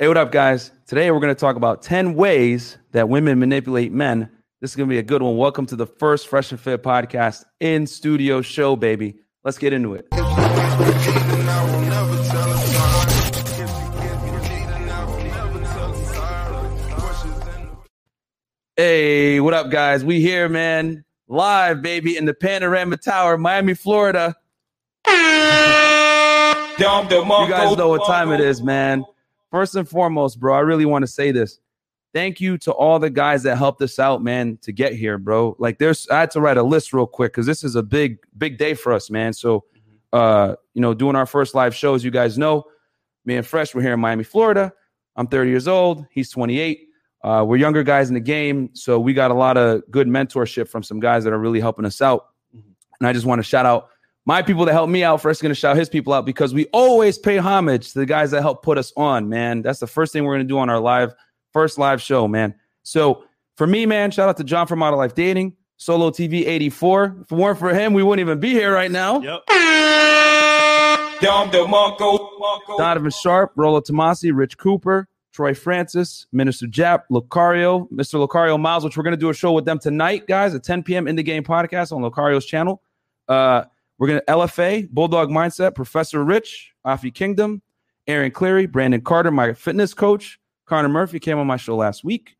Hey, what up, guys? Today we're going to talk about 10 ways that women manipulate men. This is going to be a good one. Welcome to the first Fresh and Fit podcast in studio show, baby. Let's get into it. Hey, what up, guys? We here, man. Live, baby, in the Panorama Tower, Miami, Florida. You guys know what time it is, man. First and foremost, bro, I really want to say this. Thank you to all the guys that helped us out, man, to get here, bro. Like, there's, I had to write a list real quick because this is a big, big day for us, man. So, uh, you know, doing our first live shows, you guys know, me and Fresh, we're here in Miami, Florida. I'm 30 years old. He's 28. Uh, we're younger guys in the game, so we got a lot of good mentorship from some guys that are really helping us out. And I just want to shout out my people that helped me out. First, going to shout his people out because we always pay homage to the guys that help put us on. Man, that's the first thing we're going to do on our live first live show, man. So for me, man, shout out to John from Model Life Dating, Solo TV 84. If it weren't for him, we wouldn't even be here right now. Yep. Donovan Sharpe, Rollo Tomassi, Rich Cooper, Troy Francis, Minister Jap, Lucario, Mr. Lucario Miles, which we're going to do a show with them tonight, guys, at 10 p.m. in the game podcast on Lucario's channel. Uh, we're going to LFA, Bulldog Mindset, Professor Rich, Afi Kingdom, Aaron Clarey, Brandon Carter, my fitness coach, Connor Murphy came on my show last week,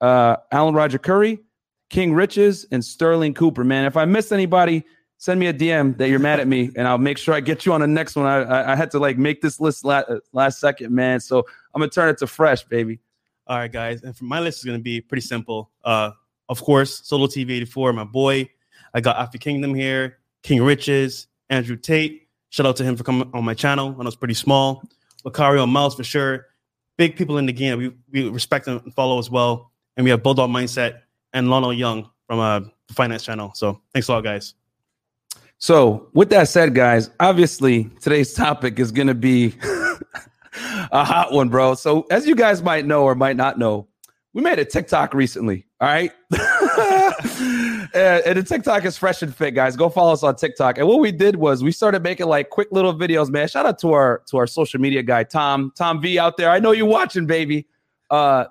uh, Alan Roger Currie, King Riches, and Sterling Cooper. Man, if I missed anybody, send me a DM that you're mad at me, and I'll make sure I get you on the next one. I, I, I had to like make this list last, last second, man. So I'm gonna turn it to fresh, baby. All right, guys. And for my list is going to be pretty simple. Uh, of course, Solo TV 84, my boy. I got Afi Kingdom here, King Riches, Andrew Tate. Shout out to him for coming on my channel. I know it's pretty small. Lucario Miles for sure. Big people in the game. We, we respect and follow as well. And we have Bulldog Mindset and Lionel Young from uh, the Finance Channel. So thanks a lot, guys. So, with that said, guys, obviously today's topic is going to be a hot one, bro. So, as you guys might know or might not know, we made a TikTok recently. All right. and, and the TikTok is fresh and fit, guys. Go follow us on TikTok. And what we did was we started making like quick little videos, man. Shout out to our to our social media guy, Tom, Tom V out there. I know you're watching, baby. Uh,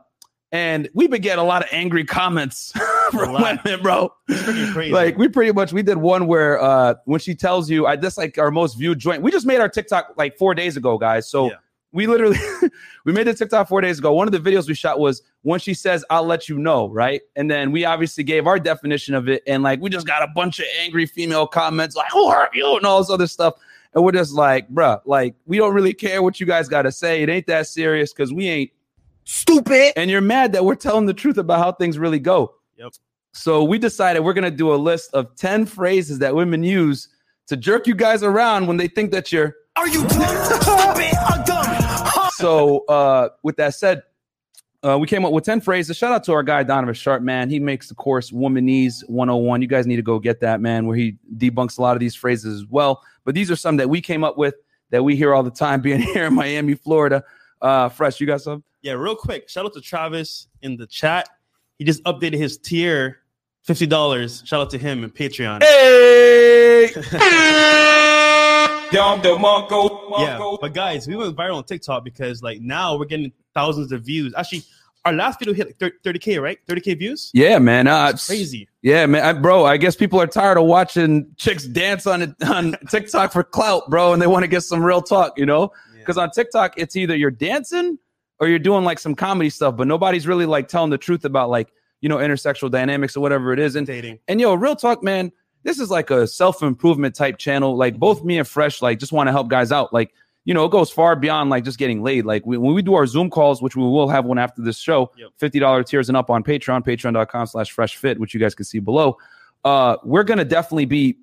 and we've been getting a lot of angry comments from women, bro. It's pretty crazy. Like we pretty much we did one where uh when she tells you I this like our most viewed joint. We just made our TikTok like four days ago, guys. So Yeah. We literally we made the TikTok four days ago. One of the videos we shot was when she says, I'll let you know, right? And then we obviously gave our definition of it, and like we just got a bunch of angry female comments, like, who hurt you? and all this other stuff. And we're just like, bruh, like we don't really care what you guys gotta say. It ain't that serious because we ain't Stupid. and you're mad that we're telling the truth about how things really go. Yep. So we decided we're gonna do a list of 10 phrases that women use to jerk you guys around when they think that you're Are you dumb, stupid, or dumb? So uh with that said uh, we came up with 10 phrases. Shout out to our guy, Donovan Sharpe, man. He makes the course Womanese 101. You guys need to go get that, man, where he debunks a lot of these phrases as well. But these are some that we came up with that we hear all the time being here in Miami, Florida. Uh, Fresh, you got some? Yeah, real quick. Shout out to Travis in the chat. He just updated his tier, fifty dollars. Shout out to him and Patreon. Hey! Yeah, but guys, we went viral on TikTok because like now we're getting thousands of views. Actually, our last video hit like thirty k, right? Thirty k views. Yeah, man. Uh, It's crazy. Yeah, man, I, bro. I guess people are tired of watching chicks dance on on TikTok for clout, bro, and they want to get some real talk, you know? Because on TikTok, it's either you're dancing or you're doing like some comedy stuff, but nobody's really like telling the truth about like you know intersexual dynamics or whatever it is. And dating. and yo, real talk, man. This is like a self improvement type channel. Like both me and Fresh, like just want to help guys out. Like you know, it goes far beyond like just getting laid. Like we, when we do our Zoom calls, which we will have one after this show, Yep. fifty dollar tiers and up on Patreon, patreon.com slash fresh fit, which you guys can see below. Uh, we're gonna definitely be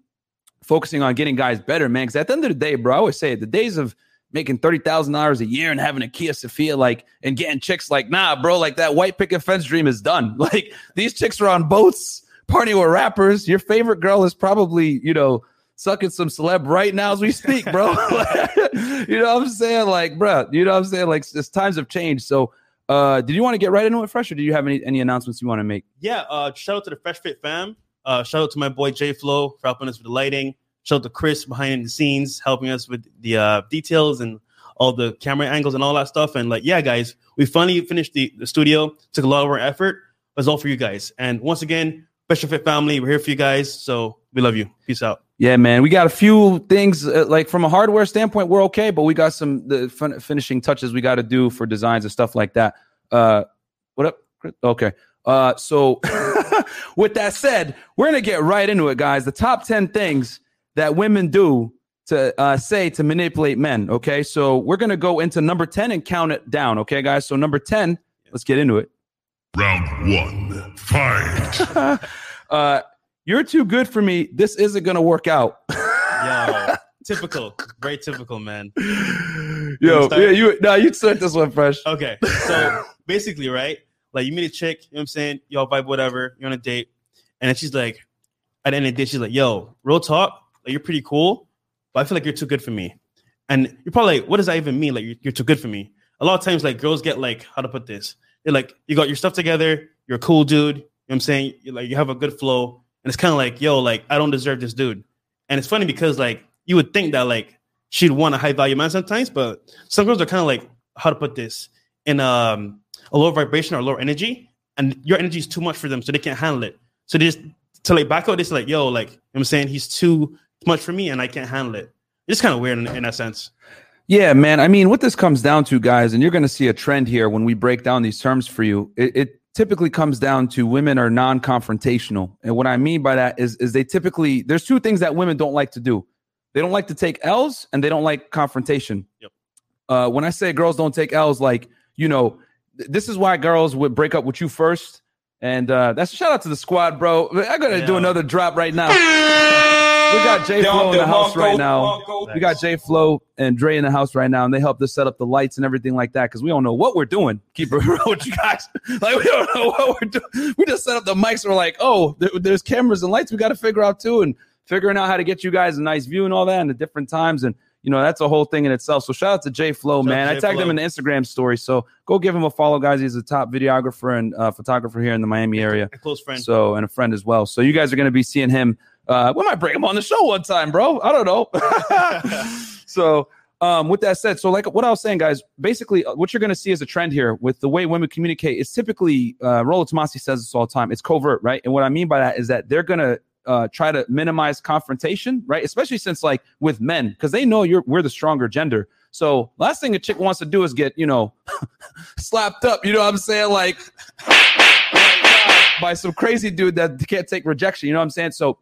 focusing on getting guys better, man. Because at the end of the day, bro, I always say it, the days of making thirty thousand dollars a year and having a Kia Sephia, like and getting chicks like, nah, bro, like that white picket fence dream is done. Like these chicks are on boats, partying with rappers. Your favorite girl is probably, you know, sucking some celeb right now as we speak, bro. you know what I'm saying? Like, bro, you know what I'm saying? Like, just times have changed. So, uh, did you want to get right into it, Fresh, or do you have any any announcements you want to make? Yeah, uh, shout out to the Fresh Fit fam. Uh, shout out to my boy J Flow for helping us with the lighting. Shout out to Chris behind the scenes, helping us with the uh, details and all the camera angles and all that stuff. And like, yeah, guys, we finally finished the, the studio. Took a lot of our effort. It was all for you guys. And once again, Special Fit family, we're here for you guys. So we love you. Peace out. Yeah, man. We got a few things uh, like from a hardware standpoint, we're okay, but we got some the fin- finishing touches we got to do for designs and stuff like that. Uh, what up? Okay. Uh, so with that said, we're gonna get right into it, guys. The top ten things that women do to uh, say to manipulate men. Okay, so we're gonna go into number ten and count it down. Okay, guys. So number ten, let's get into it. Round one, fight. uh, you're too good for me. This isn't gonna work out. Yo, typical. Very typical, man. Yo, yeah, you no, you start this one fresh. Okay. So basically, right? Like you meet a chick, you know what I'm saying? Y'all vibe, whatever, you're on a date. And then she's like, at the end of the day, she's like, yo, real talk, like you're pretty cool, but I feel like you're too good for me. And you're probably like, what does that even mean? Like you're, you're too good for me. A lot of times, like girls get like, how to put this? They're like, you got your stuff together, you're a cool dude, you know what I'm saying? You like you have a good flow. And it's kind of like, yo, like I don't deserve this dude. And it's funny because like you would think that like she'd want a high value man sometimes, but some girls are kind of like, how to put this in um a lower vibration or lower energy, and your energy is too much for them, so they can't handle it. So they just to like back out, this like, yo, like you know I'm saying he's too much for me and I can't handle it. It's kind of weird in, in that sense. Yeah, man. I mean, what this comes down to, guys, and you're going to see a trend here when we break down these terms for you. It, it typically comes down to women are non-confrontational, and what I mean by that is, is they typically there's two things that women don't like to do. They don't like to take L's, and they don't like confrontation. Yep. Uh, when I say girls don't take L's, like you know, th- this is why girls would break up with you first. And uh, that's a shout out to the squad, bro. I gotta do another drop right now. We got J Flow in the house right now. We got J Flow and Dre in the house right now, and they helped us set up the lights and everything like that because we don't know what we're doing. Keep it real with you guys. Like we don't know what we're doing. We just set up the mics. We're like, oh, there- there's cameras and lights. We got to figure out too, and figuring out how to get you guys a nice view and all that, and the different times, and you know that's a whole thing in itself. So shout out to J Flow, Shout out man. to I J tagged him in the Instagram story, so go give him a follow, guys. He's a top videographer and uh, photographer here in the Miami area. A close friend. So and a friend as well. So you guys are going to be seeing him. Uh, we might bring him on the show one time, bro. I don't know. so um, with that said, so like what I was saying, guys, basically uh, what you're going to see as a trend here with the way women communicate is typically uh, Rollo Tomassi says this all the time. It's covert, right? And what I mean by that is that they're going to uh, try to minimize confrontation, right? Especially since like with men, because they know you're we're the stronger gender. So last thing a chick wants to do is get you know slapped up. You know what I'm saying? Like by some crazy dude that can't take rejection. You know what I'm saying? So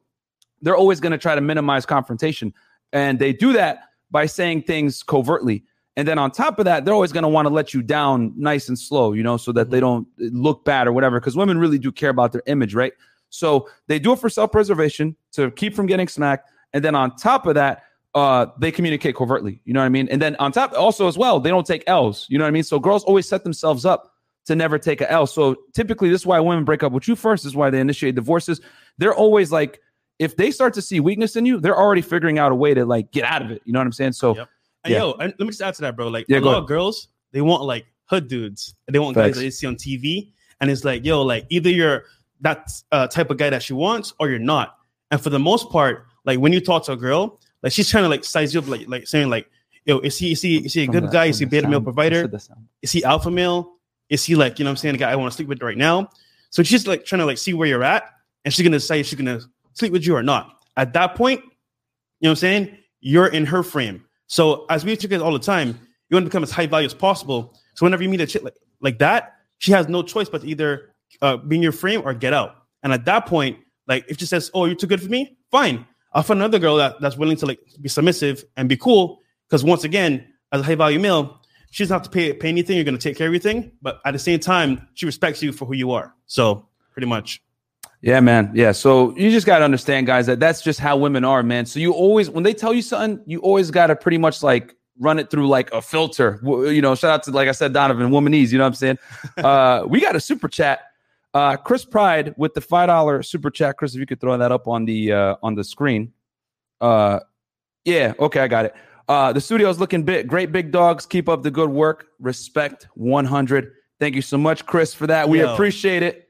they're always going to try to minimize confrontation. And they do that by saying things covertly. And then on top of that, they're always going to want to let you down nice and slow, you know, so that they don't look bad or whatever. Because women really do care about their image, right? So they do it for self preservation to keep from getting smacked. And then on top of that, uh, they communicate covertly. You know what I mean? And then on top, also as well, they don't take L's. You know what I mean? So girls always set themselves up to never take a L. So typically, this is why women break up with you first. This is why they initiate divorces. They're always like, if they start to see weakness in you, they're already figuring out a way to like get out of it. You know what I'm saying? So Yep. And Yeah. yo, and let me just add to that, bro. Like Yeah, a lot ahead. of girls, they want like hood dudes. And they want Facts. guys that they see on TV. And it's like, yo, like either you're that uh, type of guy that she wants or you're not. And for the most part, like when you talk to a girl, like she's trying to like size you up, like like saying like, yo, is he is he is he a good the- guy? Is he beta male provider? Sound. Is he alpha male? Is he like, you know what I'm saying, the guy I want to sleep with right now? So she's like trying to like see where you're at, and she's gonna say if she's gonna sleep with you or not. At that point, you know what I'm saying? You're in her frame. So as we together all the time, you want to become as high value as possible. So whenever you meet a chick like, like that, she has no choice but to either uh, be in your frame or get out. And at that point, like if she says, "Oh, you're too good for me," fine. I'll find another girl that, that's willing to like be submissive and be cool. Because once again, as a high value male, she doesn't have to pay pay anything. You're gonna take care of everything, but at the same time, she respects you for who you are. So pretty much. Yeah, man. Yeah. So you just got to understand, guys, that that's just how women are, man. So you always, when they tell you something, you always got to pretty much like run it through like a filter. You know, shout out to, like I said, Donovan, womanese, you know what I'm saying? uh, we got a super chat. Uh, Chris Pride with the $5 super chat. Chris, if you could throw that up on the, uh, on the screen. Uh, yeah. Okay. I got it. Uh, the studio's looking big. Great big dogs. Keep up the good work. Respect 100. Thank you so much, Chris, for that. We Yo. appreciate it.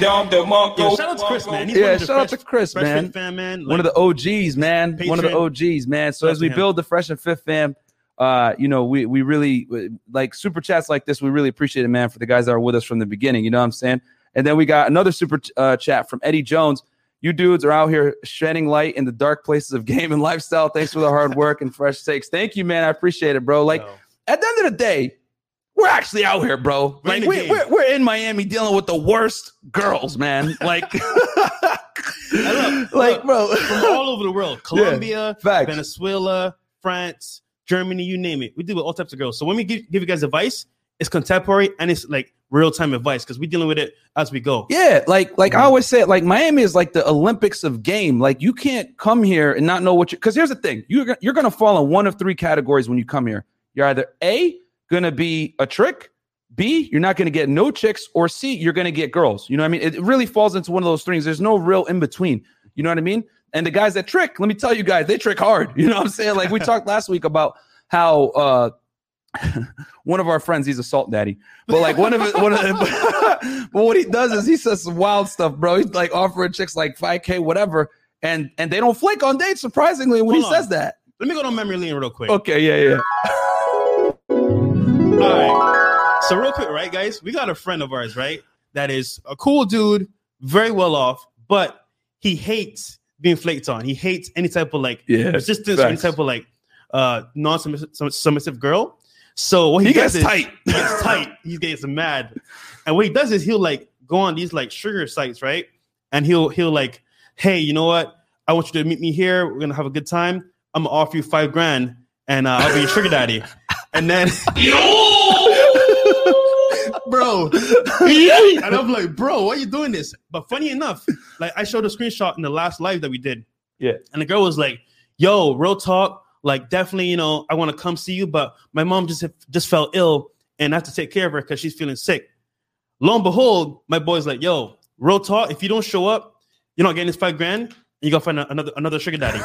Down the Mongo. Yo, shout out to Chris, man. He's Yeah, one of the shout out to Chris, man. Fit fan, man. One of the OGs, man. One of the OGs, man. So Shout as we him. build the Fresh and Fit fam, uh, you know, we we really like super chats like this. We really appreciate it, man, for the guys that are with us from the beginning. You know what I'm saying? And then we got another super uh, chat from Eddie Jones. You dudes are out here shedding light in the dark places of game and lifestyle. Thanks for the hard work and fresh takes. Thank you, man. I appreciate it, bro. Like No. at the end of the day, we're actually out here, bro. We're in Like we, we're we're in Miami dealing with the worst girls, man. Like, look, like, bro. from all over the world Colombia, facts. Venezuela, France, Germany, you name it. We deal with all types of girls. So when we give, give you guys advice, it's contemporary and it's like real time advice because we're dealing with it as we go. Yeah, like like I mm-hmm. always say, like Miami is like the Olympics of game. Like you can't come here and not know what you. Because here's the thing: you're you're gonna fall in one of three categories when you come here. You're either a gonna be a trick, b you're not gonna get no chicks, or c you're gonna get girls. You know what I mean? It really falls into one of those things. There's no real in between. You know what I mean? And the guys that trick, let me tell you guys, they trick hard. You know what I'm saying? Like we talked last week about how uh one of our friends, he's a salt daddy, but like one of it, one of the, but what he does is he says some wild stuff, bro. He's like offering chicks like 5k, whatever, and and they don't flake on dates. Surprisingly, when he on. says that. Let me go down memory lane real quick. Okay, yeah, yeah. All right. So real quick, right, guys? We got a friend of ours, right? That is a cool dude, very well off, but he hates being flaked on. He hates any type of like Yeah, resistance any type of like uh non-submissive girl. So what he, He does gets is tight. he gets tight. He gets mad, and what he does is he'll like go on these like sugar sites, right? And he'll he'll like, hey, you know what? I want you to meet me here. We're gonna have a good time. I'm gonna offer you five grand, and uh, I'll be your sugar daddy. And then, bro, and I'm like, bro, why are you doing this? But funny enough, like I showed a screenshot in the last live that we did. Yeah. And the girl was like, yo, real talk, like definitely, you know, I want to come see you, but my mom just just fell ill and I have to take care of her because she's feeling sick. Lo and behold, my boy's like, yo, real talk, if you don't show up, you're not getting this five grand, you gotta find another another sugar daddy.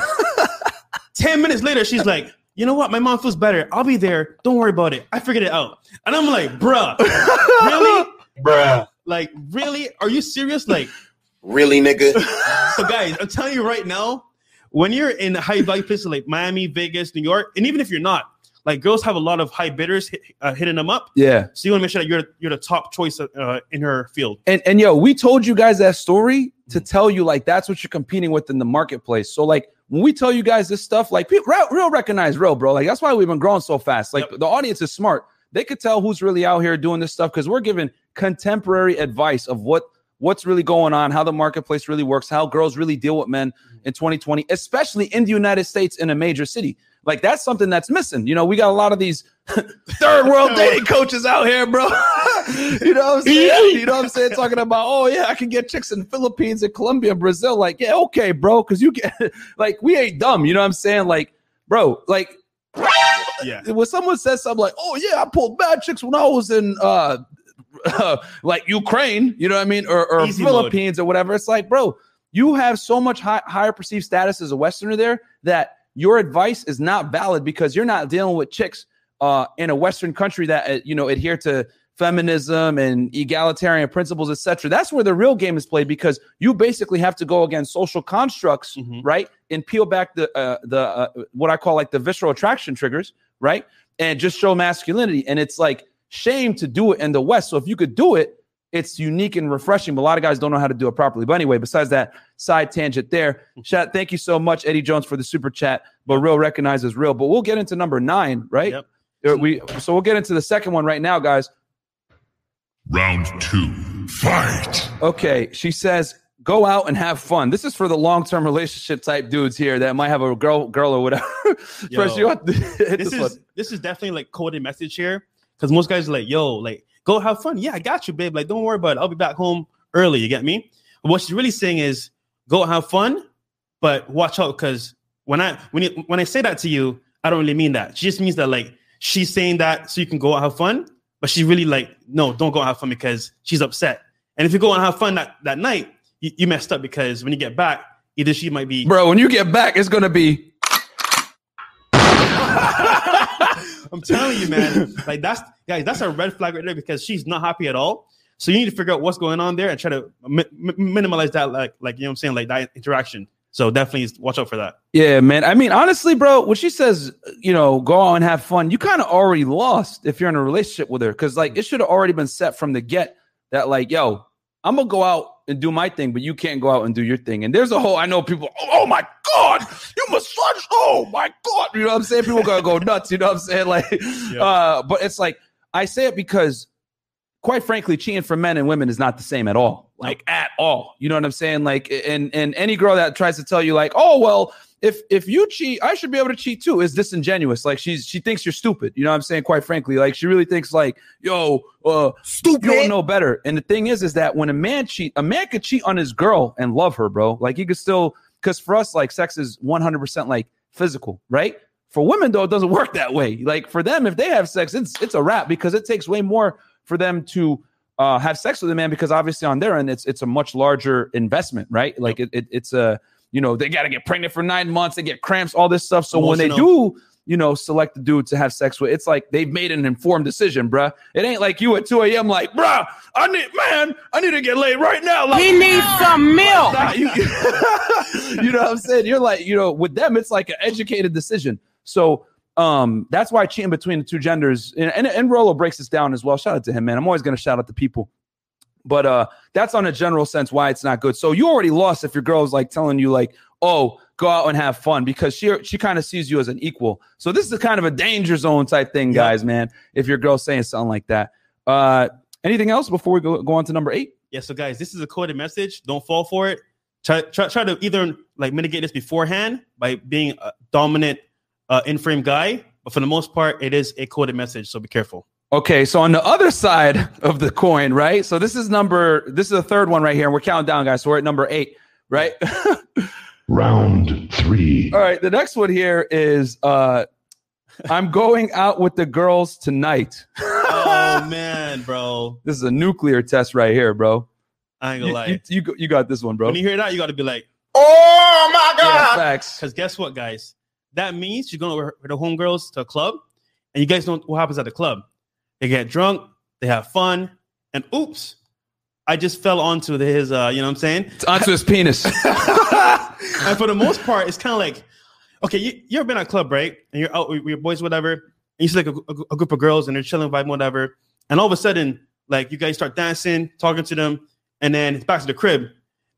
Ten minutes later, she's like, you know what? My mom feels better. I'll be there. Don't worry about it. I figured it out. And I'm like, bruh, really? Bruh. Like, really? Are you serious? Like, Really, nigga? so guys, I'm telling you right now, when you're in high value places like Miami, Vegas, New York, and even if you're not, like girls have a lot of high bidders hit, uh, hitting them up. Yeah. So you want to make sure that you're you're the top choice uh, in her field. And and yo, we told you guys that story to tell you like that's what you're competing with in the marketplace. So like when we tell you guys this stuff, like people real, recognize real, bro. Like that's why we've been growing so fast. Like Yep. the audience is smart. They could tell who's really out here doing this stuff because we're giving contemporary advice of what what's really going on, how the marketplace really works, how girls really deal with men mm-hmm. in 2020, especially in the United States in a major city. Like that's something that's missing. You know, we got a lot of these third world dating coaches out here, bro. you know what I'm saying? You know what I'm saying? Talking about, oh yeah, I can get chicks in the Philippines and Colombia, Brazil. Like, yeah, okay, bro, because you get like we ain't dumb. You know what I'm saying? Like, bro, like Yeah. when someone says something like, "Oh yeah, I pulled bad chicks when I was in uh, like Ukraine," you know what I mean, or, or Easy mode. Philippines or whatever. It's like, bro, you have so much high, higher perceived status as a Westerner there that your advice is not valid because you're not dealing with chicks uh, in a Western country that uh, you know adhere to feminism and egalitarian principles, etc. That's where the real game is played because you basically have to go against social constructs, Mhm. right, and peel back the uh, the uh, what I call like the visceral attraction triggers, right, and just show masculinity. And it's like shame to do it in the West. So if you could do it, it's unique and refreshing. But a lot of guys don't know how to do it properly. But anyway, besides that side tangent there, chat. Thank you so much, Eddie Jones, for the super chat. But real recognizes real. But we'll get into number nine, right? Yep. Uh, We so we'll get into the second one right now, guys. Round two. Fight. Okay, she says, go out and have fun. This is for the long term relationship type dudes here that might have a girl, girl or whatever. Fresh, you want to hit This this, is one. this is definitely like coded message here because most guys are like, yo, like go have fun. Yeah, I got you, babe. Like, don't worry about it. I'll be back home early. You get me? But what she's really saying is go have fun, but watch out because when I when you, when I say that to you, I don't really mean that. She just means that like she's saying that so you can go out have fun, but she really like no, don't go out have fun because she's upset. And if you go and have fun that that night, you, you messed up because when you get back, either she might be Bro, when you get back, it's gonna be I'm telling you, man. Like that's guys, that's a red flag right there because she's not happy at all. So you need to figure out what's going on there and try to mi- mi- minimize that, like, like you know what I'm saying, like that interaction. So definitely watch out for that. Yeah, man. I mean, honestly, bro, when she says, you know, go out and have fun, you kind of already lost if you're in a relationship with her. Cause like mm. it should have already been set from the get that, like, yo, I'm gonna go out and do my thing, but you can't go out and do your thing. And there's a whole I know people, oh, oh my god, you massage, oh my god. You know what I'm saying? People gonna go nuts, you know what I'm saying? Like, uh, but it's like I say it because quite frankly, cheating for men and women is not the same at all. Like at all. You know what I'm saying? Like and and any girl that tries to tell you like, oh well, if if you cheat, I should be able to cheat too, is disingenuous. Like she's she thinks you're stupid. You know what I'm saying? Quite frankly. Like she really thinks like, yo, uh Stupid. you don't know better. And the thing is, is that when a man cheat, a man could cheat on his girl and love her, bro. Like he could still because for us, like sex is 100 percent like physical, right? For women, though, it doesn't work that way. Like for them, if they have sex, it's it's a wrap because it takes way more for them to uh, have sex with a man because obviously on their end it's it's a much larger investment, right? Like it, it it's a you know they got to get pregnant for nine months, they get cramps, all this stuff. So when they do you know select the dude to have sex with, it's like they've made an informed decision, bruh. It ain't like you at two a.m. like, bruh, I need man, I need to get laid right now. Like, He needs some milk. Nah, you, you know what I'm saying? You're like, you know, with them, it's like an educated decision. So um, that's why cheating between the two genders and, and, and Rollo breaks this down as well. Shout out to him, man. I'm always gonna shout out to people. But uh that's on a general sense why it's not good. So you already lost if your girl's like telling you, like, oh, go out and have fun because she she kind of sees you as an equal. So this is kind of a danger zone type thing, Yeah. guys, man. If your girl's saying something like that. Uh anything else before we go, go on to number eight? Yeah, so guys, this is a coded message. Don't fall for it. Try try, try to either like mitigate this beforehand by being a dominant uh, in frame guy, but for the most part, it is a coded message. So be careful. Okay, so on the other side of the coin, right? So this is number this is the third one right here, and we're counting down, guys. So we're at number eight, right? Round three. All right, the next one here is uh I'm going out with the girls tonight. Oh man, bro, This is a nuclear test right here, bro. I ain't gonna lie. you, you, you got this one, bro. when you hear that, you got to be like, Oh my Yeah, God. facts. because guess what, guys? That means you're going with the homegirls to a club, and you guys know what happens at the club. They get drunk, they have fun, and oops, I just fell onto his. Uh, you know what I'm saying? It's onto his penis. and for the most part, it's kind of like, okay, you, you ever been at a club, right? And you're out with your boys, whatever, and you see like a, a- a group of girls and they're chilling, vibing, whatever. And all of a sudden, like you guys start dancing, talking to them, and then it's back to the crib.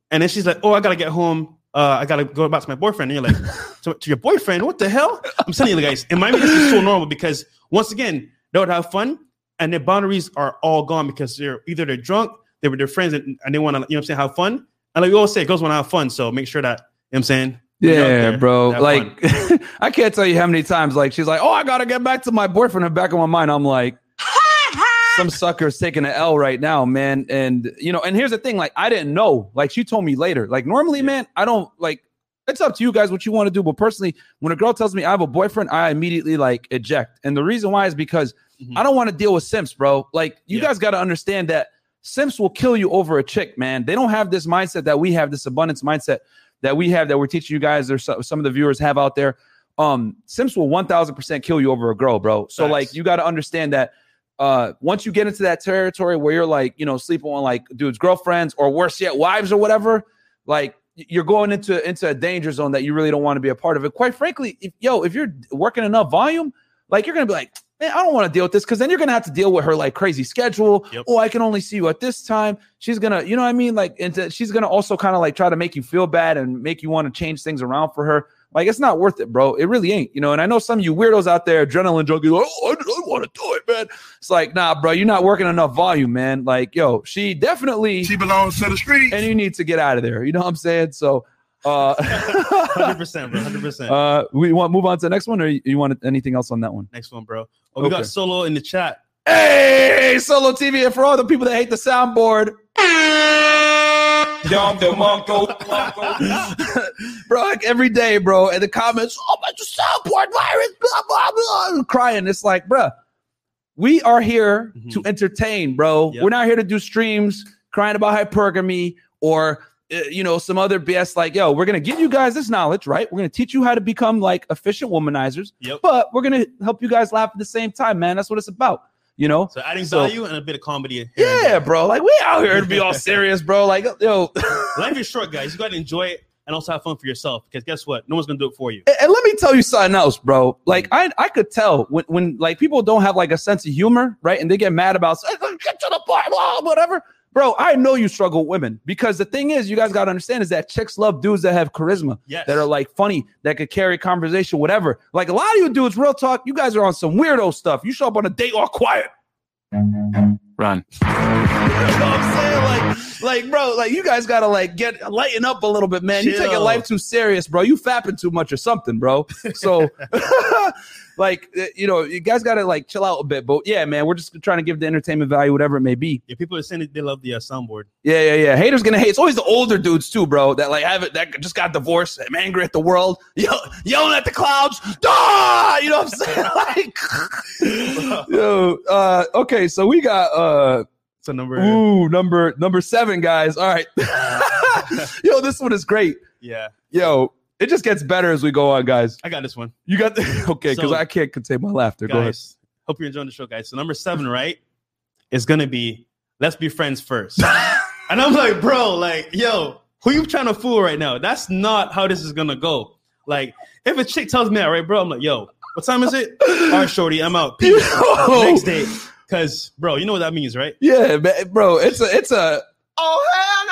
And then she's like, oh, I gotta get home. Uh, I gotta go back to my boyfriend. And you're like, to, to your boyfriend? What the hell? I'm telling you, guys, in Miami, this is so normal because once again, they would have fun and their boundaries are all gone because they're either they're drunk, they were their friends, and, and they want to, you know what I'm saying, have fun. And like we always say, girls want to have fun. So make sure that, you know what I'm saying? when you're out Yeah, there, bro. Like. I can't tell you how many times, like, she's like, "Oh, I gotta get back to my boyfriend." In the back of my mind, I'm like, some sucker's taking an L right now, man. And you know, and here's the thing: like, I didn't know. Like, she told me later. Like, normally, man, I don't like. It's up to you guys what you want to do, but personally, when a girl tells me I have a boyfriend, I immediately like eject. And the reason why is because Mhm. I don't want to deal with simps, bro. Like, you Yeah. guys got to understand that simps will kill you over a chick, man. They don't have this mindset that we have, this abundance mindset that we have that we're teaching you guys or some of the viewers have out there. Um, Simps will 1000% kill you over a girl, bro. So Facts. like you got to understand that uh once you get into that territory where you're like, you know, sleeping on like dudes, girlfriends, or worse yet, wives or whatever, like you're going into into a danger zone that you really don't want to be a part of it. Quite frankly, if yo, if you're working enough volume, like you're gonna be like, man, I don't want to deal with this because then you're gonna have to deal with her like crazy schedule. Yep. Oh, I can only see you at this time. She's gonna, you know what I mean? Like, and to- she's gonna also kind of like try to make you feel bad and make you want to change things around for her. Like, it's not worth it, bro. It really ain't, you know. And I know some of you weirdos out there, adrenaline junkies, like, oh, I, I want to do it, man. It's like, nah, bro, you're not working enough volume, man. Like, yo, she definitely, She belongs to the streets. and you need to get out of there. You know what I'm saying? So, uh, 100%, bro. 100%. uh, we want move on to the next one, or you, you want anything else on that one? Next one, bro. Oh, we Okay. got Solo in the chat. Hey, solo TV, and for all the people that hate the soundboard, bro, like every day, bro, in the comments, oh my, the soundboard virus, blah blah blah, crying. It's like, bro, we are here Mhm. to entertain, bro. Yep. We're not here to do streams crying about hypergamy or. Uh, You know, some other BS like, yo, we're gonna give you guys this knowledge, right? We're gonna teach you how to become like efficient womanizers, Yep. but we're gonna help you guys laugh at the same time, man. That's what it's about, you know. So adding So- value and a bit of comedy. Yeah, bro. Like we out here to be all serious, bro. Like, yo, Life is short, guys. You got to enjoy it. and also have fun for yourself. Because guess what? No one's gonna do it for you. And- and let me tell you something else, bro. Like I, I could tell when, when like people don't have like a sense of humor, right? And they get mad about "Hey, get to the point, blah, whatever. Bro, I know you struggle with women because the thing is, you guys got to understand is that chicks love dudes that have charisma, Yes. that are like funny, that could carry conversation, whatever. Like a lot of you dudes, real talk, you guys are on some weirdo stuff. You show up on a date all quiet. Run. You know what I'm saying? Like, like, bro, like you guys gotta like get lighten up a little bit, man. You taking Chill. life too serious, bro. You fapping too much or something, bro. So, like, uh, you know, you guys gotta like chill out a bit. But yeah, man, we're just trying to give the entertainment value, whatever it may be. Yeah, people are saying that they love the uh, soundboard. Yeah, yeah, yeah. Haters gonna hate. It's always the older dudes too, bro. That like have it that just got divorced. I'm angry at the world, yell, yelling at the clouds. Ah, you know what I'm saying? Like, yo, uh, okay, so we got uh So number Ooh, number number seven, guys. All right. Yo, this one is great. yeah, Yo, it just gets better as we go on, guys. I got this one. You got the okay, because So- I can't contain my laughter. Guys. Hope you're enjoying the show, guys. So number seven, right, is gonna be let's be friends first. and I'm like, bro, like, yo, who you trying to fool right now? That's not how this is gonna go. Like, if a chick tells me that, right, bro, I'm like, yo, what time is it? All right, shorty, I'm out. Peace. Next day, because, bro, you know what that means, right? Yeah, man, bro. It's a it's a Oh hell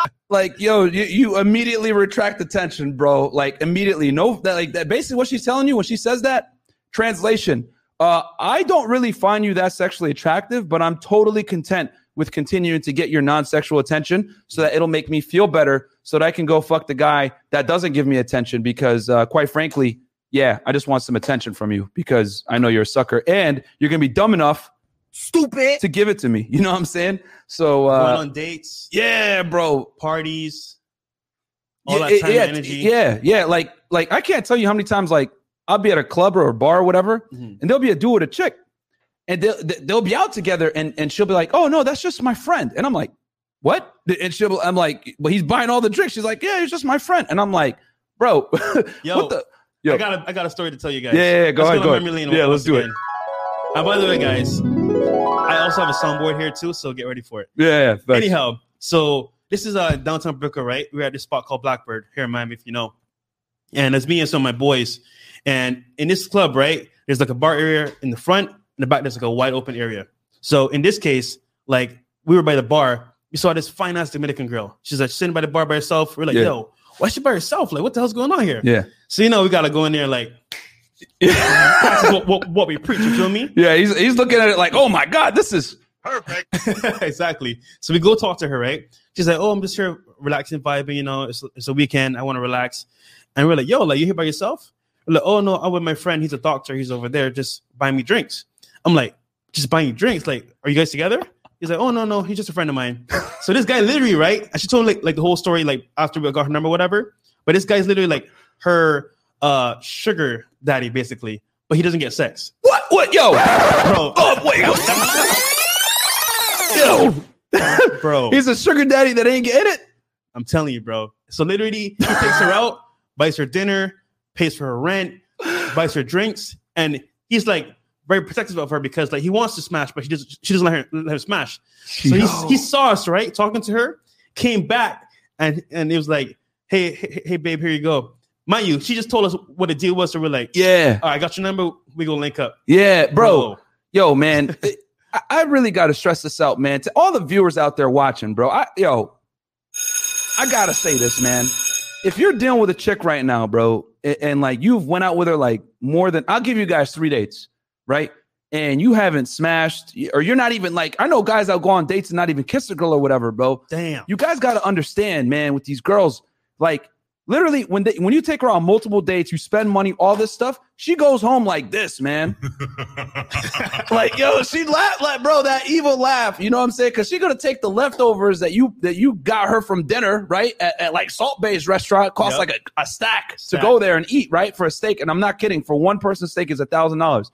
no! like yo, you, you immediately retract the tension, bro. Like immediately. No that like that basically what she's telling you when she says that. Translation. Uh, I don't really find you that sexually attractive, but I'm totally content with continuing to get your non-sexual attention so that it'll make me feel better so that I can go fuck the guy that doesn't give me attention because uh, quite frankly, yeah, I just want some attention from you because I know you're a sucker and you're going to be dumb enough Stupid. to give it to me. You know what I'm saying? So Going uh, on dates, yeah, bro. parties, all yeah, that time yeah, and energy. Yeah, yeah. Like, like I can't tell you how many times like I'll be at a club or a bar or whatever, Mhm. and there'll be a dude with a chick, and they'll they'll be out together, and and she'll be like, "Oh no, that's just my friend," and I'm like, "What?" And she'll, be- I'm like, "But he's buying all the drinks." She's like, "Yeah, he's just my friend," and I'm like, "Bro, Yo, what the?" Yo. I got a, I got a story to tell you guys. Yeah, yeah, go Let's ahead, on go ahead. Yeah, let's do it. again. And by the way, guys, I also have a soundboard here too, so get ready for it. Yeah, yeah. Anyhow, so this is uh downtown Brickell, right? We're at this spot called Blackbird here in Miami, if you know. And it's me and some of my boys. And in this club, right, there's like a bar area in the front, in the back, there's like a wide open area. So in this case, like we were by the bar, we saw this fine ass Dominican girl. She's like sitting by the bar by herself. We're like, Yeah. yo, why is she by herself? Like, what the hell's going on here? yeah, So you know, we gotta go in there like practice what, what, what we preach. You feel me? yeah. He's he's looking at it like, "Oh my god, this is." Perfect. exactly. So we go talk to her, right? She's like, "Oh, I'm just here relaxing, vibing. You know, it's, it's a weekend. I want to relax." And we're like, "Yo, like you here by yourself?" We're like, "Oh no, I'm with my friend. He's a doctor. He's over there, just buying me drinks." I'm like, "Just buying you drinks? Like, are you guys together?" He's like, "Oh no, no, he's just a friend of mine." so this guy literally, right? And she told me like, like the whole story, like after we got her number, whatever. But this guy's literally like her uh sugar daddy, basically. But he doesn't get sex, What? What? Yo, bro. oh wait, yo. bro. He's a sugar daddy that ain't getting it. I'm telling you, bro. So literally, he takes her out, buys her dinner, pays for her rent, buys her drinks, and he's like very protective of her because like he wants to smash, but she doesn't. She doesn't let her let him smash. So he, he saw us right talking to her, came back, and and it was like, hey, hey, hey, babe, here you go. Mind you, she just told us what the deal was, so we're like, Yeah, all right, I got your number. We gonna link up, yeah, bro. Yo, man, I, I really got to stress this out, man. To all the viewers out there watching, bro. I yo, I gotta say this, man. If you're dealing with a chick right now, bro, and, and like you've went out with her like more than I'll give you guys three dates, right? And you haven't smashed, or you're not even like I know guys that go on dates and not even kiss a girl or whatever, bro. Damn. You guys got to understand, man, with these girls, like literally when they when you take her on multiple dates, you spend money, all this stuff. She goes home like this, man. like yo, she laugh like bro, that evil laugh. You know what I'm saying? Because she gonna take the leftovers that you that you got her from dinner, right? At, at like Salt Bae's restaurant, costs Yep. like a, a stack, to Stack. go there and eat, right? For a steak, and I'm not kidding. For one person steak is a thousand dollars.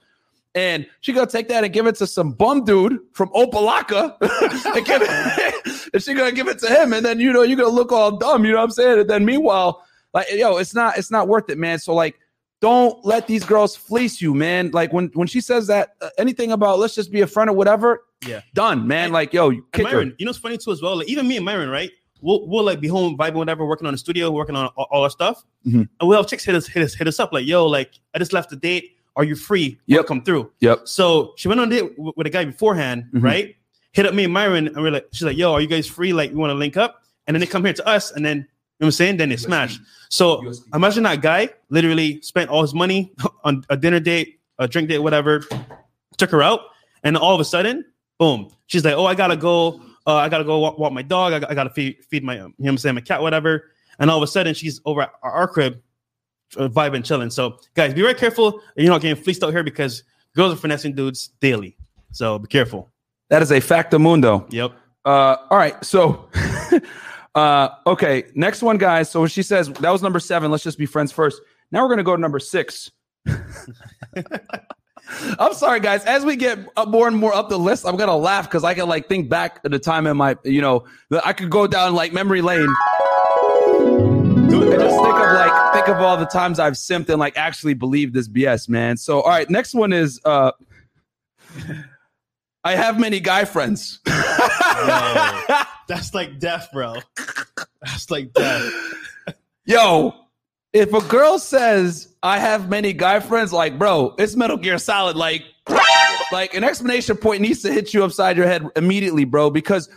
And she gonna take that and give it to some bum dude from Opa-locka, and, give it, and she gonna give it to him, and then you know you're gonna look all dumb. You know what I'm saying? And then meanwhile, like yo, it's not it's not worth it, man. So like, don't let these girls fleece you, man. Like when when she says that uh, anything about let's just be a friend or whatever, Yeah. done, man. And- Like yo, you kick her. You know it's funny too as well? Like even me and Myron, right? we'll, we'll like be home vibing, whatever, working on the studio, working on all, all our stuff, Mhm. and we'll have chicks hit us, hit us, hit us up like, "Yo, like I just left the date. Are you free? Yep, come through." Yep. So she went on a date with, a guy beforehand, Mhm. right? Hit up me and Myron, and we're like, she's like, "Yo, are you guys free? Like, we want to link up?" And then they come here to us, and then you know what I'm saying? Then they smash. So imagine that guy literally spent all his money on a dinner date, a drink date, whatever, took her out, and all of a sudden, boom, she's like, "Oh, I gotta go. Uh, I gotta go walk, walk my dog. I, got- I gotta feed feed my, you know what I'm saying, my cat, whatever." And all of a sudden, she's over at our, our crib, uh, vibing, chilling. So, guys, be very careful. You're not getting fleeced out here because girls are finessing dudes daily. So be careful. That is a factamundo. Yep. Uh, all right. So, uh, okay. Next one, guys. So she says that was number seven. Let's just be friends first. Now we're going to go to number six. I'm sorry, guys. As we get more and more up the list, I'm gonna laugh because I can like think back at the time in my, you know, I could go down like memory lane. And just think of like think of all the times I've simped and like actually believed this BS, man. So all right, next one is uh I have many guy friends. That's like death, bro. That's like death. Yo, if a girl says I have many guy friends, like, bro, it's Metal Gear Solid. Like, like an explanation point needs to hit you upside your head immediately, bro, because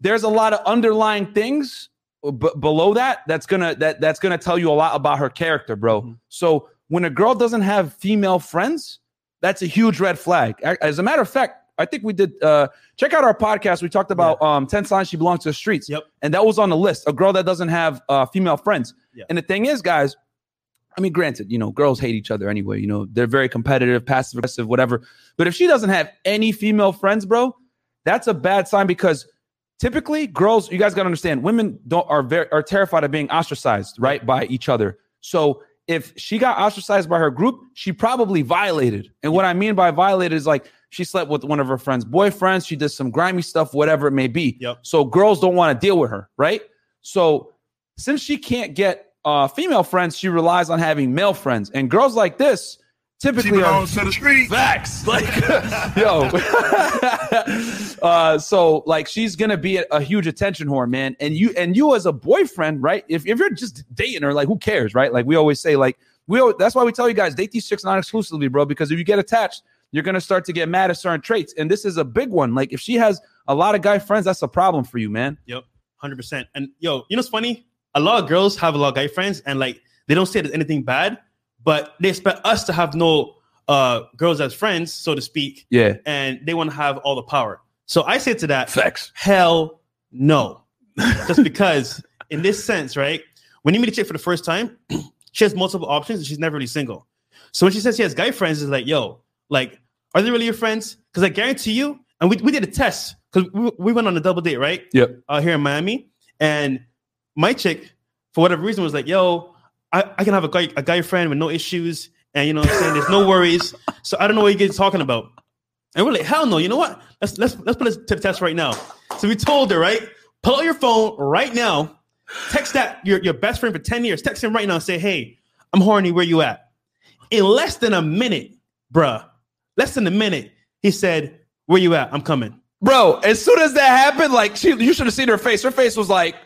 there's a lot of underlying things b- below that that's gonna that that's gonna tell you a lot about her character, bro. Mhm. So when a girl doesn't have female friends, that's a huge red flag. As a matter of fact, I think we did uh check out our podcast. We talked about um 10 signs she belongs to the streets. Yep. And that was on the list. A girl that doesn't have uh female friends. Yeah. And the thing is, guys, I mean, granted, you know, girls hate each other anyway. You know, they're very competitive, passive aggressive, whatever. But if she doesn't have any female friends, bro, that's a bad sign because typically girls, you guys got to understand, women don't are very are terrified of being ostracized, right, by each other. So if she got ostracized by her group, she probably violated. And what I mean by violated is like she slept with one of her friends' boyfriends, she did some grimy stuff, whatever it may be. Yep. So girls don't want to deal with her, right? So since she can't get uh, female friends, she relies on having male friends. And girls like this typically are belongs to the street. facts. Like, yo. uh, so like she's gonna be a, a huge attention whore, man. And you and you as a boyfriend, right? If, if you're just dating her, like who cares, right? Like we always say, like we al- that's why we tell you guys date these chicks non exclusively, bro. Because if you get attached, you're gonna start to get mad at certain traits. And this is a big one. Like if she has a lot of guy friends, that's a problem for you, man. Yep, hundred percent. And yo, you know what's funny? A lot of girls have a lot of guy friends, and like they don't say there's anything bad, but they expect us to have no uh girls as friends, so to speak, Yeah. and they want to have all the power. So I say to that, Facts. hell no. Just because, in this sense, right? When you meet a chick for the first time, she has multiple options and she's never really single. So when she says she has guy friends, it's like, yo, like, are they really your friends? Because I guarantee you, and we, we did a test because we, we went on a double date, right? Yep. Uh, here in Miami. And my chick, for whatever reason, was like, yo, I, I can have a guy, a guy friend with no issues. And you know what I'm saying? There's no worries. So I don't know what you guys are talking about. And we're like, hell no, you know what? Let's let's let's put this to the test right now. So we told her, right? Pull out your phone right now, text that your, your best friend for 10 years, text him right now and say, Hey, I'm horny, where you at? In less than a minute, bruh, less than a minute, he said, Where you at? I'm coming. Bro, as soon as that happened, like she you should have seen her face. Her face was like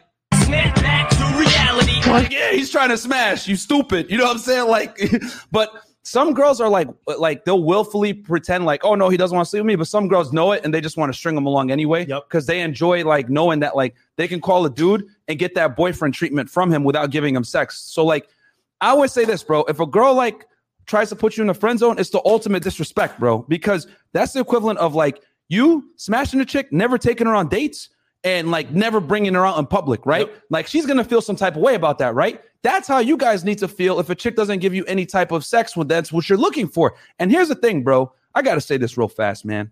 Snap back to reality. like, yeah, he's trying to smash you, stupid. You know what I'm saying? Like, but some girls are like, like they'll willfully pretend like, oh no, he doesn't want to sleep with me. But some girls know it and they just want to string him along anyway. Yep. Because they enjoy like knowing that like they can call a dude and get that boyfriend treatment from him without giving him sex. So like, I always say this, bro. If a girl like tries to put you in the friend zone, it's the ultimate disrespect, bro. Because that's the equivalent of like you smashing a chick, never taking her on dates, and like never bringing her out in public, right? Yep. Like she's gonna feel some type of way about that, right? That's how you guys need to feel if a chick doesn't give you any type of sex when that's what you're looking for. And here's the thing, bro. I gotta say this real fast, man.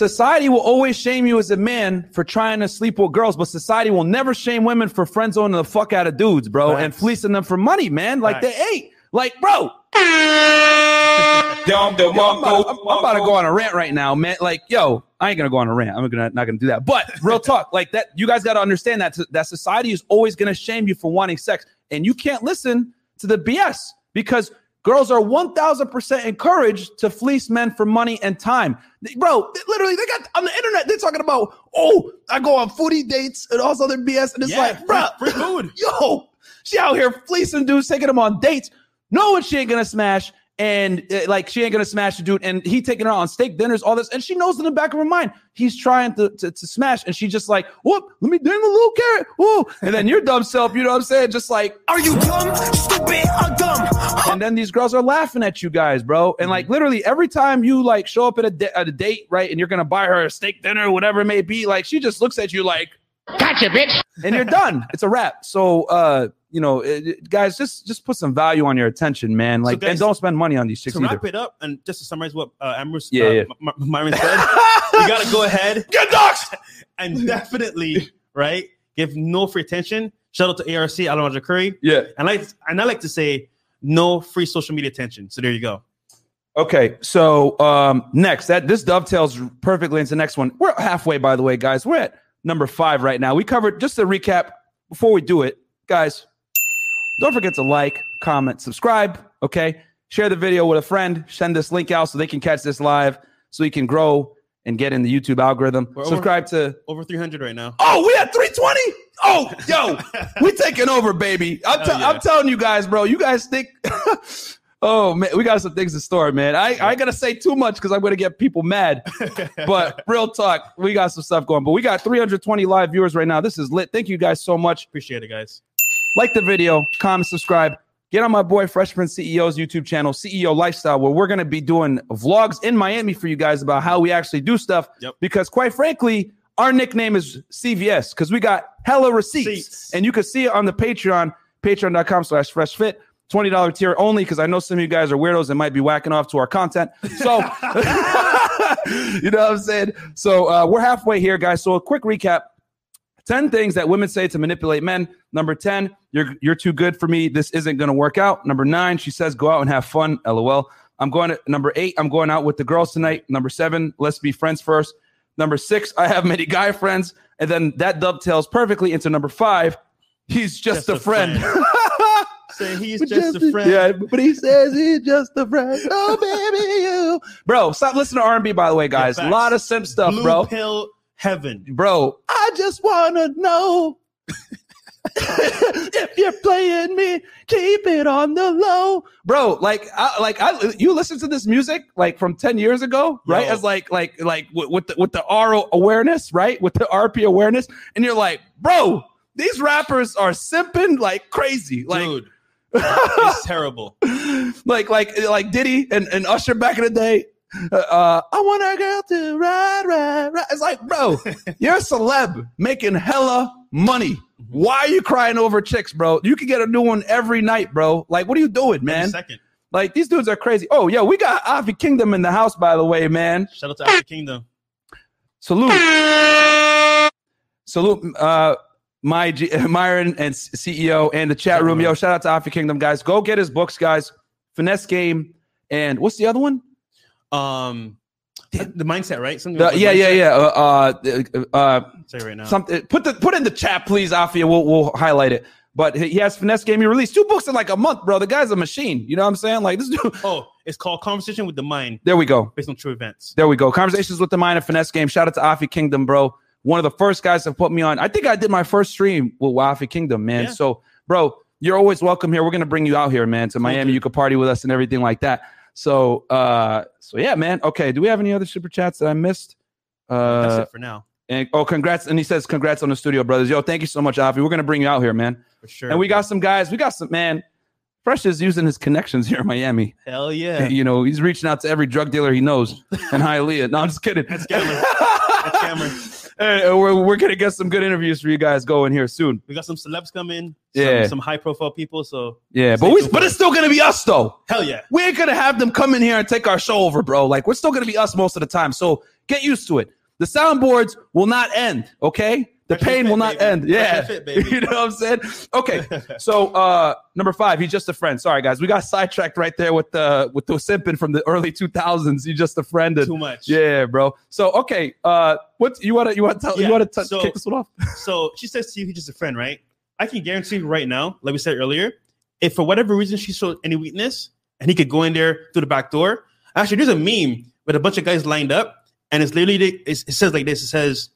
Society will always shame you as a man for trying to sleep with girls, but society will never shame women for friend zoning the fuck out of dudes, bro, and fleecing them for money, man. Like they ate. Like, bro, Yo, I'm, about, I'm- I'm about to go on a rant right now, man. Like, yo, I ain't gonna go on a rant. I'm gonna not gonna do that. But real talk, like that, you guys got to understand that that society is always gonna shame you for wanting sex, and you can't listen to the BS because Girls are 1000% encouraged to fleece men for money and time. Bro, literally, they got on the internet, they're talking about, oh, I go on foodie dates and all this other BS. And it's Yeah, like, free- bro, free food. Yo, she out here fleecing dudes, taking them on dates, knowing she ain't gonna smash. And uh, like she ain't gonna smash the dude, and he taking her on steak dinners, all this, and she knows in the back of her mind he's trying to, to, to smash, and she just like, whoop, let me ding a little carrot, whoa, and then your dumb self, you know what I'm saying, just like, Are you dumb, stupid, or dumb? and then these girls are laughing at you guys, bro. And like literally every time you like show up at a, da- at a date, right, and you're gonna buy her a steak dinner whatever it may be, like she just looks at you like, Gotcha, bitch. and you're done. It's a wrap. So, uh, you know, it- it- guys, just just put some value on your attention, man. Like, guys, and don't spend money on these chicks to either. wrap it up and just to summarize what uh, Ambrose, Yeah, uh, yeah. M- M- Myron said, you gotta go ahead Get doxxed! and definitely right give no free attention. Shout out to ARC Alan Roger Currie, Yeah. and like and I like to say no free social media attention. So there you go. Okay, so um, next that this dovetails perfectly into the next one. We're halfway, by the way, guys. We're at number five right now. We covered just to recap before we do it, guys. Don't forget to like, comment, subscribe. Okay, share the video with a friend. Send this link out so they can catch this live, so you can grow and get in the YouTube algorithm. We're over- subscribe to. Over 300 right now. Oh, we at three twenty. Oh, yo, we taking over, baby. I'm, te- yeah. I'm telling you guys, bro. You guys think. oh man, we got some things in store, man. I I gonna say too much because I'm gonna get people mad. but real talk, we got some stuff going. But we got 320 live viewers right now. This is lit. Thank you guys so much. Appreciate it, guys. Like the video, comment, subscribe. Get on my boy Freshman CEO's YouTube channel, CEO Lifestyle, where we're gonna be doing vlogs in Miami for you guys about how we actually do stuff. Yep. Because quite frankly, our nickname is CVS because we got hella receipts. And you can see it on the Patreon, patreon.com slash fresh fit. $20 tier only because I know some of you guys are weirdos and might be whacking off to our content. So, you know what I'm saying? So, uh, we're halfway here, guys. So, a quick recap 10 things that women say to manipulate men. Number 10, you're, you're too good for me. This isn't going to work out. Number nine, she says, go out and have fun. LOL. I'm going to number eight, I'm going out with the girls tonight. Number seven, let's be friends first. Number six, I have many guy friends. And then that dovetails perfectly into number five, he's just, Just a a friend. friend. Saying he's But just, a friend. Yeah, but he says he's just a friend. Oh, baby, you. Bro, stop listening to R&B, by the way, guys. a lot of simp stuff, Blue bro. pill heaven. Bro, I just want to know if you're playing me, keep it on the low. Bro, like, I, like I, you listen to this music like from 10 years ago, right? Yo. As like, like, like with, with the, with the R awareness, right? With the RP awareness. And you're like, bro, these rappers are simping like crazy. Like, Dude, it's terrible. like like like Diddy and, and Usher back in the day. Uh, I want a girl to ride, ride, ride. It's like, bro, you're a celeb making hella money. Why are you crying over chicks, bro? You can get a new one every night, bro. Like, what are you doing, Man. Second. Like, these dudes are crazy. Oh, yo, we got Afi Kingdom in the house, by the way, man. Shout out to African Kingdom. Salute. Salute, uh, my G- Myron and CEO and the chat room. Yo, shout out to Afi Kingdom, guys. Go get his books, guys. Finesse Game and what's the other one? Um, the mindset, right? Something The- yeah, yeah, mindset. yeah. Uh, uh, uh, Say right now. something. Put the put in the chat, please, Afi. We'll we'll highlight it. But he he has Finesse Game. He released two books in like a month, bro. The guy's a machine. You know what I'm saying? Like this dude. oh, it's called Conversation with the Mind There we go. based on true events. There we go. Conversations with the Mind and Finesse Game. Shout out to Afi Kingdom, bro. One of the first guys to put me on. I think I did my first stream with Wafi Kingdom, man. Yeah. So, bro, you're always welcome here. We're gonna bring you out here, man, to Miami. do. You could party with us and everything like that. So, uh, so yeah, man. Okay, do we have any other super chats that I missed? Uh, That's it for now, and oh, congrats! And he says, "Congrats on the studio, brothers." Yo, thank you so much, Afi. We're gonna bring you out here, man. for sure. And we got some guys. We got some man. Fresh is using his connections here in Miami. hell yeah. You know, he's reaching out to every drug dealer he knows in Hialeah. No, I'm just kidding. That's Cameron. That's Cameron. Hey, uh, we're, we're gonna get some good interviews for you guys going here soon. We got some celebs coming. Yeah. Some, some high profile people. So Yeah, but we but it's still gonna be us though. hell yeah. We ain't gonna have them come in here and take our show over, bro. Like we're still gonna be us most of the time. So get used to it. The soundboards will not end, okay? The Fresh pain fit, will not baby. end. Yeah. fit, you know what I'm saying? Okay. So uh number five, he's just a friend. Sorry guys, we got sidetracked right there with the with the simping from the early 2000s. He's just a friend. And, Too much. yeah, bro. So okay, uh, what you want to you want to tell you want to so- kick this one off? So she says to you, he's just a friend, right? I can guarantee you right now, like we said earlier, if for whatever reason she showed any weakness, and he could go in there through the back door. Actually, there's a meme with a bunch of guys lined up, and it's literally it says like this: it says,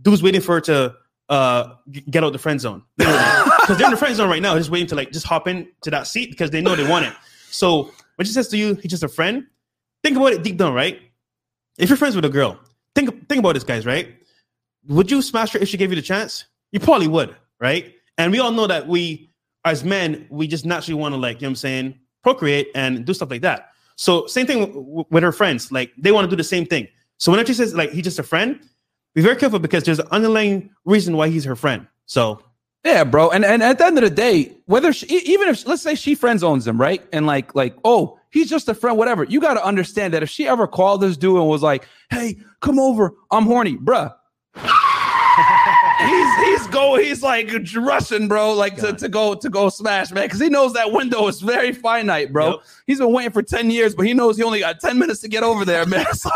"Dude's waiting for her to uh get out the friend zone because they're in the friend zone right now, just waiting to like just hop in to that seat because they know they want it." So when she says to you, he's just a friend. Think about it deep down, right? If you're friends with a girl, think think about this, guys, right? Would you smash her if she gave you the chance? You probably would, right? And we all know that we, as men, we just naturally want to like, you know what I'm saying, procreate and do stuff like that. So same thing w- w- with her friends, like they want to do the same thing. So whenever she says like he's just a friend, be very careful because there's an underlying reason why he's her friend. So Yeah, bro. And and at the end of the day, whether she, even if let's say she friend zones him, right? And like like oh, he's just a friend, whatever. You got to understand that if she ever called this dude and was like, "Hey, come over, I'm horny, bruh." He's he's go he's like rushing, bro, like to, to go to go smash, man, because he knows that window is very finite, bro. Yep. He's been waiting for ten years, but he knows he only got ten minutes to get over there, man. So-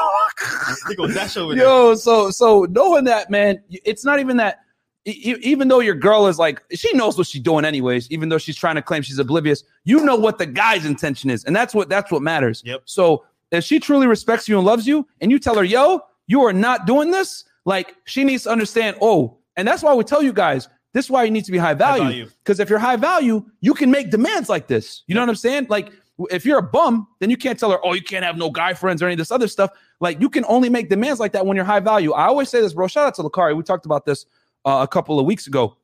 they go dash over there. Yo, so so knowing that, man, it's not even that. Even though your girl is like, she knows what she's doing, anyways. Even though she's trying to claim she's oblivious, you know what the guy's intention is, and that's what that's what matters. Yep. So if she truly respects you and loves you, and you tell her, "Yo, you are not doing this," like she needs to understand. Oh, and that's why we tell you guys. This is why you need to be high value. Because if you're high value, you can make demands like this. You know what I'm saying? Like if you're a bum, then you can't tell her, oh, you can't have no guy friends or any of this other stuff. Like you can only make demands like that when you're high value. I always say this, bro. Shout out to Lakari. We talked about this uh, a couple of weeks ago.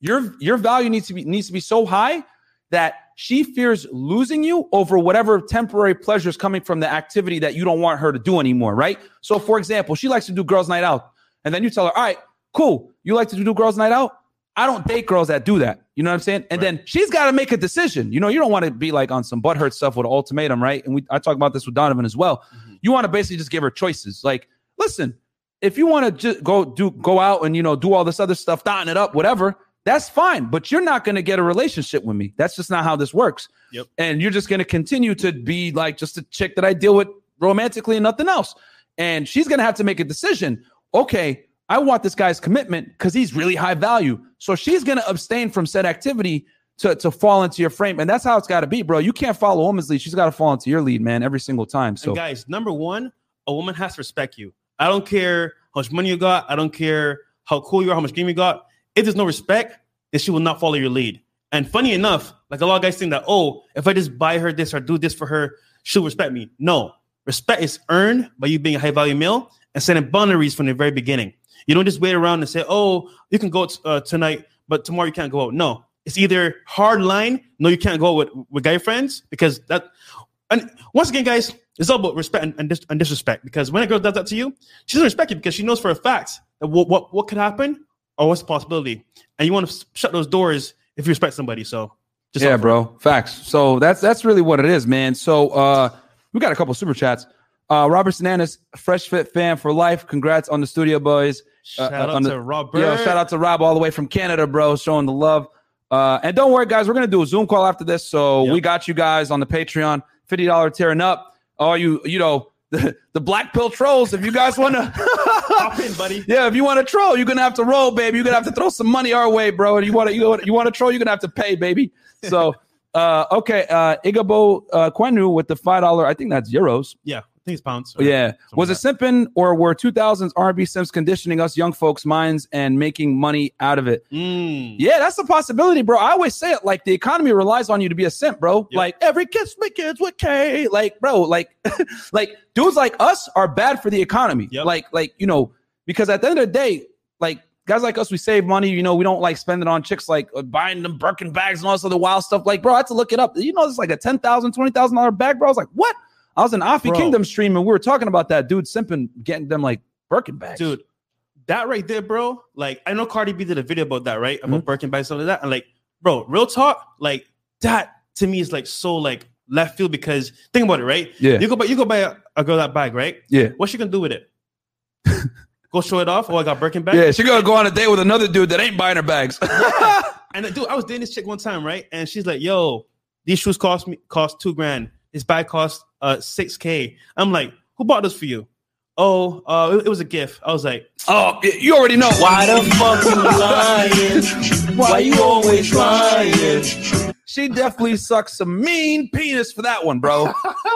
Your your value needs to be needs to be so high that she fears losing you over whatever temporary pleasures coming from the activity that you don't want her to do anymore, right? So, for example, she likes to do girls' night out, and then you tell her, "All right, cool, you like to do girls' night out." I don't date girls that do that. You know what I'm saying? And then she's got to make a decision. You know, you don't want to be like on some butthurt stuff with an ultimatum, right? And we I talk about this with Donovan as well. Mm-hmm. You want to basically just give her choices. Like, listen, if you want to just go do go out and you know do all this other stuff, dotting it up, whatever, that's fine. But you're not going to get a relationship with me. That's just not how this works. Yep. And you're just going to continue to be like just a chick that I deal with romantically and nothing else. And she's going to have to make a decision. Okay, I want this guy's commitment because he's really high value. So she's going to abstain from said activity to, to fall into your frame. And that's how it's got to be, bro. You can't follow a woman's lead. She's got to fall into your lead, man, every single time. So And guys, number one, a woman has to respect you. I don't care how much money you got. I don't care how cool you are, how much game you got. If there's no respect, then she will not follow your lead. And funny enough, like a lot of guys think that, oh, if I just buy her this or do this for her, she'll respect me. No, respect is earned by you being a high value male and setting boundaries from the very beginning. You don't just wait around and say, oh, you can go t- uh, tonight, but tomorrow you can't go out. No, it's either hard line, no, you can't go out with, with guy friends because that. And once again, guys, it's all about respect and, and, dis- and disrespect. Because when a girl does that to you, she doesn't respect you because she knows for a fact that what what, what could happen or what's the possibility, and you want to shut those doors if you respect somebody. So, just yeah, bro. Facts. So that's that's really what it is, man. So uh we got a couple super chats. Uh Robert Sananas, fresh fit fan for life. Congrats on the studio boys. Shout uh, out on to Rob. Yo, shout out to Rob all the way from Canada, bro, showing the love. Uh, and don't worry, guys, we're gonna do a Zoom call after this. So Yep. we got you guys on the Patreon, fifty dollar tearing up. All you, you know, the, the black pill trolls. If you guys want to, Hop in, buddy. yeah, if you want to troll, you're gonna have to roll, baby. You're gonna have to throw some money our way, bro. And you want to, you want, you want to troll, you're gonna have to pay, baby. So, uh, okay, uh, Igabo uh, Quenu with the five dollar. I think that's euros. Yeah, It's pounds. Yeah. Was it like simping or were 2000s R&B Sims conditioning us young folks' minds and making money out of it? Mm. Yeah, that's a possibility, bro. I always say it like the economy relies on you to be a simp, bro. Yep. Like every kiss my kids with K. Like, bro, like like dudes like us are bad for the economy. Yep. Like, like, you know, because at the end of the day, like guys like us, we save money, you know, we don't like spend it on chicks like uh, buying them Birkin bags and all this other wild stuff. Like, bro, I had to look it up. You know, it's like a $10,000, $20,000 bag, bro. I was like, what? I was in Afi. Kingdom stream and we were talking about that dude simping, getting them like Birkin bags. dude. That right there, bro. Like, I know Cardi B did a video about that, right? Mm-hmm. About Birkin bags, stuff like that. And like, bro, real talk, like that to me is like so like left field because think about it, right? Yeah. You go buy you go buy a, a girl that bag, right? Yeah. What's she gonna do with it? go show it off? Oh, I got Birkin bag. Yeah, she gonna go on a date with another dude that ain't buying her bags. And dude, I was dating this chick one time, right? And she's like, "Yo, these shoes cost me cost two grand. This bag cost uh six k." I'm like, "Who bought this for you?" Oh, uh, it, it was a gift. I was like, oh, you already know. Why the fuck you lying? Why you always lying? she definitely sucks some mean penis for that one, bro.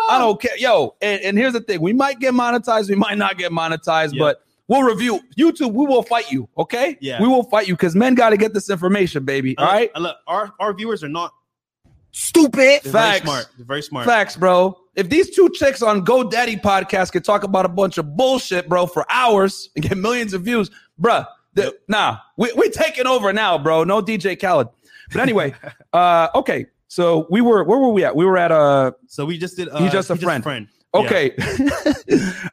I don't care. Yo, and, and here's the thing: we might get monetized, we might not get monetized, Yeah. but we'll review YouTube. We will fight you, okay? Yeah. we will fight you because men got to get this information, baby. All Uh, right, uh, look, our our viewers are not Stupid. they're very Facts. smart. They're very smart. facts, bro. If these two chicks on Call Her Daddy podcast could talk about a bunch of bullshit, bro, for hours and get millions of views, bruh, the, nah, we we taking over now, bro. No DJ Khaled. But anyway, uh, okay. So we were where were we at? We were at uh So we just did. Uh, He's just a friend. Yeah. Okay.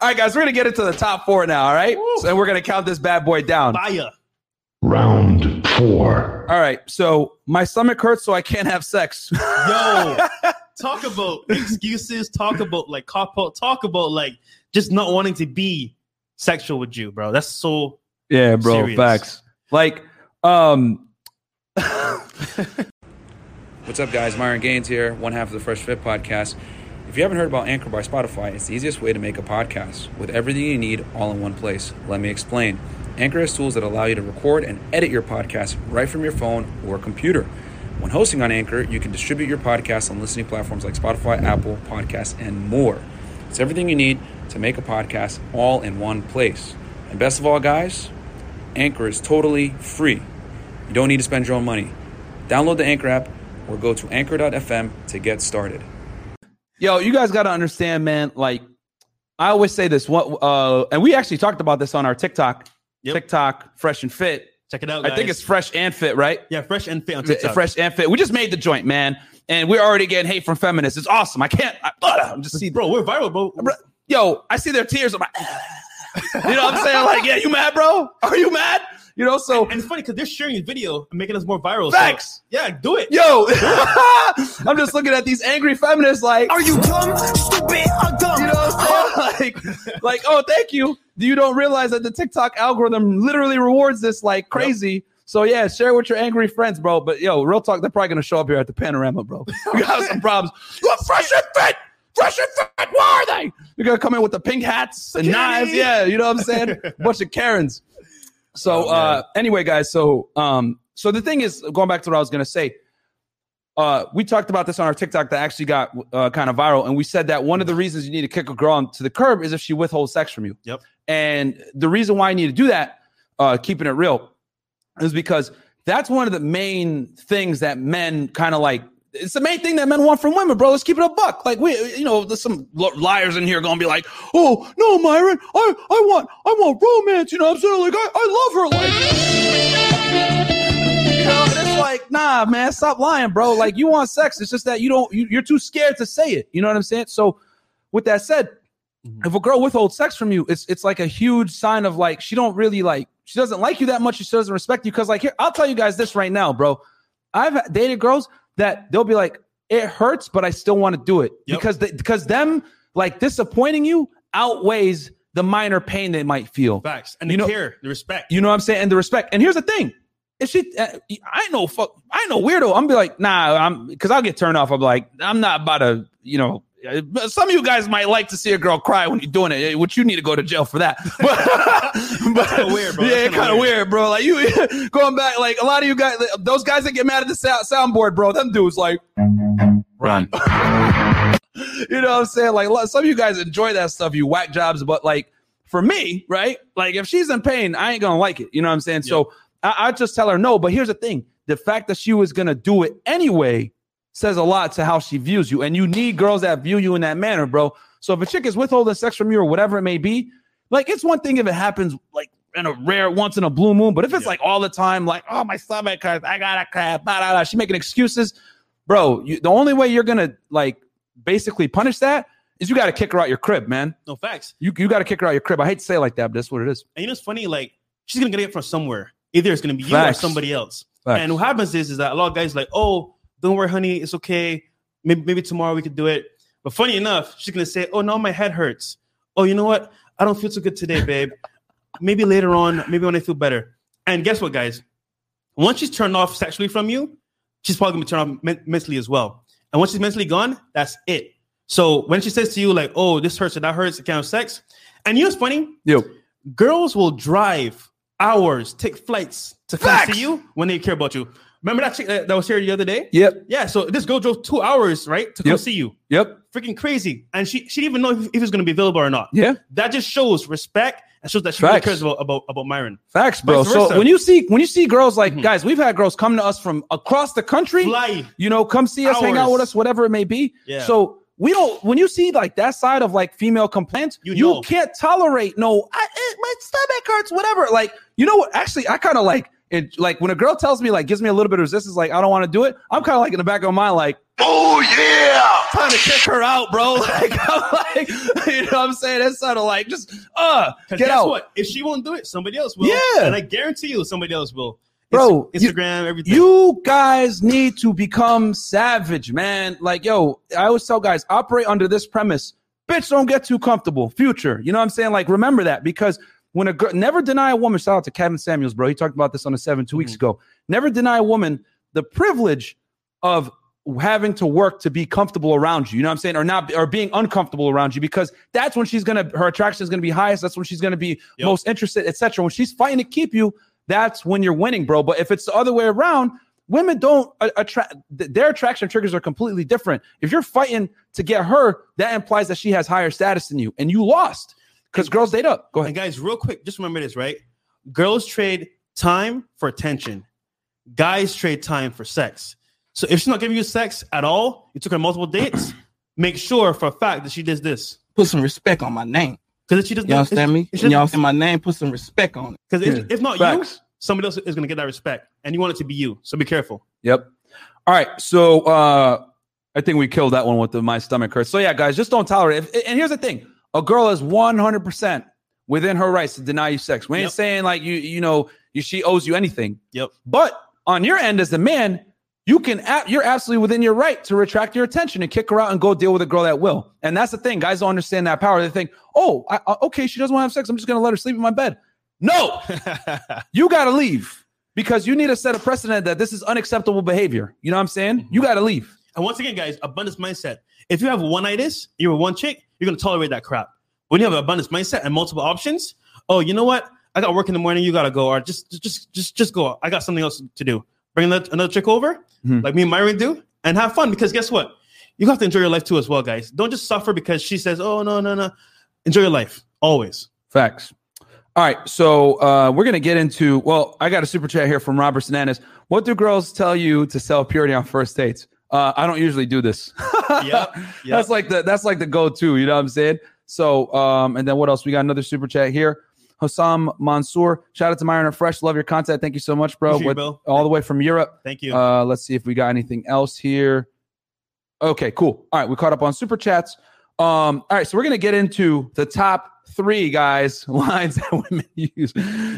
all right, guys, we're gonna get into the top four now. All right. Woo. So and we're gonna count this bad boy down. Fire. Round four. All right. So my stomach hurts, so I can't have sex. Yo, talk about excuses. Talk about like cop out. Talk about like just not wanting to be sexual with you, bro. That's so. yeah, bro. Serious. Facts. Like, um. What's up, guys? Myron Gaines here, one half of the Fresh Fit podcast. If you haven't heard about Anchor by Spotify, it's the easiest way to make a podcast with everything you need all in one place. Let me explain. Anchor has tools that allow you to record and edit your podcast right from your phone or computer. When hosting on Anchor, you can distribute your podcast on listening platforms like Spotify, Apple Podcasts, and more. It's everything you need to make a podcast all in one place. And best of all, guys, Anchor is totally free. You don't need to spend your own money. Download the Anchor app or go to anchor.fm to get started. Yo, you guys got to understand, man. Like, I always say this. What, uh, and we actually talked about this on our TikTok. Yep. TikTok, fresh and fit. Check it out. I think it's fresh and fit, right? yeah, fresh and fit on F- TikTok. Fresh and fit. We just made the joint, man, and we're already getting hate from feminists. It's awesome. I can't. I, I'm just see, bro. We're viral, bro. Bro, Yo, I see their tears. I'm like, you know what I'm saying? Like, yeah, you mad, bro? Are you mad? You know, so And it's funny because they're sharing this video and making us more viral. so- Facts. yeah, do it. Yo, I'm just looking at these angry feminists like, Are you dumb, stupid, or dumb? you know what I'm saying? Like, like, oh, thank you. You don't realize that the TikTok algorithm literally rewards this like crazy. So yeah, share with your angry friends, bro. But yo, real talk, they're probably gonna show up here at the panorama, bro. We got some problems. Look, fresh and fit, fresh and fit. Where are they? You're gonna come in with the pink hats and knives. Yeah, you know what I'm saying? Bunch of Karens. So Oh, uh anyway, guys, so um so the thing is going back to what I was gonna say. Uh, we talked about this on our TikTok that actually got uh, kind of viral, and we said that one of the reasons you need to kick a girl to the curb is if she withholds sex from you. Yep. And the reason why I need to do that, uh, keeping it real, is because that's one of the main things that men kind of like. It's the main thing that men want from women, bro. Let's keep it a buck. Like we, you know, there's some liars in here gonna be like, "Oh no, Myron, I, I want, I want romance." You know I'm saying? Like I, I love her. Like, you know, it's like, nah, man, stop lying, bro. Like you want sex. It's just that you don't. You, you're too scared to say it. You know what I'm saying? So, with that said, if a girl withholds sex from you, it's it's like a huge sign of like she don't really like she doesn't like you that much. She doesn't respect you because like here, I'll tell you guys this right now, bro. I've dated girls that they'll be like, it hurts, but I still want to do it Yep. because they, because them like disappointing you outweighs the minor pain they might feel. Facts and You the know- care, the respect. You know what I'm saying? And the respect. And here's the thing. If she, uh, I know, fuck, I know, weirdo. I'm be like, nah, I'm because I'll get turned off. I'm like, I'm not about to, you know. Uh, Some of you guys might like to see a girl cry when you're doing it, which you need to go to jail for that. But, but weird, bro. Yeah, kinda weird. weird, bro. Like you going back, like a lot of you guys, those guys that get mad at the sound, soundboard, bro. Them dudes, like, Run. you know what I'm saying? Like some of you guys enjoy that stuff, you whack jobs, but like for me, right? Like if she's in pain, I ain't gonna like it. You know what I'm saying? So I, I just tell her no. But here's the thing: the fact that she was gonna do it anyway says a lot to how she views you. And you need girls that view you in that manner, bro. So if a chick is withholding sex from you or whatever it may be, like it's one thing if it happens like in a rare once in a blue moon, but if it's Yeah. like all the time, like oh my stomach hurts, I gotta crap, blah, blah, blah, she making excuses, bro. You, the only way you're gonna like basically punish that is you got to kick her out your crib, man. no facts. You you got to kick her out your crib. I hate to say it like that, but that's what it is. And you know, it's funny. Like she's gonna get it from somewhere. Either it's gonna be you Facts. or somebody else. Facts. And what happens is, is that a lot of guys like, oh, don't worry, honey, it's okay. Maybe maybe tomorrow we could do it. But funny enough, she's gonna say, oh no, my head hurts. Oh, you know what? I don't feel so good today, babe. maybe later on, maybe when I feel better. And guess what, guys? Once she's turned off sexually from you, she's probably gonna turn off men- mentally as well. And once she's mentally gone, that's it. So when she says to you, like, oh, this hurts or that hurts, it kind of sex. And you know what's funny? Yo, girls will drive hours, take flights to Facts. fancy you when they care about you. Remember that chick that, that was here the other day? Yep. Yeah. So this girl drove two hours, right, to come Yep. see you. Yep. Freaking crazy. And she she didn't even know if, if he was going to be available or not. Yeah. That just shows respect and shows that she really cares about about, about Myron. Facts, bro. So when you see when you see girls like Mhm. guys, we've had girls come to us from across the country. Fly. You know, come see us, hang out with us, whatever it may be. Yeah. So we don't. When you see like that side of like female complaints, You you, know. can't tolerate. No, I, it, my stomach hurts. Whatever. Like you know what? Actually, I kind of like it. Like when a girl tells me like gives me a little bit of resistance, like I don't want to do it. I'm kind of like in the back of my mind, like Oh yeah! trying to kick her out, bro. Like I'm like, you know what I'm saying? That's sort of like just uh get out. what? If she won't do it, somebody else will. Yeah. And I guarantee you, somebody else will. Bro, Inst- you- Instagram, everything. You guys need to become savage, man. Like, yo, I always tell guys, operate under this premise. Bitch, don't get too comfortable. Future. You know what I'm saying? Like, remember that because when a girl never deny a woman, shout out to Kevin Samuels, bro. He talked about this on the seven 2 weeks mm-hmm. ago. Never deny a woman the privilege of having to work to be comfortable around you. You know what I'm saying? Or not or being uncomfortable around you because that's when she's gonna her attraction is gonna be highest. That's when she's gonna be Yep. most interested, etc. When she's fighting to keep you, that's when you're winning, bro. But if it's the other way around, women don't uh, attract their attraction triggers are completely different. If you're fighting to get her, that implies that she has higher status than you, and you lost because girls date up. Go And ahead. guys, real quick, just remember this, right? Girls trade time for attention. Guys trade time for sex. So if she's not giving you sex at all, you took her multiple dates, make sure for a fact that she does this. Put some respect on my name. Because if she doesn't, You understand me? It's When y'all just- say my name, put some respect on it. Because if, Yeah. if not Facts. you, somebody else is going to get that respect, and you want it to be you. So be careful. Yep. All right. So uh I think we killed that one with the my stomach hurts. So yeah, guys, just don't tolerate it. And here's the thing: a girl is 100 percent within her rights to deny you sex. We ain't Yep. saying like you you know you, she owes you anything. Yep. But on your end as the man, you can a- you're absolutely within your right to retract your attention and kick her out and go deal with a girl at will. And that's the thing. Guys don't understand that power. They think, oh, I, I- okay, she doesn't want to have sex. I'm just gonna let her sleep in my bed. No, you got to leave because you need to set a precedent that this is unacceptable behavior. You know what I'm saying? You mhm. got to leave. And once again, guys, abundance mindset. If you have one itis, you're one chick, you're gonna tolerate that crap. When you have an abundance mindset and multiple options, oh, you know what? I got work in the morning, you gotta go, or just just just just go. I got something else to do. Bring another, another chick over, Mhm. like me and Myron do, and have fun. Because guess what? You have to enjoy your life too, as well, guys. Don't just suffer because she says, "Oh no, no, no." Enjoy your life always. Facts. All right, so uh, we're gonna get into. Well, I got a super chat here from Robert Sananas. What do girls tell you to sell purity on first dates? Uh, I don't usually do this. Yep, yep. That's like the that's like the go-to. You know what I'm saying? So, um, and then what else? We got another super chat here. Hossam Mansour. Shout out to Myron and Fresh. Love your content. Thank you so much, bro. With- Bill. all the way from Europe. Thank you. Uh, let's see if we got anything else here. Okay, cool. All right, we caught up on super chats. Um, all right, so we're gonna get into the top three guys lines that women use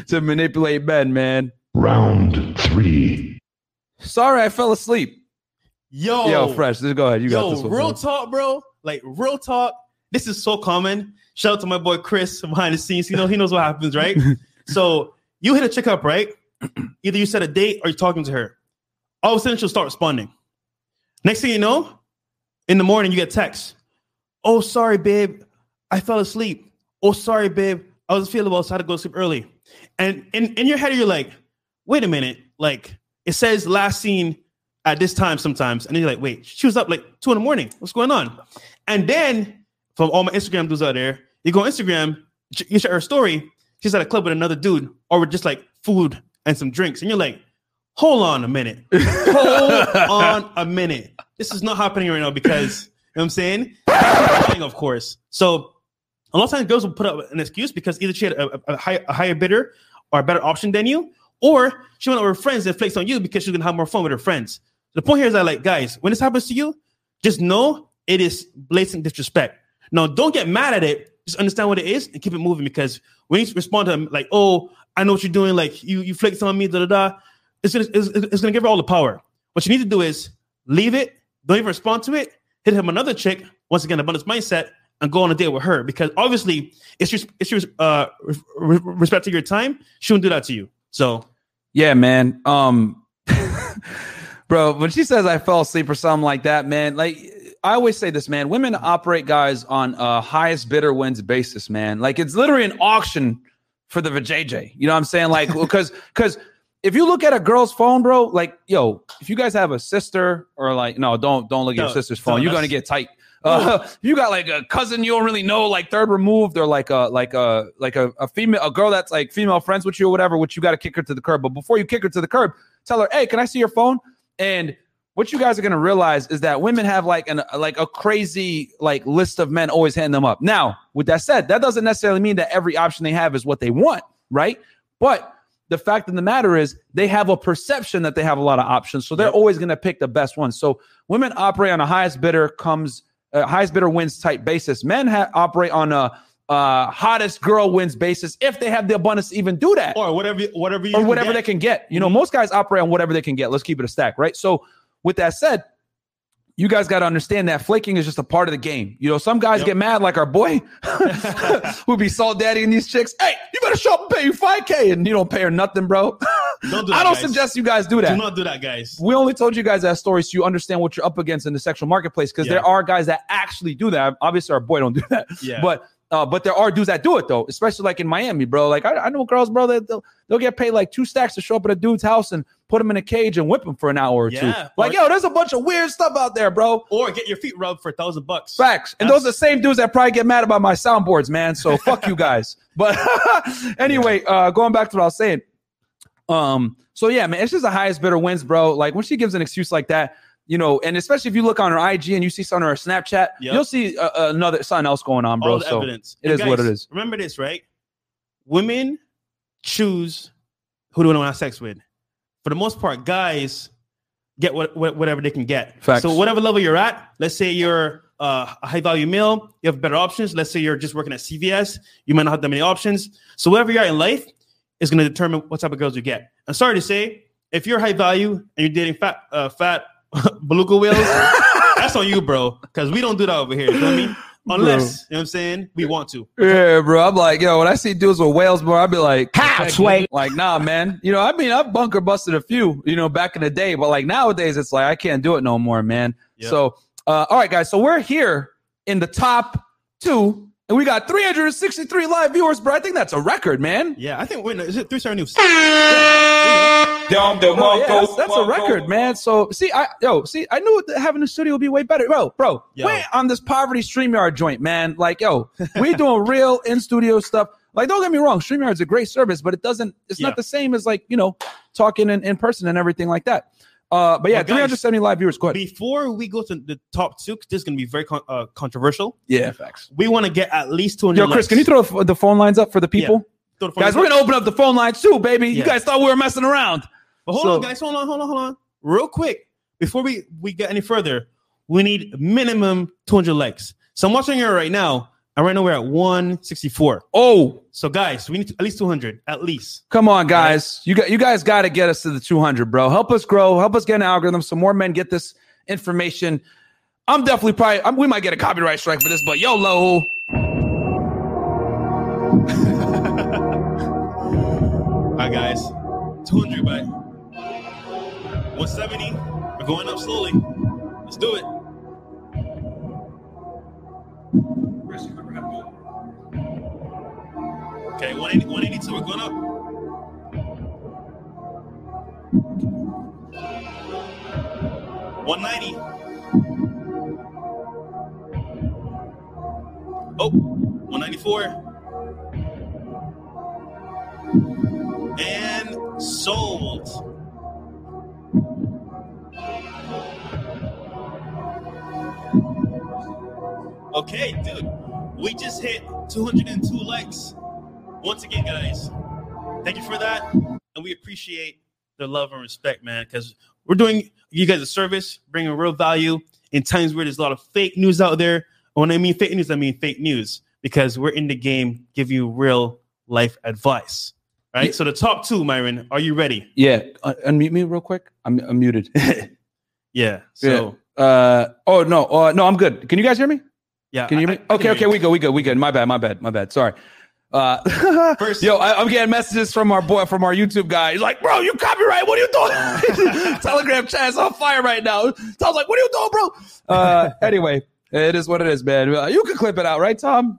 to manipulate men. Man, Round three. sorry, I fell asleep. Yo, Yo, fresh. Just go ahead. You got this one. real bro. talk, bro. Like real talk. This is so common. Shout out to my boy Chris behind the scenes. You know, he knows what happens, right? so you hit a chick up, right? Either you set a date or you're talking to her. All of a sudden, she'll start responding. Next thing you know, in the morning, you get text. Oh, sorry, babe. I fell asleep. Oh, sorry, babe. I was feeling well, so I had to go to sleep early. And in, in your head, you're like, wait a minute. Like, it says last seen at this time sometimes. And then you're like, wait, she was up like two in the morning. What's going on? And then from all my Instagram dudes out there, you go on Instagram, you share her story. She's at a club with another dude, or with just like food and some drinks. And you're like, hold on a minute. Hold on a minute. This is not happening right now because, you know what I'm saying? Of course. So a lot of times girls will put up an excuse because either she had a, a, a, high, a higher bidder or a better option than you, or she went out with her friends and flakes on you because she's gonna have more fun with her friends. The point here is that, like, guys, when this happens to you, just know it is blatant disrespect. Now, don't get mad at it. Just understand what it is and keep it moving because when you respond to them, like, oh, I know what you're doing, like, you you flaked on me, da da da, it's gonna, it's, it's gonna give her all the power. What you need to do is leave it, don't even respond to it, hit him another chick, once again, abundance mindset, and go on a date with her because obviously, if your, it's your uh, re- re- respect to your time, she wouldn't do that to you. So, Yeah, man. Um, bro, when she says I fell asleep or something like that, man, like I always say this, man. Women operate guys on a highest bidder wins basis, man. Like it's literally an auction for the vajayjay. You know what I'm saying? Like because because if you look at a girl's phone, bro, like yo, if you guys have a sister or like no, don't don't look at your No, sister's no, phone. You're gonna get tight. Uh, you got like a cousin you don't really know, like third removed, or like a like a like a, a female a girl that's like female friends with you or whatever, which you got to kick her to the curb. But before you kick her to the curb, tell her, hey, can I see your phone? And what you guys are gonna realize is that women have like an like a crazy like list of men always handing them up. Now, with that said, that doesn't necessarily mean that every option they have is what they want, right? But the fact of the matter is they have a perception that they have a lot of options, so they're Yep. always gonna pick the best one. So women operate on a highest bidder comes uh, highest bidder wins type basis. Men ha- operate on a uh, hottest girl wins basis if they have the abundance to even do that or whatever, whatever, you or whatever get. they can get. You know, most guys operate on whatever they can get. Let's keep it a stack, right? So, with that said, you guys got to understand that flaking is just a part of the game. You know, some guys Yep. get mad, like our boy, who be salt daddy and these chicks. Hey, you better show up and pay you five k, and you don't pay her nothing, bro. Don't do I don't guys. suggest you guys do that. Do not do that, guys. we only told you guys that story so you understand what you're up against in the sexual marketplace because Yeah. there are guys that actually do that. Obviously, our boy don't do that, Yeah. but uh, but there are dudes that do it though, especially like in Miami, bro. Like I, I know girls, bro, that they'll, they'll get paid like two stacks to show up at a dude's house and put him in a cage and whip him for an hour or two. Like Or- yo, there's a bunch of weird stuff out there, bro. Or get your feet rubbed for a thousand bucks. Facts. And That's- those are the same dudes that probably get mad about my soundboards, man. So fuck you guys. But anyway, uh, going back to what I was saying. Um, so yeah, man, it's just the highest bidder wins, bro. Like when she gives an excuse like that, you know, and especially if you look on her IG and you see something on her Snapchat, Yep. you'll see uh, another something else going on, bro. So evidence. it And is what it is. Remember this, right? Women choose who do they want to have sex with. For the most part, guys get what, what whatever they can get. Facts. So whatever level you're at, let's say you're uh, a high value male, you have better options. Let's say you're just working at CVS, you might not have that many options. So wherever you're at in life is going to determine what type of girls you get. I'm sorry to say, if you're high value and you're dating fat uh, fat beluga whales, that's on you, bro. Because we don't do that over here. You know what I mean? Unless, you know what I'm saying, we want to. Yeah, bro. I'm like, yo, when I see dudes with whales, bro, I'd be like, How, Sway? Like, nah, man. You know, I mean, I've bunker busted a few, you know, back in the day, but like nowadays, it's like I can't do it no more, man. Yep. So, uh, all right, guys. So we're here in the top two, and we got 363 live viewers, bro. I think that's a record, man. Yeah, I think wait, no, is it three star news? Oh, yeah, that's, that's a record, man. So, see, I yo, see, I knew that having a studio would be way better, bro. Bro, Yo. we're on this poverty Streamyard joint, man. Like, yo, we doing real in studio stuff. Like, don't get me wrong, Streamyard's a great service, but it doesn't. It's Yeah. not the same as like you know talking in, in person and everything like that. Uh, but yeah, Well, guys, 370 live viewers. Go ahead. Before we go to the top two, 'cause this is gonna be very con- uh, controversial. yeah, facts. We want to get at least 200. Yo, Chris, likes. can you throw the the phone lines up for the people? Throw the Guys, we're gonna open up the phone lines too, baby. You guys thought we were messing around. But hold So- on, guys. Hold on, hold on, hold on. Real quick, before we, we get any further, we need minimum 200 likes. So I'm watching here right now, and right now we're at 164. Oh, So, guys, we need to, at least 200, at least. Come on, guys. You got you guys got to get us to the 200, bro. Help us grow. Help us get an algorithm so more men get this information. I'm definitely probably I'm, we might get a copyright strike for this, but YOLO. All right, guys. 200, but 170. We're going up slowly. Let's do it. Okay, 180, 182. We're going up. One ninety. Oh, 194. And sold. Okay, dude, we just hit 202 likes. Once again, guys, thank you for that. And we appreciate the love and respect, man, because we're doing you guys a service, bringing real value in times where there's a lot of fake news out there. When I mean fake news, I mean fake news because we're in the game, give you real life advice. Right. Yeah. So the top two, Myron, are you ready? Yeah, uh, unmute me real quick. I'm, I'm muted. Yeah. So uh oh no, uh, no, I'm good. Can you guys hear me? yeah. Can you hear me? I- I okay, okay, we go, we go, we good. My bad, my bad, my bad. Sorry. Uh, First- yo, I, I'm getting messages from our boy, from our YouTube guy. He's like, "Bro, you copyright? What are you doing?" Telegram chat is on fire right now. Tom's like, "What are you doing, bro?" Uh, anyway, it is what it is, man. Uh, you can clip it out, right, Tom?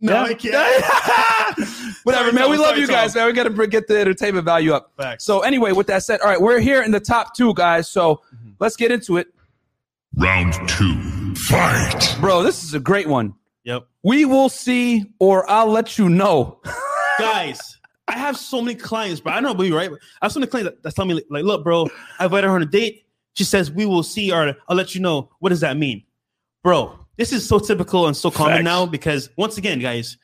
No, Yeah? I can't. Whatever, Sorry, man. Tom, We love sorry, you Tom. guys, man. We got to get the entertainment value up. Facts. So anyway, with that said, all right, we're here in the top two, guys. So let's get into it, Round two. Fight. bro. This is a great one. Yep. We will see, or I'll let you know. Guys, I have so many clients, but I don't know about you, right? I have so many clients that, tell me, like, look, bro, I invited her on a date. She says, we will see, or I'll let you know. What does that mean? Bro, this is so typical and so common Facts. now because, once again, guys,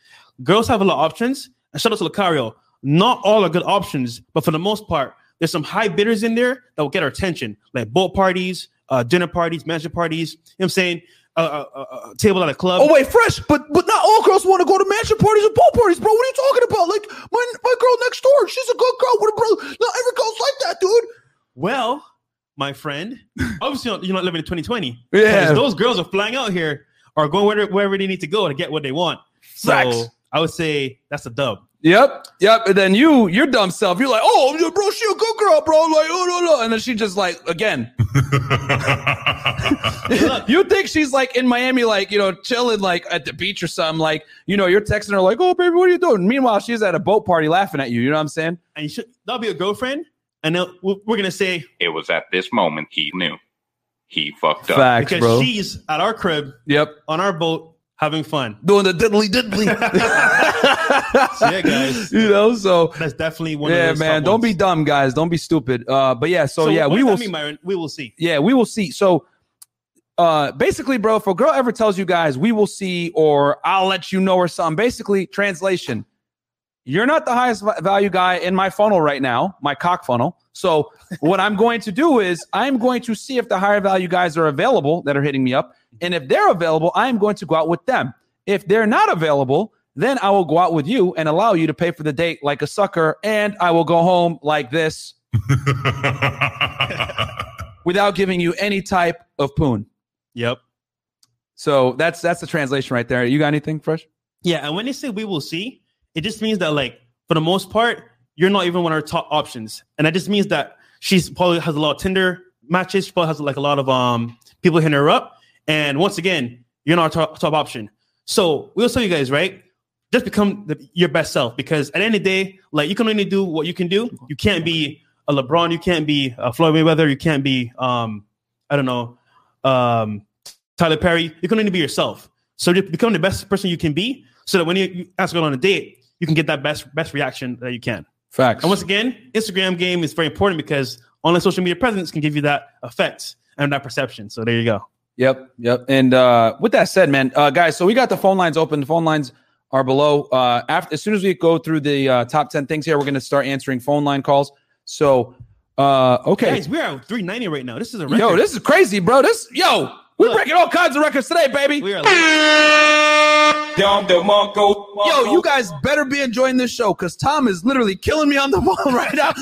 girls have a lot of options. And shout out to Lucario. Not all are good options, but for the most part, there's some high bidders in there that will get our attention, like boat parties, uh, dinner parties, mansion parties. You know what I'm saying? Uh, uh, uh, table at a club. Oh wait, fresh, but but not all girls want to go to mansion parties and pool parties, bro. What are you talking about? Like my my girl next door, she's a good girl with a brother. Not every girl's like that, dude. Well, my friend, obviously you're not- living in 2020. Yeah. Those girls are flying out here or going wherever, wherever they need to go to get what they want. So Facts. I would say that's a dub. Yep, yep. And then you, your dumb self, you're like, oh, bro, she a good girl, bro. Like, oh no, no. And then she just like again. you think she's like in Miami, like you know, chilling like at the beach or something. Like you know, you're texting her like, oh baby, what are you doing? Meanwhile, she's at a boat party laughing at you. You know what I'm saying? And you should that'll be a girlfriend. And then we're we're gonna say It was at this moment he knew. He fucked up. Facts, because bro. she's at our crib Yep. on our boat having fun. Doing the diddly diddly. So yeah, guys. you know, so That's definitely one yeah, of those man. top Don't be dumb, guys. Don't be stupid. Uh, but yeah, so, yeah, what we does will. that mean, Myron? We will see. yeah, we will see. So, uh, basically, bro, if a girl ever tells you guys, we will see, or I'll let you know, or something, basically, translation, you're not the highest value guy in my funnel right now, my cock funnel. So, what I'm going to do is I'm going to see if the higher value guys are available that are hitting me up. And if they're available, I'm going to go out with them. If they're not available, then I will go out with you and allow you to pay for the date like a sucker. And I will go home like this without giving you any type of poon. Yep. So that's that's the translation right there. You got anything fresh? Yeah, and when they say we will see, it just means that like for the most part, you're not even one of our top options, and that just means that she's probably has a lot of Tinder matches. She probably has like a lot of um people hitting her up, and once again, you're not our top, top option. So we'll tell you guys, right? Just become the, your best self because at the end of the day, like you can only do what you can do. You can't be a LeBron, you can't be a Floyd Mayweather, you can't be um I don't know um Tyler Perry. You can only be yourself. So just become the best person you can be, so that when you, you ask girl on a date, you can get that best best reaction that you can. Facts. And once again, Instagram game is very important because online social media presence can give you that effect and that perception. So there you go. Yep, yep. And uh, with that said, man, uh, guys, so we got the phone lines open. The phone lines are below. Uh, after as soon as we go through the uh, top ten things here, we're going to start answering phone line calls. So, uh, okay, Guys, we're at 390 right now. This is a record. yo, this is crazy, bro. This, yo, we're Look. breaking all kinds of records today, baby. we are like, Yo, you guys better be enjoying this show because Tom is literally killing me on the phone right now.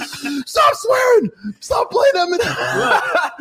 Stop swearing. Stop playing that.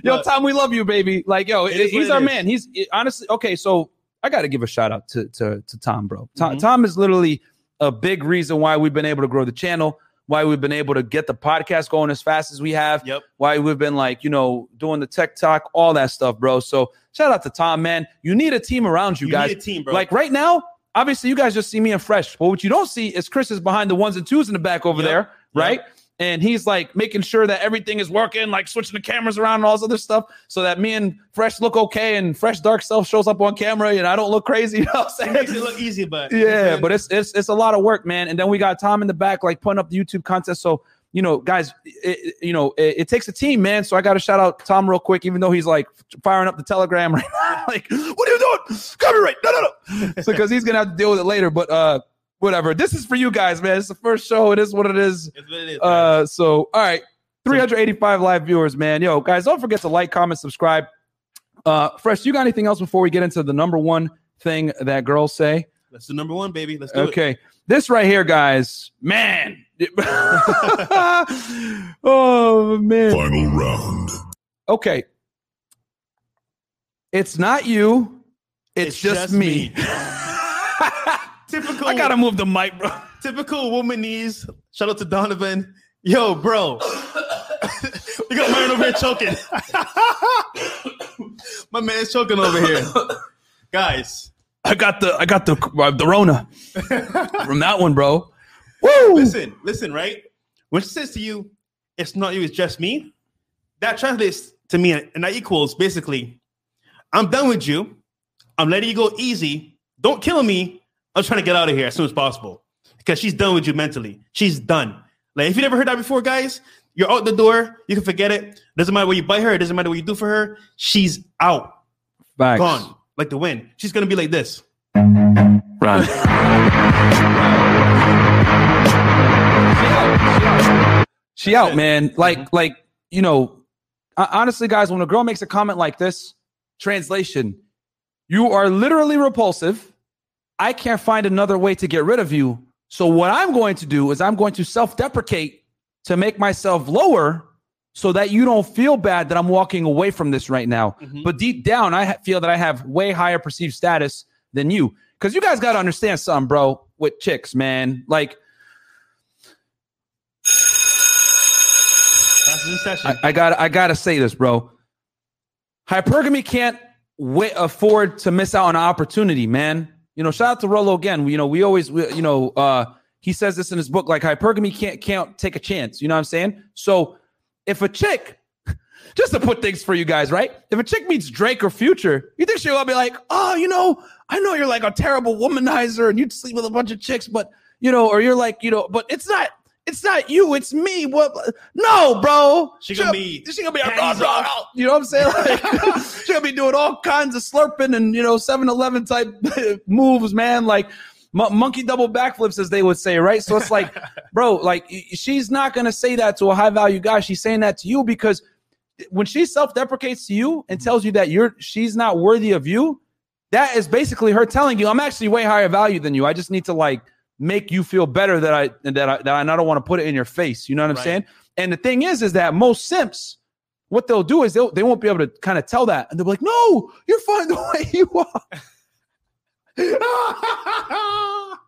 yo, Look. Tom, we love you, baby. Like, yo, It is he's our it is. man. He's honestly okay. So I got to give a shout out to to, to Tom, bro. Tom, Mhm. Tom is literally a big reason why we've been able to grow the channel. Why we've been able to get the podcast going as fast as we have. Yep. Why we've been like, you know, doing the TikTok, all that stuff, bro. So shout out to Tom, man. You need a team around you, you guys. need a team, bro. Like right now, obviously, you guys just see me and Fresh. But what you don't see is Chris is behind the ones and twos in the back over Yep. there, right? And he's like making sure that everything is working, like switching the cameras around and all this other stuff, so that me and Fresh look okay, and Fresh Dark Self shows up on camera, and I don't look crazy. You know what I'm saying? makes it look easy, but Yeah, but it's it's it's a lot of work, man. And then we got Tom in the back, like putting up the YouTube content. So you know, guys, it, it- you know, it, it takes a team, man. So I got to shout out Tom real quick, even though he's like firing up the Telegram right now. like, what are you doing? Copyright? No, no, no. so because he's gonna have to deal with it later. But uh, whatever. This is for you guys, man. It's the first show. It is what it is. it's what it is. Uh, so all right, 385 live viewers, man. Yo, guys, don't forget to like, comment, subscribe. Uh, Fresh, you got anything else before we get into the number one thing that girls say? Let's do number one, baby. Let's do it. Okay. This right here, guys, man. oh man. Final round. Okay. It's not you. It's, just, me. Typical. I gotta move the mic, bro. Typical womanese. Shout out to Donovan. Yo, bro. you got mine over here choking. My man's choking over here. Guys, I got the I got the uh, the Rona from that one, bro. Woo! Listen, listen, right? When she says to you, it's not you, it's just me, that translates to me, and that equals basically, I'm done with you. I'm letting you go easy. Don't kill me. I'm trying to get out of here as soon as possible because she's done with you mentally. She's done. Like, if you never heard that before, guys, you're out the door. You can forget it. Doesn't matter what you buy her. It doesn't matter what you do for her. She's out, Facts. gone, like the wind. She's gonna be like this. Run. She out, man. Like, mm-hmm. like you know, honestly, guys, when a girl makes a comment like this, translation, you are literally repulsive. I can't find another way to get rid of you. So what I'm going to do is I'm going to self-deprecate to make myself lower so that you don't feel bad that I'm walking away from this right now. Mm-hmm. But deep down, I feel that I have way higher perceived status than you. Because you guys got to understand something, bro, with chicks, man. Like, That's in session. I, I got I gotta say this, bro. Hypergamy can't wait, afford to miss out on an opportunity, man. You know, shout out to Rollo again. You know, we always, we, you know, uh, he says this in his book, like hypergamy can't can't take a chance. You know what I'm saying? So if a chick, just to put things for you guys, right? If a chick meets Drake or Future, you think she'll be like, oh, you know, I know you're like a terrible womanizer and you'd sleep with a bunch of chicks, but you know, or you're like, you know, but it's not. It's not you, it's me. What? No, bro. She gonna be She gonna be a panties off. You know what I'm saying? Like, she gonna be doing all kinds of slurping and you know 7-Eleven type moves, man. Like mon- monkey double backflips, as they would say, right? So it's like, bro, like she's not gonna say that to a high value guy. She's saying that to you because when she self deprecates to you and tells you that you're she's not worthy of you, that is basically her telling you, I'm actually way higher value than you. I just need to like make you feel better that I that I that I don't want to put it in your face. You know what I'm Right. saying? And the thing is, is that most simps, what they'll do is they'll they won't be able to kind of tell that, and they'll be like, "No, you're fine the way you are."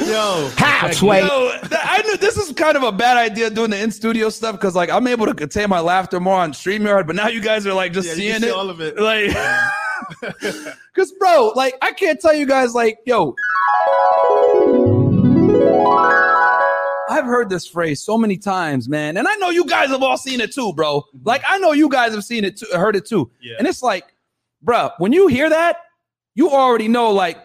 Yo, Halfway. Yo, I knew this is kind of a bad idea doing the in studio stuff because like I'm able to contain my laughter more on StreamYard, but now you guys are like just Yeah, seeing can see it. all of it. Like, because bro, like I can't tell you guys, like, yo, I've heard this phrase so many times, man, and I know you guys have all seen it too, bro. Mm-hmm. Like, I know you guys have seen it too, heard it too, Yeah. and it's like, bro, when you hear that, you already know, like,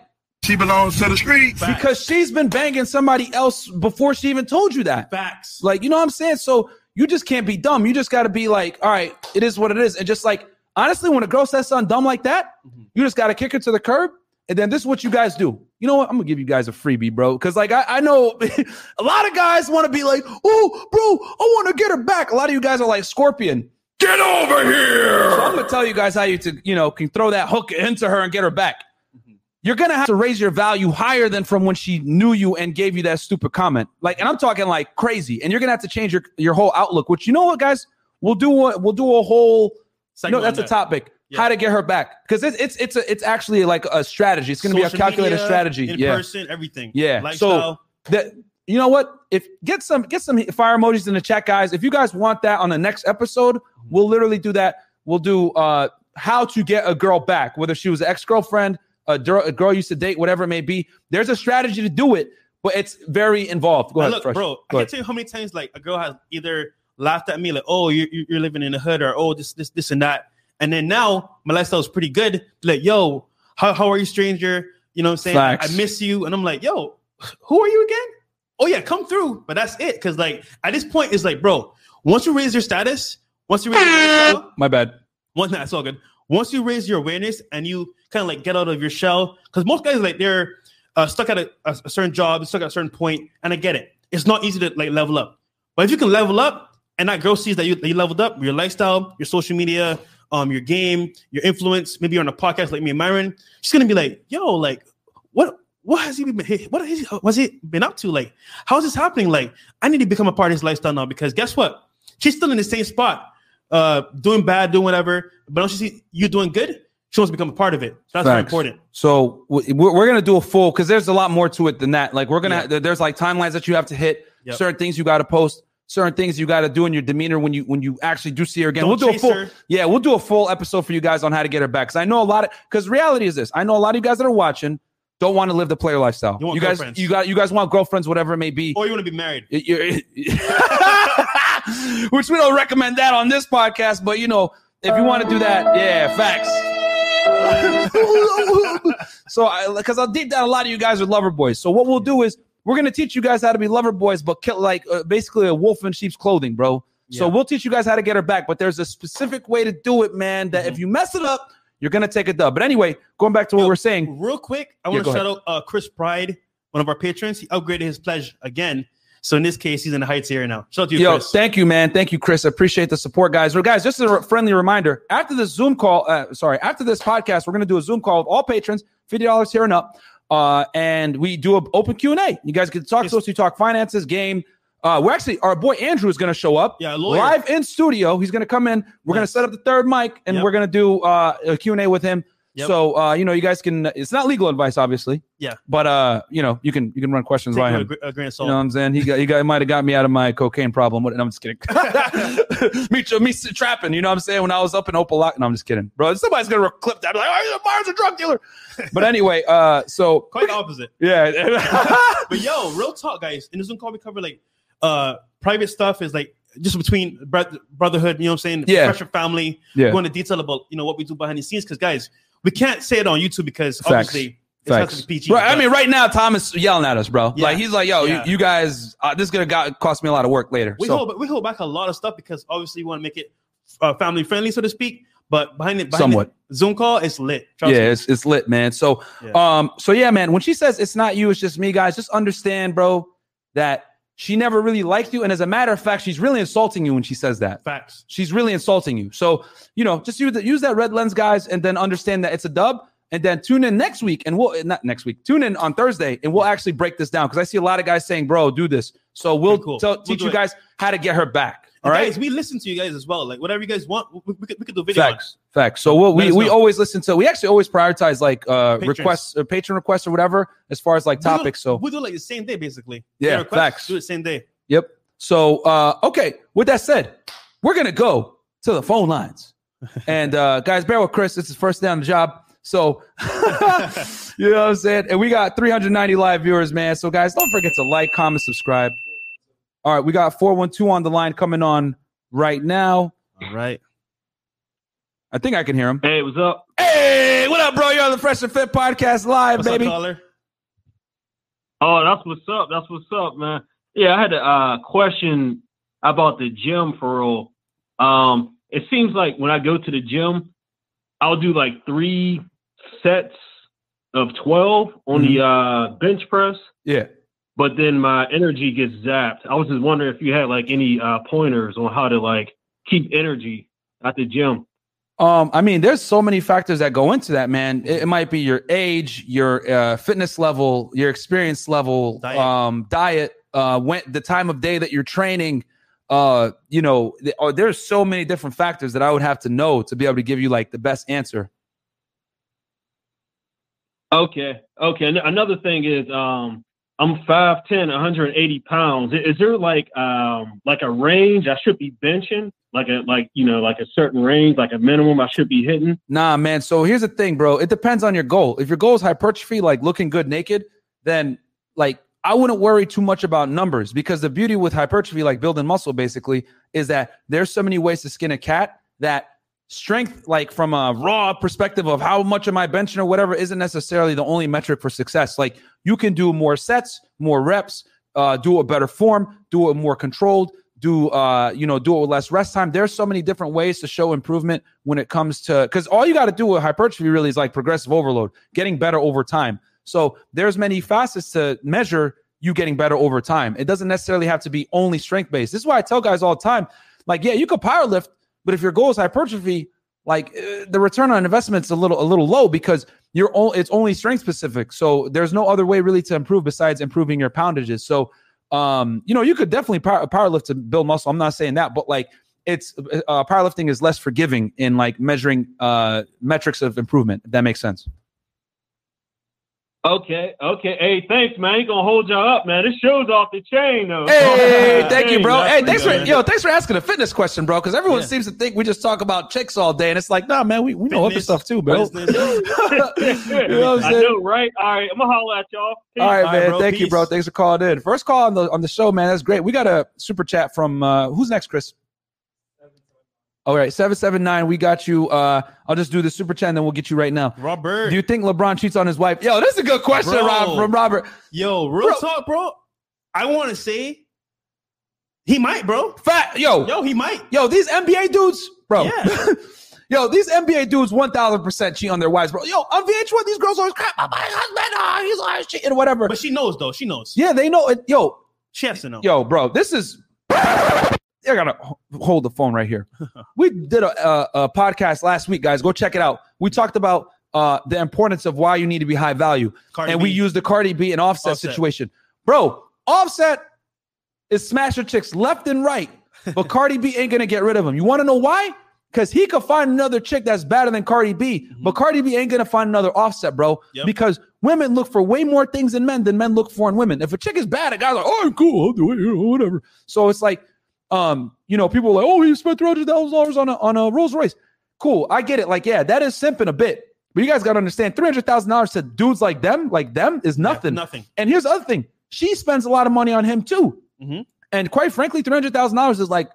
She belongs to the streets. because she's been banging somebody else before she even told you that. facts. Like, you know what I'm saying? So you just can't be dumb. You just got to be like, all right, it is what it is. And just like, honestly, when a girl says something dumb like that, mm-hmm. you just got to kick her to the curb. And then this is what you guys do. You know what? I'm going to give you guys a freebie, bro. Cause like, I, I know a lot of guys want to be like, oh, bro, I want to get her back. A lot of you guys are like Scorpion. Get over here. So I'm going to tell you guys how you to, you know, can throw that hook into her and get her back. Mm-hmm. You're going to have to raise your value higher than from when she knew you and gave you that stupid comment. Like, and I'm talking like crazy. And you're going to have to change your, your whole outlook, which you know what, guys? We'll do a, we'll do a whole, no, that's a topic. Yeah. How to get her back. Because it's, it's, it's, a, it's actually like a strategy. It's going to be a calculated media, strategy. in yeah. person, everything. Yeah. lifestyle. So that you know what? If get some get some fire emojis in the chat, guys. If you guys want that on the next episode, we'll literally do that. We'll do uh how to get a girl back, whether she was an ex girlfriend, a, dir- a girl used to date, whatever it may be. There's a strategy to do it, but it's very involved. Go And ahead, look, Fresh. bro. Go I can't ahead. tell you how many times like a girl has either laughed at me like, "Oh, you're you're living in the hood," or "Oh, this this this and that," and then now my lifestyle is pretty good. Like, yo, how how are you, stranger? You know what I'm saying? I, Facts. I miss you, and I'm like, yo, who are you again? Oh yeah, come through. But that's it, because like at this point, it's like, bro, once you raise your status, once you raise your lifestyle, My bad. one that's all good. Once you raise your awareness and you kind of like get out of your shell, because most guys like they're uh, stuck at a, a, a certain job, stuck at a certain point, and I get it. It's not easy to like level up, but if you can level up and that girl sees that you, that you leveled up, your lifestyle, your social media, um, your game, your influence, maybe you're on a podcast like me and Myron, she's gonna be like, yo, like, what? What has he been? What has he, what's he been up to? Like, how is this happening? Like, I need to become a part of his lifestyle now because guess what? She's still in the same spot, uh, doing bad, doing whatever. But once she see you doing good, she wants to become a part of it. So that's very important. So we're, we're gonna do a full because there's a lot more to it than that. Like we're gonna there- there's like timelines that you have to hit, Yep. certain things you got to post, certain things you got to do in your demeanor when you when you actually do see her again. Don't we'll do a full her. yeah, we'll do a full episode for you guys on how to get her back. Because I know a lot of because reality is this. I know a lot of you guys that are watching. don't want to live the player lifestyle. You want You guys, you got, you guys want girlfriends, whatever it may be. Or you want to be married? Which we don't recommend that on this podcast, but you know, if you want to do that, yeah, facts. so, because I'll deep down, a lot of you guys are lover boys. So, what we'll do is we're gonna teach you guys how to be lover boys, but kill like uh, basically a wolf in sheep's clothing, bro. So we'll teach you guys how to get her back, but there's a specific way to do it, man. That Mm-hmm. if you mess it up, you're gonna take a dub. But anyway, going back to what Yo, we're saying, Real quick, I want to shout out uh, Chris Pride, one of our patrons. He upgraded his pledge again. So in this case, he's in the Heights area now. Shout out to you, Yo, Chris. thank you, man. Thank you, Chris. I appreciate the support, guys. Well, guys, just a friendly reminder: after this Zoom call, uh, sorry, after this podcast, we're to do a Zoom call with all patrons, fifty dollars here and up, uh, and we do an open Q and A. You guys can talk Yes. to us. We talk finances, game. Uh, we're actually our boy Andrew is going to show up. Yeah, live in studio. He's going to come in. We're going to set up the third mic, and Yep. we're going to do uh, a Q and A with him. Yep. So uh, you know, you guys can. It's not legal advice, obviously. Yeah. But uh, you know, you can you can run questions Take by him. a, a grain of You know what I'm saying? He got, he got, might have got me out of my cocaine problem. What? No, I'm just kidding. me, me trapping. You know what I'm saying? When I was up in Opal, no, I'm just kidding, bro. Somebody's gonna clip that. Be like, oh, Mars a drug dealer. But anyway, uh, so Quite opposite. yeah, But yo, real talk, guys. In the Zoom call, we cover like uh private stuff is like just between brotherhood, you know what I'm saying? Yeah. Pressure family. Yeah. We go into detail about you know what we do behind the scenes because guys, we can't say it on YouTube because Facts. obviously it has Facts. to be PG. Right, I mean, right now Thomas yelling at us, bro. Yeah. Like he's like, "Yo, Yeah. you, you guys, uh, this is gonna got, cost me a lot of work later." we so hold we hold back a lot of stuff because obviously we want to make it uh, family friendly, so to speak. But behind it, behind Somewhat. the Zoom call, it's lit. Trust yeah, me. it's, it's lit, man. So, Yeah. um, so yeah, man. When she says it's not you, it's just me, guys. Just understand, bro, that she never really liked you, and as a matter of fact, she's really insulting you when she says that. facts. She's really insulting you. So, you know, just use, the, use that red lens, guys, and then understand that it's a dub. And then tune in next week, and we'll not next week. Tune in on Thursday, and we'll actually break this down because I see a lot of guys saying, "Bro, do this." So we'll Okay, cool. We'll teach do you it. guys how to get her back. All right, guys, we listen to you guys as well. Like whatever you guys want, we, we, could, we could do video. on facts, facts. So we'll, we we always listen to. We actually always prioritize like uh Patrons. requests, uh, patron requests, or whatever, as far as like topics. So we'll do like the same day, basically. Yeah, Get a request, facts. Do the same day. Yep. So, uh, okay. With that said, we're gonna go to the phone lines, and uh, guys, bear with Chris. It's his first day on the job, so you know what I'm saying. And we got 390 live viewers, man. So, guys, don't forget to like, comment, subscribe. All right, we got 412 on the line coming on right now. All right. I think I can hear him. Hey, what's up? Hey, what up, bro? You're on the Fresh and Fit podcast live, What's baby. up, caller? Oh, that's what's up. That's what's up, man. Yeah, I had a uh, question about the gym for real. Um, it seems like when I go to the gym, I'll do like three sets of twelve on the uh, bench press, yeah. But then my energy gets zapped. I was just wondering if you had like any uh, pointers on how to like keep energy at the gym. Um, I mean, there's so many factors that go into that, man. It, it might be your age, your uh, fitness level, your experience level, Diet. um, diet, uh, when the time of day that you're training. Uh, you know, th- oh, there's so many different factors that I would have to know to be able to give you like the best answer. Okay. Okay. Another thing is, um, I'm 5'10", 180 pounds. Is there like um like a range I should be benching? Like a like you know like a certain range, like a minimum I should be hitting? Nah, man. So here's the thing, bro. It depends on your goal. If your goal is hypertrophy, like looking good naked, then like I wouldn't worry too much about numbers because the beauty with hypertrophy, like building muscle, basically, is that there's so many ways to skin a cat that strength, like from a raw perspective of how much am I benching or whatever, isn't necessarily the only metric for success. Like you can do more sets, more reps, uh, do a better form, do it more controlled, do uh, you know, do it with less rest time. There's so many different ways to show improvement when it comes to because all you got to do with hypertrophy really is like progressive overload, getting better over time. So there's many facets to measure you getting better over time. It doesn't necessarily have to be only strength based. This is why I tell guys all the time, like, yeah, you could power lift, but if your goal is hypertrophy, like uh, the return on investment's a little a little low because you're all it's only strength specific. So there's no other way really to improve besides improving your poundages. So um, you know, you could definitely power, power lift to build muscle. I'm not saying that, but like it's uh, powerlifting is less forgiving in like measuring uh metrics of improvement. If that makes sense. Okay, okay. Hey, thanks, man. Ain't gonna hold y'all up, man. This show's off the chain, though. Hey, thank you, bro. Hey, thanks for yo, thanks for asking a fitness question, bro. Because everyone Yeah. seems to think we just talk about chicks all day, and it's like, nah, man, we, we know other stuff too, bro. you know what I'm I saying? know, right? All right, I'm gonna holler at y'all. Peace. All right, All right, man. bro. Thank you, bro. Thanks for calling in. First call on the on the show, man. That's great. We got a super chat from uh who's next, Chris? All right, seven seven nine. We got you. Uh, I'll just do the super chat, and then we'll get you right now. Robert. Do you think LeBron cheats on his wife? Yo, this is a good question, Bro. Rob, from Robert. Yo, real Bro. talk, bro. I want to say he might, bro. Fat, yo, Yo, he might. yo, these NBA dudes, bro. Yeah. yo, these NBA dudes, one thousand percent cheat on their wives, bro. Yo, on VH1, these girls always crap. My husband, oh, he's always cheating, whatever. But she knows, though. She knows. Yeah, they know. Yo, She has to know. yo, bro, this is. I gotta hold the phone right here. We did a, a, a podcast last week, guys. Go check it out. We talked about uh, the importance of why you need to be high value, Cardi and we used the Cardi B and Offset, Offset. situation, bro. Offset is smashing chicks left and right, but Cardi B ain't gonna get rid of him. You want to know why? Because he could find another chick that's better than Cardi B, but Cardi B ain't gonna find another Offset, bro. Mm-hmm. Yep. Because women look for way more things in men than men look for in women. If a chick is bad, a guy's like, "Oh, I'm cool, I'll do it, whatever." So it's like, um, you know, people are like, "Oh, he spent three hundred thousand dollars on a on a Rolls Royce." Cool, I get it. Like, yeah, that is simping a bit, but you guys got to understand, three hundred thousand dollars to dudes like them, like them, is Yeah, nothing. nothing. And here's the other thing: she spends a lot of money on him too. Mhm. And quite frankly, three hundred thousand dollars is like,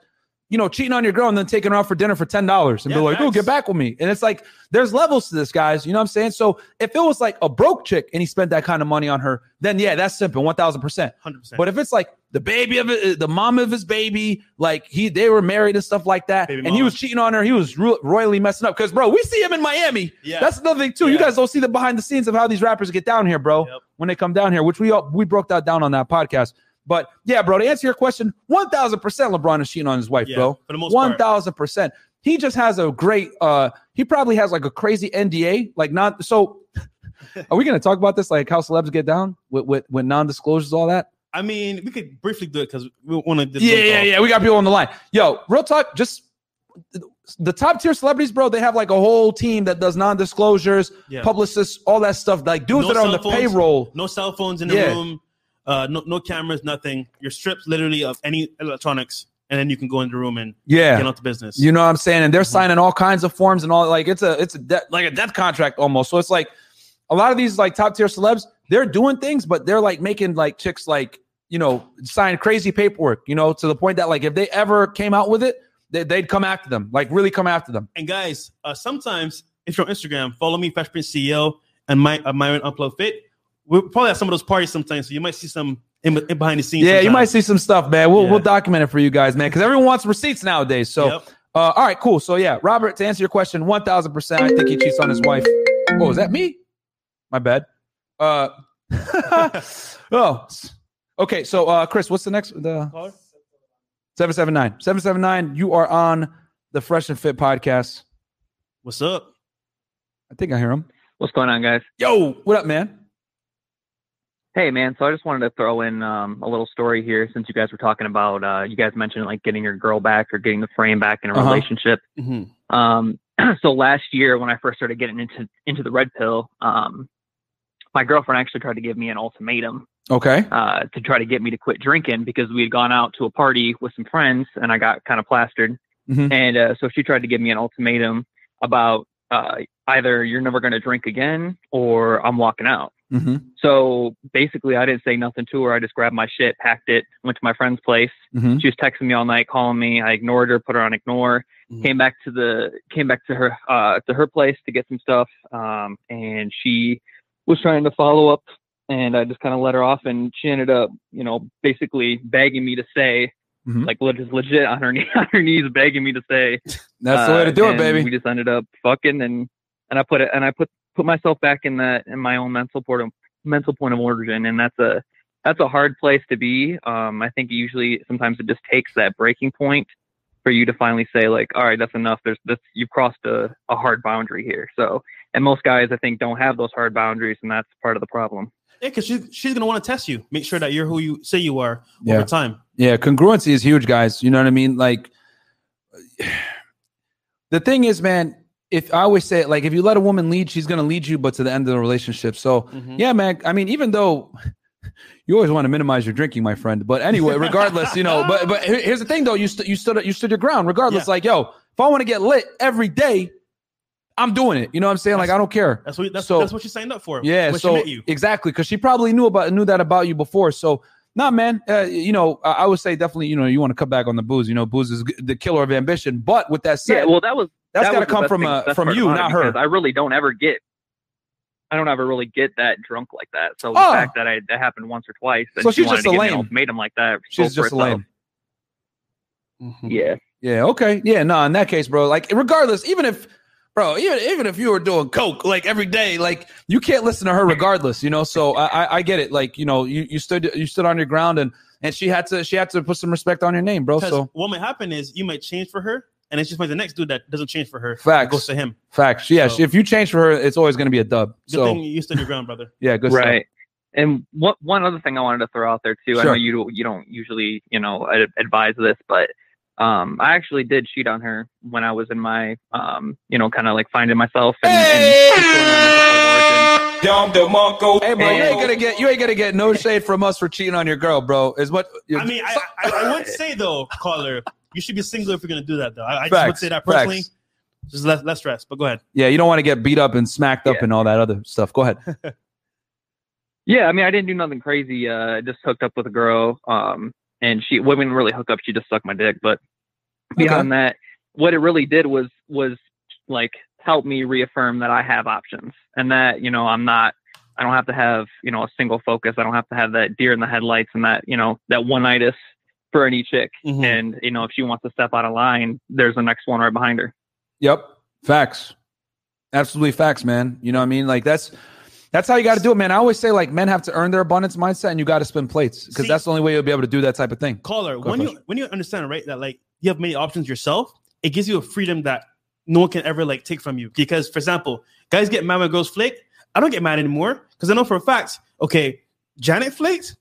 you know, cheating on your girl and then taking her out for dinner for ten dollars and Yeah, be like, "Oh, get back with me." And it's like, there's levels to this, guys. You know what I'm saying? So if it was like a broke chick and he spent that kind of money on her, then yeah, that's simple, one thousand percent. 100%. But if it's like the baby of it, the mom of his baby, like he they were married and stuff like that, Baby and he was cheating on her, he was ro- royally messing up. Because bro, we see him in Miami. Yeah. That's another thing too. You guys don't see the behind the scenes of how these rappers get down here, bro. Yep. When they come down here, which we all, we broke that down on that podcast. But yeah, bro, to answer your question, one thousand percent LeBron is cheating on his wife, Yeah, bro. for the most One part. thousand percent. He just has a great. uh He probably has like a crazy NDA, like not so. Are we gonna talk about this, like how celebs get down with with, with non-disclosures, all that? I mean, we could briefly do it because we want to. Yeah, yeah, yeah. We got people on the line. Yo, real talk. Just the top tier celebrities, bro. They have like a whole team that does non-disclosures, Yeah. publicists, all that stuff. Like dudes No that are on the phones. payroll. No cell phones in the Yeah. room. Uh, no, no cameras, nothing. You're stripped literally of any electronics, and then you can go in the room and Yeah, get out the business. you know what I'm saying. And they're Mm-hmm. signing all kinds of forms and all. Like it's a it's a de- like a death contract almost. So it's like a lot of these like top tier celebs. They're doing things, but they're like making like chicks like you know sign crazy paperwork. You know to the point that like if they ever came out with it, they, they'd come after them. Like really come after them. And guys, uh, sometimes if you're on Instagram, follow me, Fresh Prince CEO, and my uh, Myron Upload Fit. We'll probably have some of those parties sometimes, so you might see some in, in behind the scenes. Yeah, you might see some stuff, man. We'll Yeah. we'll document it for you guys, man, because everyone wants receipts nowadays. So, Yep. uh, all right, cool. So yeah, Robert, to answer your question, one thousand percent, I think he cheats on his wife. Oh, is that me? My bad. Uh, oh, okay. So, uh, Chris, what's the next? The Caller? seven seven nine seven seven nine. You are on the Fresh and Fit podcast. What's up? I think I hear him. What's going on, guys? Yo, what up, man? Hey, man. So I just wanted to throw in um, a little story here since you guys were talking about, uh, you guys mentioned like getting your girl back or getting the frame back in a Uh-huh. relationship. Mhm. Um, so last year when I first started getting into into the red pill, um, my girlfriend actually tried to give me an ultimatum Okay. uh, to try to get me to quit drinking because we had gone out to a party with some friends and I got kind of plastered. Mhm. And uh, so she tried to give me an ultimatum about uh, either you're never going to drink again or I'm walking out. Mm-hmm. So basically, I didn't say nothing to her. I just grabbed my shit, packed it, went to my friend's place. Mm-hmm. She was texting me all night, calling me. I ignored her, put her on ignore. Mhm. Came back to the came back to her uh, to her place to get some stuff, um, and she was trying to follow up. And I just kind of let her off, and she ended up, you know, basically begging me to say, Mhm. like legit, legit on her knee, on her knees, begging me to say. That's the way Uh, to do it, baby. We just ended up fucking, and and I put it, and I put put myself back in that in my own mental port of, mental point of origin, and that's a that's a hard place to be. Um, I think usually sometimes it just takes that breaking point for you to finally say like, all right, that's enough. There's this you've crossed a, a hard boundary here. So, and most guys I think don't have those hard boundaries, and that's part of the problem. Yeah, because she, she's gonna want to test you, make sure that you're who you say you are Yeah. over time. Yeah, congruency is huge, guys. You know what I mean? Like, the thing is, man, if I always say it, like if you let a woman lead, she's gonna lead you, but to the end of the relationship. So Mhm. yeah, man. I mean, even though you always want to minimize your drinking, my friend, but anyway, regardless, you know. But but here's the thing, though. You st- you stood you stood your ground. Regardless, Yeah. like yo, if I want to get lit every day, I'm doing it. You know what I'm saying? Like I don't care. That's what that's, So- that's what she signed up for. Yeah, when so she met you. exactly because she probably knew about knew that about you before. So, nah, man, uh, you know, I, I would say definitely, you know, you want to cut back on the booze. You know, booze is g- the killer of ambition. But with that said, Yeah, well, that was that's that got to come from uh, from you, not her. I really don't ever get. I don't ever really get that drunk like that. So the Oh. fact that I that happened once or twice, and So she's wanted just a give me an lame. like that. She's just a itself. lame. Mhm. Yeah, Yeah. Okay. Yeah. No. In that case, bro. Like, regardless, even if, bro, even even if you were doing coke like every day, like you can't listen to her regardless. You know. So I I, I get it. Like you know, you you stood you stood on your ground and and she had to she had to put some respect on your name, bro. So what might happen is you might change for her, and it's just like the next dude that doesn't change for her Facts. goes to him. facts. Yeah. So- if you change for her, it's always going to be a dub. Good So thing you stood your ground, brother. yeah, good stuff. right. And what one other thing I wanted to throw out there too. I know you don't- you don't usually you know advise this, but um, I actually did cheat on her when I was in my um, you know, kind of like finding myself and, and Dom DeMarco. Hey, bro, you ain't And- gonna get you ain't gonna get no shade from us for cheating on your girl, bro. Is what I mean, I, I, I would say though, caller, you should be single if you're gonna do that though. I, I just would Facts, say that personally. facts. Just less less stress. But go ahead. yeah, you don't want to get beat up and smacked up Yeah. and all that other stuff. Go ahead. Yeah, I mean, I didn't do nothing crazy. Uh, I just hooked up with a girl, um, and she we didn't really hook up. She just sucked my dick. But beyond that, what it really did was was like help me reaffirm that I have options, and that you know I'm not. I don't have to have you know a single focus. I don't have to have that deer in the headlights and that you know that one itis for any chick. Mhm. And you know if she wants to step out of line, there's the next one right behind her. Yep. Facts. Absolutely facts, man. You know what I mean? Like that's that's how you got to do it, man. I always say like men have to earn their abundance mindset and you got to spin plates because that's the only way you'll be able to do that type of thing. Caller, Go when ahead. you when you understand right that like you have many options yourself, it gives you a freedom that no one can ever like take from you. Because for example, guys get mad when girls flake. I don't get mad anymore because I know for a fact, okay, Janet flaked,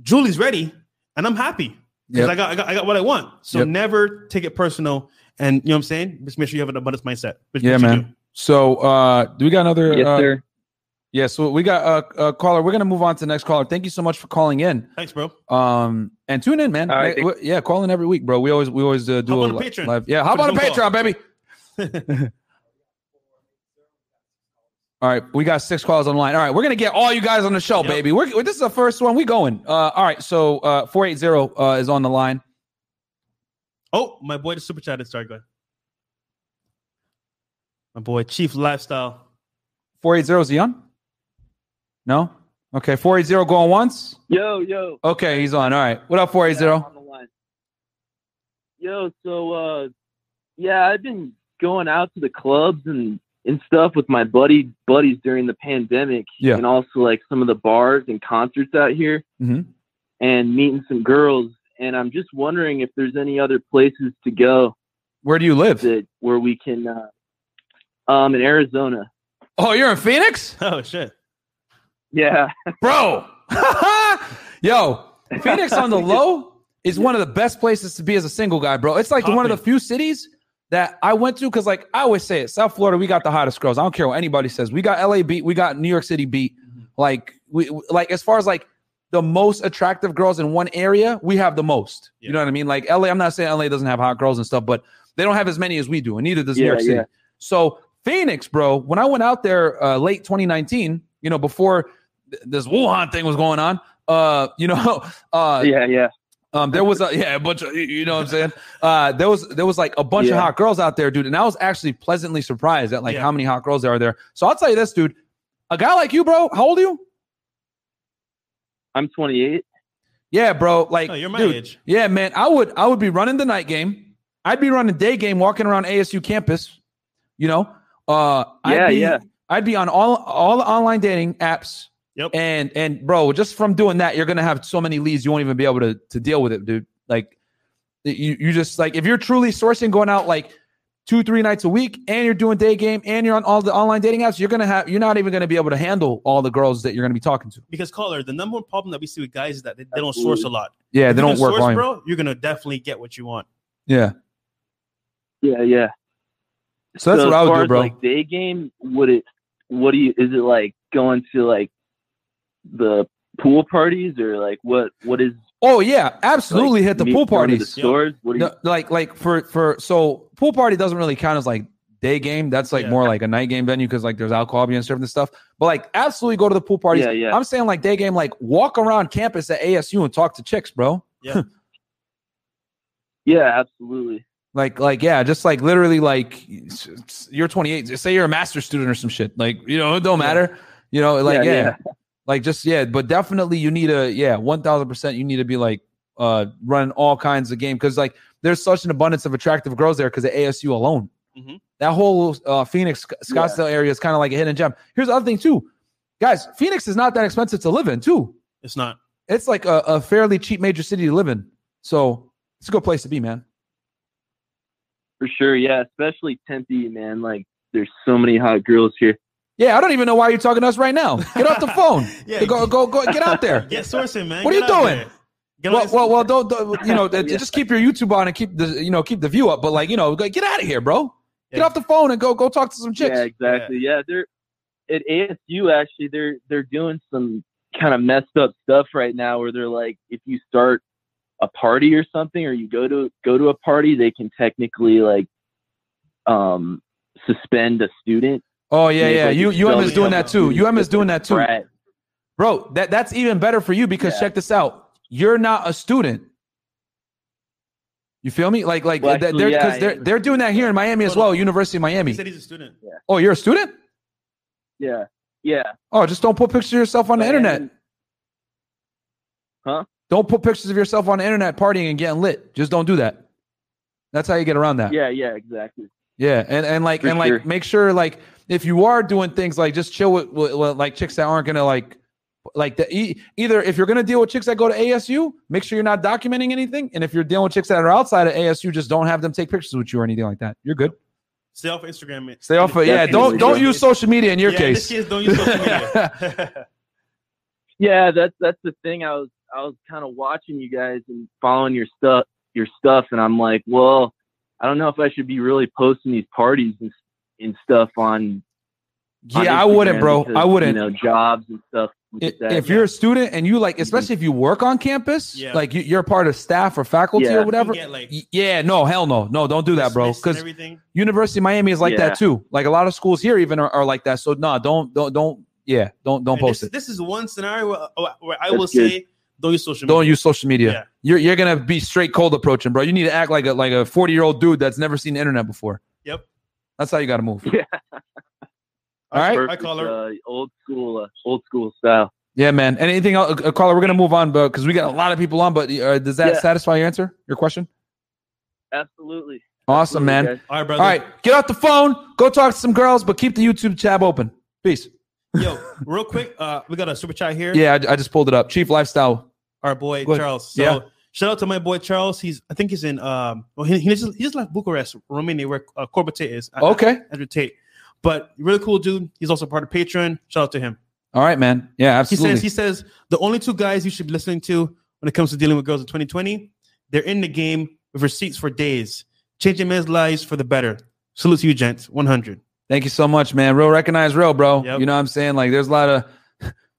Julie's ready, and I'm happy because Yep. I got, I got I got what I want. So Yep. never take it personal, and you know what I'm saying. Just make sure you have an abundance mindset. which- Yeah, man. do. So uh do we got another Yes, uh, sir. Yeah, so we got a, a caller. We're gonna move on to the next caller. Thank you so much for calling in. Thanks, bro. Um, and tune in, man. All right, Hey, yeah, call in every week, bro. We always we always uh, do Hop a on the li- Patreon. live. Yeah, how Put about a us on Patreon, baby? all right, we got six calls on the line. All right, we're gonna get all you guys on the show, Yep. baby. We're this is the first one. We going. Uh, all right, so uh, four eight zero uh is on the line. Oh, my boy, the super chat is sorry. Go ahead. My boy, Chief Lifestyle. Four eight zero is he on? No. Okay, four eight zero going once. Yo, yo. Okay, he's on. All right. What up, four eight Yeah, zero? I'm on the line. Yo, so uh yeah, I've been going out to the clubs and and stuff with my buddy buddies during the pandemic Yeah. and also like some of the bars and concerts out here Mhm. and meeting some girls and I'm just wondering if there's any other places to go Where do you live? that where we can uh um in Arizona. Oh, you're in Phoenix. Oh shit. Yeah. bro. Yo, Phoenix on the low is one of the best places to be as a single guy, bro. It's like one of the few cities that I went to because, like, I always say it, South Florida, we got the hottest girls. I don't care what anybody says. We got LA beat, we got New York City beat. Like, we like as far as like the most attractive girls in one area, we have the most. You know what I mean? Like LA, I'm not saying LA doesn't have hot girls and stuff, but they don't have as many as we do, and neither does New York City. yeah. So Phoenix, bro, when I went out there uh, late 2019, you know, before th- this Wuhan thing was going on, uh, you know, uh, Yeah, yeah. Um, there was a yeah, a bunch of you- you know what I'm saying. Uh, there was there was like a bunch of hot girls out there, dude, and I was actually pleasantly surprised at like Yeah. how many hot girls there are there. So I'll tell you this, dude, a guy like you, bro, how old are you? I'm 28. Yeah, bro, like Oh, you're my dude, age. Yeah, man, I would I would be running the night game. I'd be running day game, walking around ASU campus. You know, uh, I'd Yeah, be, yeah. I'd be on all all the online dating apps. Yep. And and bro, just from doing that, you're gonna have so many leads, you won't even be able to to deal with it, dude. Like, you you just like if you're truly sourcing, going out like two three nights a week, and you're doing day game, and you're on all the online dating apps, you're gonna have you're not even gonna be able to handle all the girls that you're gonna be talking to. Because caller, the number one problem that we see with guys is that they, they don't source a lot. Yeah, If they don't work source, bro. You're gonna definitely get what you want. Yeah. Yeah, yeah. So that's so what I as would far do, as, bro. Like day game, would it? What do you? Is it like going to like the pool parties or like what? What is Oh yeah, absolutely like, hit the pool going parties. The stores. What you? No, like like for for so pool party doesn't really count as like day game. That's like Yeah. more like a night game venue because like there's alcohol being served and stuff. But like absolutely go to the pool parties. Yeah, yeah. I'm saying like day game, like walk around campus at ASU and talk to chicks, bro. Yeah. Yeah, absolutely. Like like yeah, just like literally like s- s- you're 28. Say you're a master's student or some shit. Like you know it don't Yeah. matter. You know like yeah, Yeah, like just yeah. But definitely you need a yeah one thousand percent. You need to be like uh running all kinds of game because like there's such an abundance of attractive girls there because of ASU alone. Mhm. That whole uh, Phoenix Scottsdale area is kind of like a hidden gem. Here's the other thing too, guys. Phoenix is not that expensive to live in too. It's not. It's like a, a fairly cheap major city to live in. So it's a good place to be, man. For sure. Yeah, especially Tempe, man. Like, there's so many hot girls here. Yeah, I don't even know why you're talking to us right now. Get off the phone. Yeah, go, go, go, get out there. Get sourcing, man. What are you doing? Well, well, well, don't, don't you know? Yeah. Just keep your YouTube on and keep the you know keep the view up. But like you know, get out of here, bro. Get Yeah. off the phone and go go talk to some chicks. Yeah, exactly. Yeah. they're at ASU actually they're they're doing some kind of messed up stuff right now where they're like if you start a party or something or you go to go to a party they can technically like um suspend a student. Oh yeah, yeah. like, You you UM is doing that too. to UM is doing that too, Brat. bro. That that's even better for you because Yeah. check this out. You're not a student. You feel me? Like like Well, actually, they're yeah, because I they're am. they're doing that here in Miami as Hold on. well, University of he Miami. said he's a student. Oh, you're a student? Yeah. Yeah. Oh, just don't put pictures of yourself on the Miami- internet. Huh? Don't put pictures of yourself on the internet partying and getting lit. Just don't do that. That's how you get around that. Yeah, yeah, exactly. Yeah, and and like For and like make sure like if you are doing things like just chill with, with, with, like chicks that aren't gonna like like the e- either if you're gonna deal with chicks that go to ASU, make sure you're not documenting anything, and if you're dealing with chicks that are outside of ASU, just don't have them take pictures with you or anything like that. You're good. Stay off Instagram. man. Stay off of yeah. Don't don't use social media in your yeah, case. This case, don't use social media. Yeah, that's that's the thing. I was I was kind of watching you guys and following your stuff your stuff, and I'm like, well, I don't know if I should be really posting these parties and and stuff on. on yeah, I wouldn't, bro. because, I wouldn't. You know, jobs and stuff. I- Like that. if you're a student and you like, especially mm-hmm. if you work on campus, Yeah. like you, you're part of staff or faculty Yeah. or whatever. Get, like, yeah, no, hell no, no, don't do that, bro. Because everything. University of Miami is like Yeah. that too. Like a lot of schools here even are, are like that. So no, don't don't don't yeah, don't don't And post this, it. This is one scenario where, oh, where I That's will good. say don't use social media. Don't use social media. Yeah. You're you're gonna be straight cold approaching, bro. You need to act like a like a 40 year old dude that's never seen the internet before. Yep. That's how you gotta move. Yeah. All right. perfect, call her. uh, old school, uh, old school style. Yeah, man. Anything else, uh, caller? We're gonna move on, but because we got a lot of people on. But uh, does that Yeah. satisfy your answer? Your question? Absolutely. Awesome, Absolutely, man. guys. All right, brother. All right, get off the phone. Go talk to some girls, but keep the YouTube tab open. Peace. Yo, real quick, uh, we got a super chat here. Yeah, I, I just pulled it up. Chief Lifestyle. Our boy Charles. So Yeah. Shout out to my boy Charles. He's I think he's in um well he, he just he just left Bucharest, Romania, where uh, Cobra Tate is. Uh, Okay. Andrew Tate. But really cool dude. He's also part of Patreon. Shout out to him. All right, man. Yeah, He absolutely. says he says the only two guys you should be listening to when it comes to dealing with girls in 2020, they're in the game with receipts for days, changing men's lives for the better. Salute to you, gents. 100. Thank you so much, man. Real recognize real, bro. Yep. You know what I'm saying? Like, there's a lot of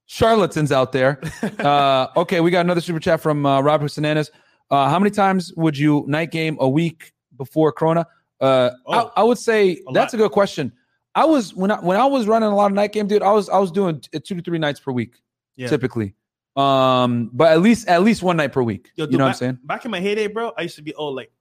charlatans out there. Uh, okay, we got another super chat from uh, Robert Hernandez. Uh, how many times would you night game a week before Corona? Uh, Oh, I, I would say a that's lot. a good question. I was when I when I was running a lot of night game, dude. I was I was doing two to three nights per week, Yeah. typically. Um, but at least at least one night per week. Yo, you dude, know what I'm saying? Back in my heyday, bro, I used to be oh like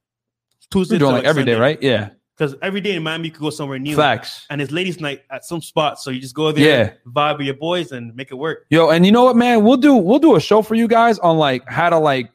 Tuesday You're doing like every day, right? Yeah. Because every day in Miami you could go somewhere new. Facts. And it's ladies' night at some spot, so you just go there, Yeah. vibe with your boys, and make it work. Yo, and you know what, man? We'll do we'll do a show for you guys on like how to like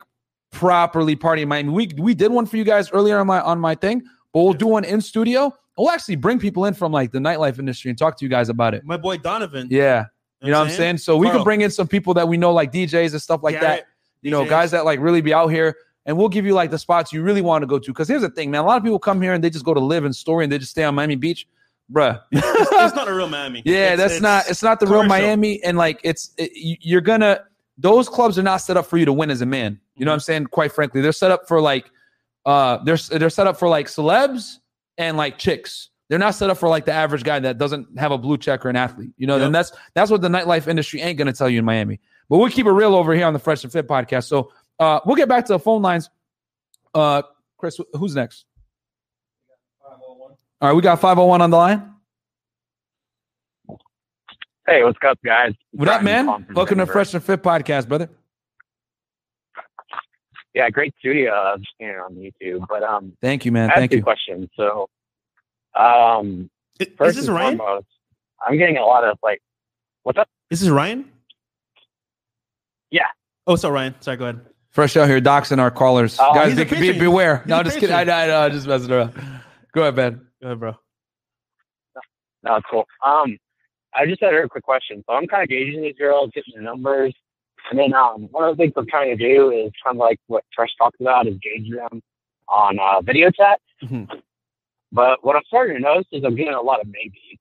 properly party in Miami. We we did one for you guys earlier on my on my thing, but we'll do one in studio. We'll actually bring people in from like the nightlife industry and talk to you guys about it. My boy Donovan. Yeah. You know what I'm saying? So we can bring in some people that we know like DJs and stuff like that. You know, DJs. guys that like really be out here and we'll give you like the spots you really want to go to. Because here's the thing, man. A lot of people come here and they just go to LIV and Story and they just stay on Miami Beach. Bruh. it's, it's not a real Miami. Yeah, It's- that's not. It's not the real. Miami, and like it's it, you- you're gonna. Those clubs are not set up for you to win as a man. You know what I'm saying? Quite frankly, they're set up for like, uh, they're they're set up for like celebs and like chicks. They're not set up for like the average guy that doesn't have a blue check or an athlete. You know, Yep. and that's that's what the nightlife industry ain't gonna tell you in Miami. But we'll keep it real over here on the Fresh and Fit podcast. So uh, we'll get back to the phone lines. Uh, Chris, who's next? All right, we got 501 on the line. Hey, what's up, guys? What up, man? Welcome to Denver. Fresh and Fit podcast, brother. Yeah, great studio. I was just on YouTube. But um, Thank you, man. I have Thank two you. questions. So, um, Is first this and Ryan? foremost, I'm getting a lot of like, what's up? This is this Ryan? Yeah. Oh, sorry, Ryan. Sorry, go ahead. Fresh out here, doxing our callers. Oh, Guys, he's be, be, beware. He's No, a just kidding. I, patron. I, I, just messing around. Go ahead, man. Go ahead, bro. No, it's cool. Um, I just had a quick question. So I'm kind of gauging these girls, getting the numbers, and then um, one of the things I'm trying to do is kind of like what Fresh talked about is gauge them on uh, video chat. Mhm. But what I'm starting to notice is I'm getting a lot of maybe.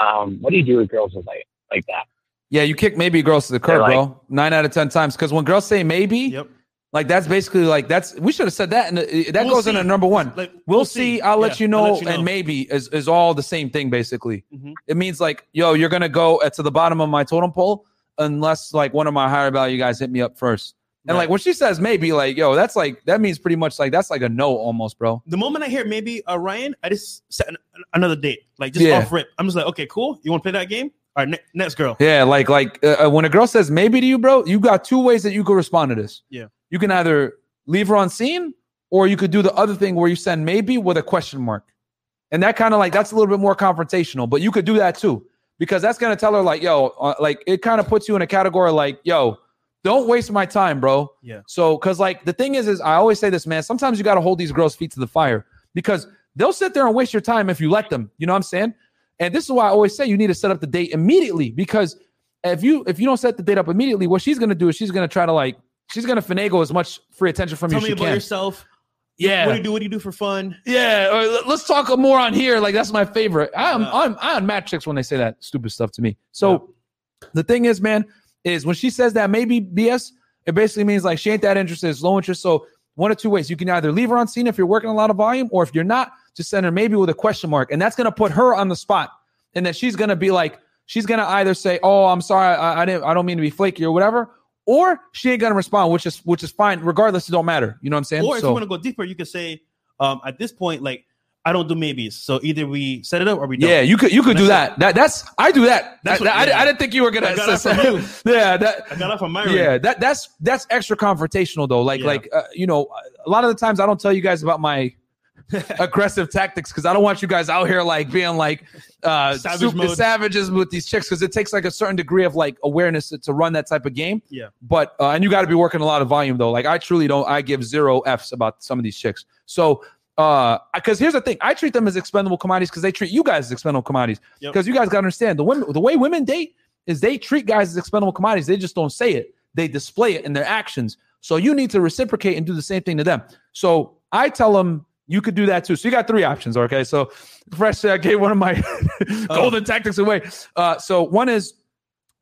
Um, what do you do with girls with like like that? Yeah, you kick maybe girls to the curb, like- bro. Nine out of ten times. Because when girls say maybe, Yep. Like that's basically like that's we should have said that, and that We'll goes see. into number one. Like, We'll, see. I'll let Yeah, you I'll know, let you know. and maybe is is all the same thing basically. Mhm. It means like, yo, you're gonna go uh, to the bottom of my totem pole unless like one of my higher value guys hit me up first. And Right. like when she says maybe, like, yo, that's like that means pretty much like that's like a no almost, bro. The moment I hear maybe uh, Ryan, I just set an, another date. Like just Yeah. off rip. I'm just like, okay, cool. You want to play that game? All right, ne- next girl. Yeah, like like uh, uh, when a girl says maybe to you, bro, you got two ways that you could respond to this. Yeah. You can either leave her on scene, or you could do the other thing where you send maybe with a question mark, and that kind of like that's a little bit more confrontational. But you could do that too because that's gonna tell her like, yo, uh, like it kind of puts you in a category like, yo, don't waste my time, bro. Yeah. So, because like the thing is, is I always say this, man. Sometimes you got to hold these girls' feet to the fire because they'll sit there and waste your time if you let them. You know what I'm saying? And this is why I always say you need to set up the date immediately because if you if you don't set the date up immediately, what she's gonna do is she's gonna try to like she's gonna finagle as much free attention from Tell you Tell me about can. yourself. Yeah. What do you do? What do you do for fun? Yeah, uh, or let- let's talk more on here. Like that's my favorite. I'm Yeah. I'm I unmatch chicks when they say that stupid stuff to me. So the thing is, man, is when she says that maybe BS, it basically means like she ain't that interested, it's low interest. So one of two ways. You can either leave her on scene if you're working a lot of volume, or if you're not, just send her maybe with a question mark. And that's gonna put her on the spot. And that she's gonna be like, she's gonna either say, Oh, I'm sorry, I, I didn't I don't mean to be flaky or whatever, or she ain't gonna respond, which is which is fine. Regardless, it don't matter. You know what I'm saying? Or if So- you want to go deeper, you could say, um, at this point, like I don't do maybes. So either we set it up or we don't. Yeah, you could you could do That's that. That that's I do that. That's That- what- I, yeah. I didn't think you were gonna. I got that from yeah, that I got that from my yeah that that's that's extra confrontational though. Like Yeah. like uh, you know a lot of the times I don't tell you guys about my aggressive tactics because I don't want you guys out here like being like uh Savage super mode. savages with these chicks because it takes like a certain degree of like awareness to, to run that type of game. Yeah. But uh, and you got to be working a lot of volume though. Like I truly don't. I give zero f's about some of these chicks. So uh because here's the thing i treat them as expendable commodities because they treat you guys as expendable commodities Yep. because you guys got to understand the women the way women date is they treat guys as expendable commodities they just don't say it they display it in their actions so you need to reciprocate and do the same thing to them so i tell them you could do that too. So you got three options okay? So fresh uh, gave one of my golden tactics away. Uh so one is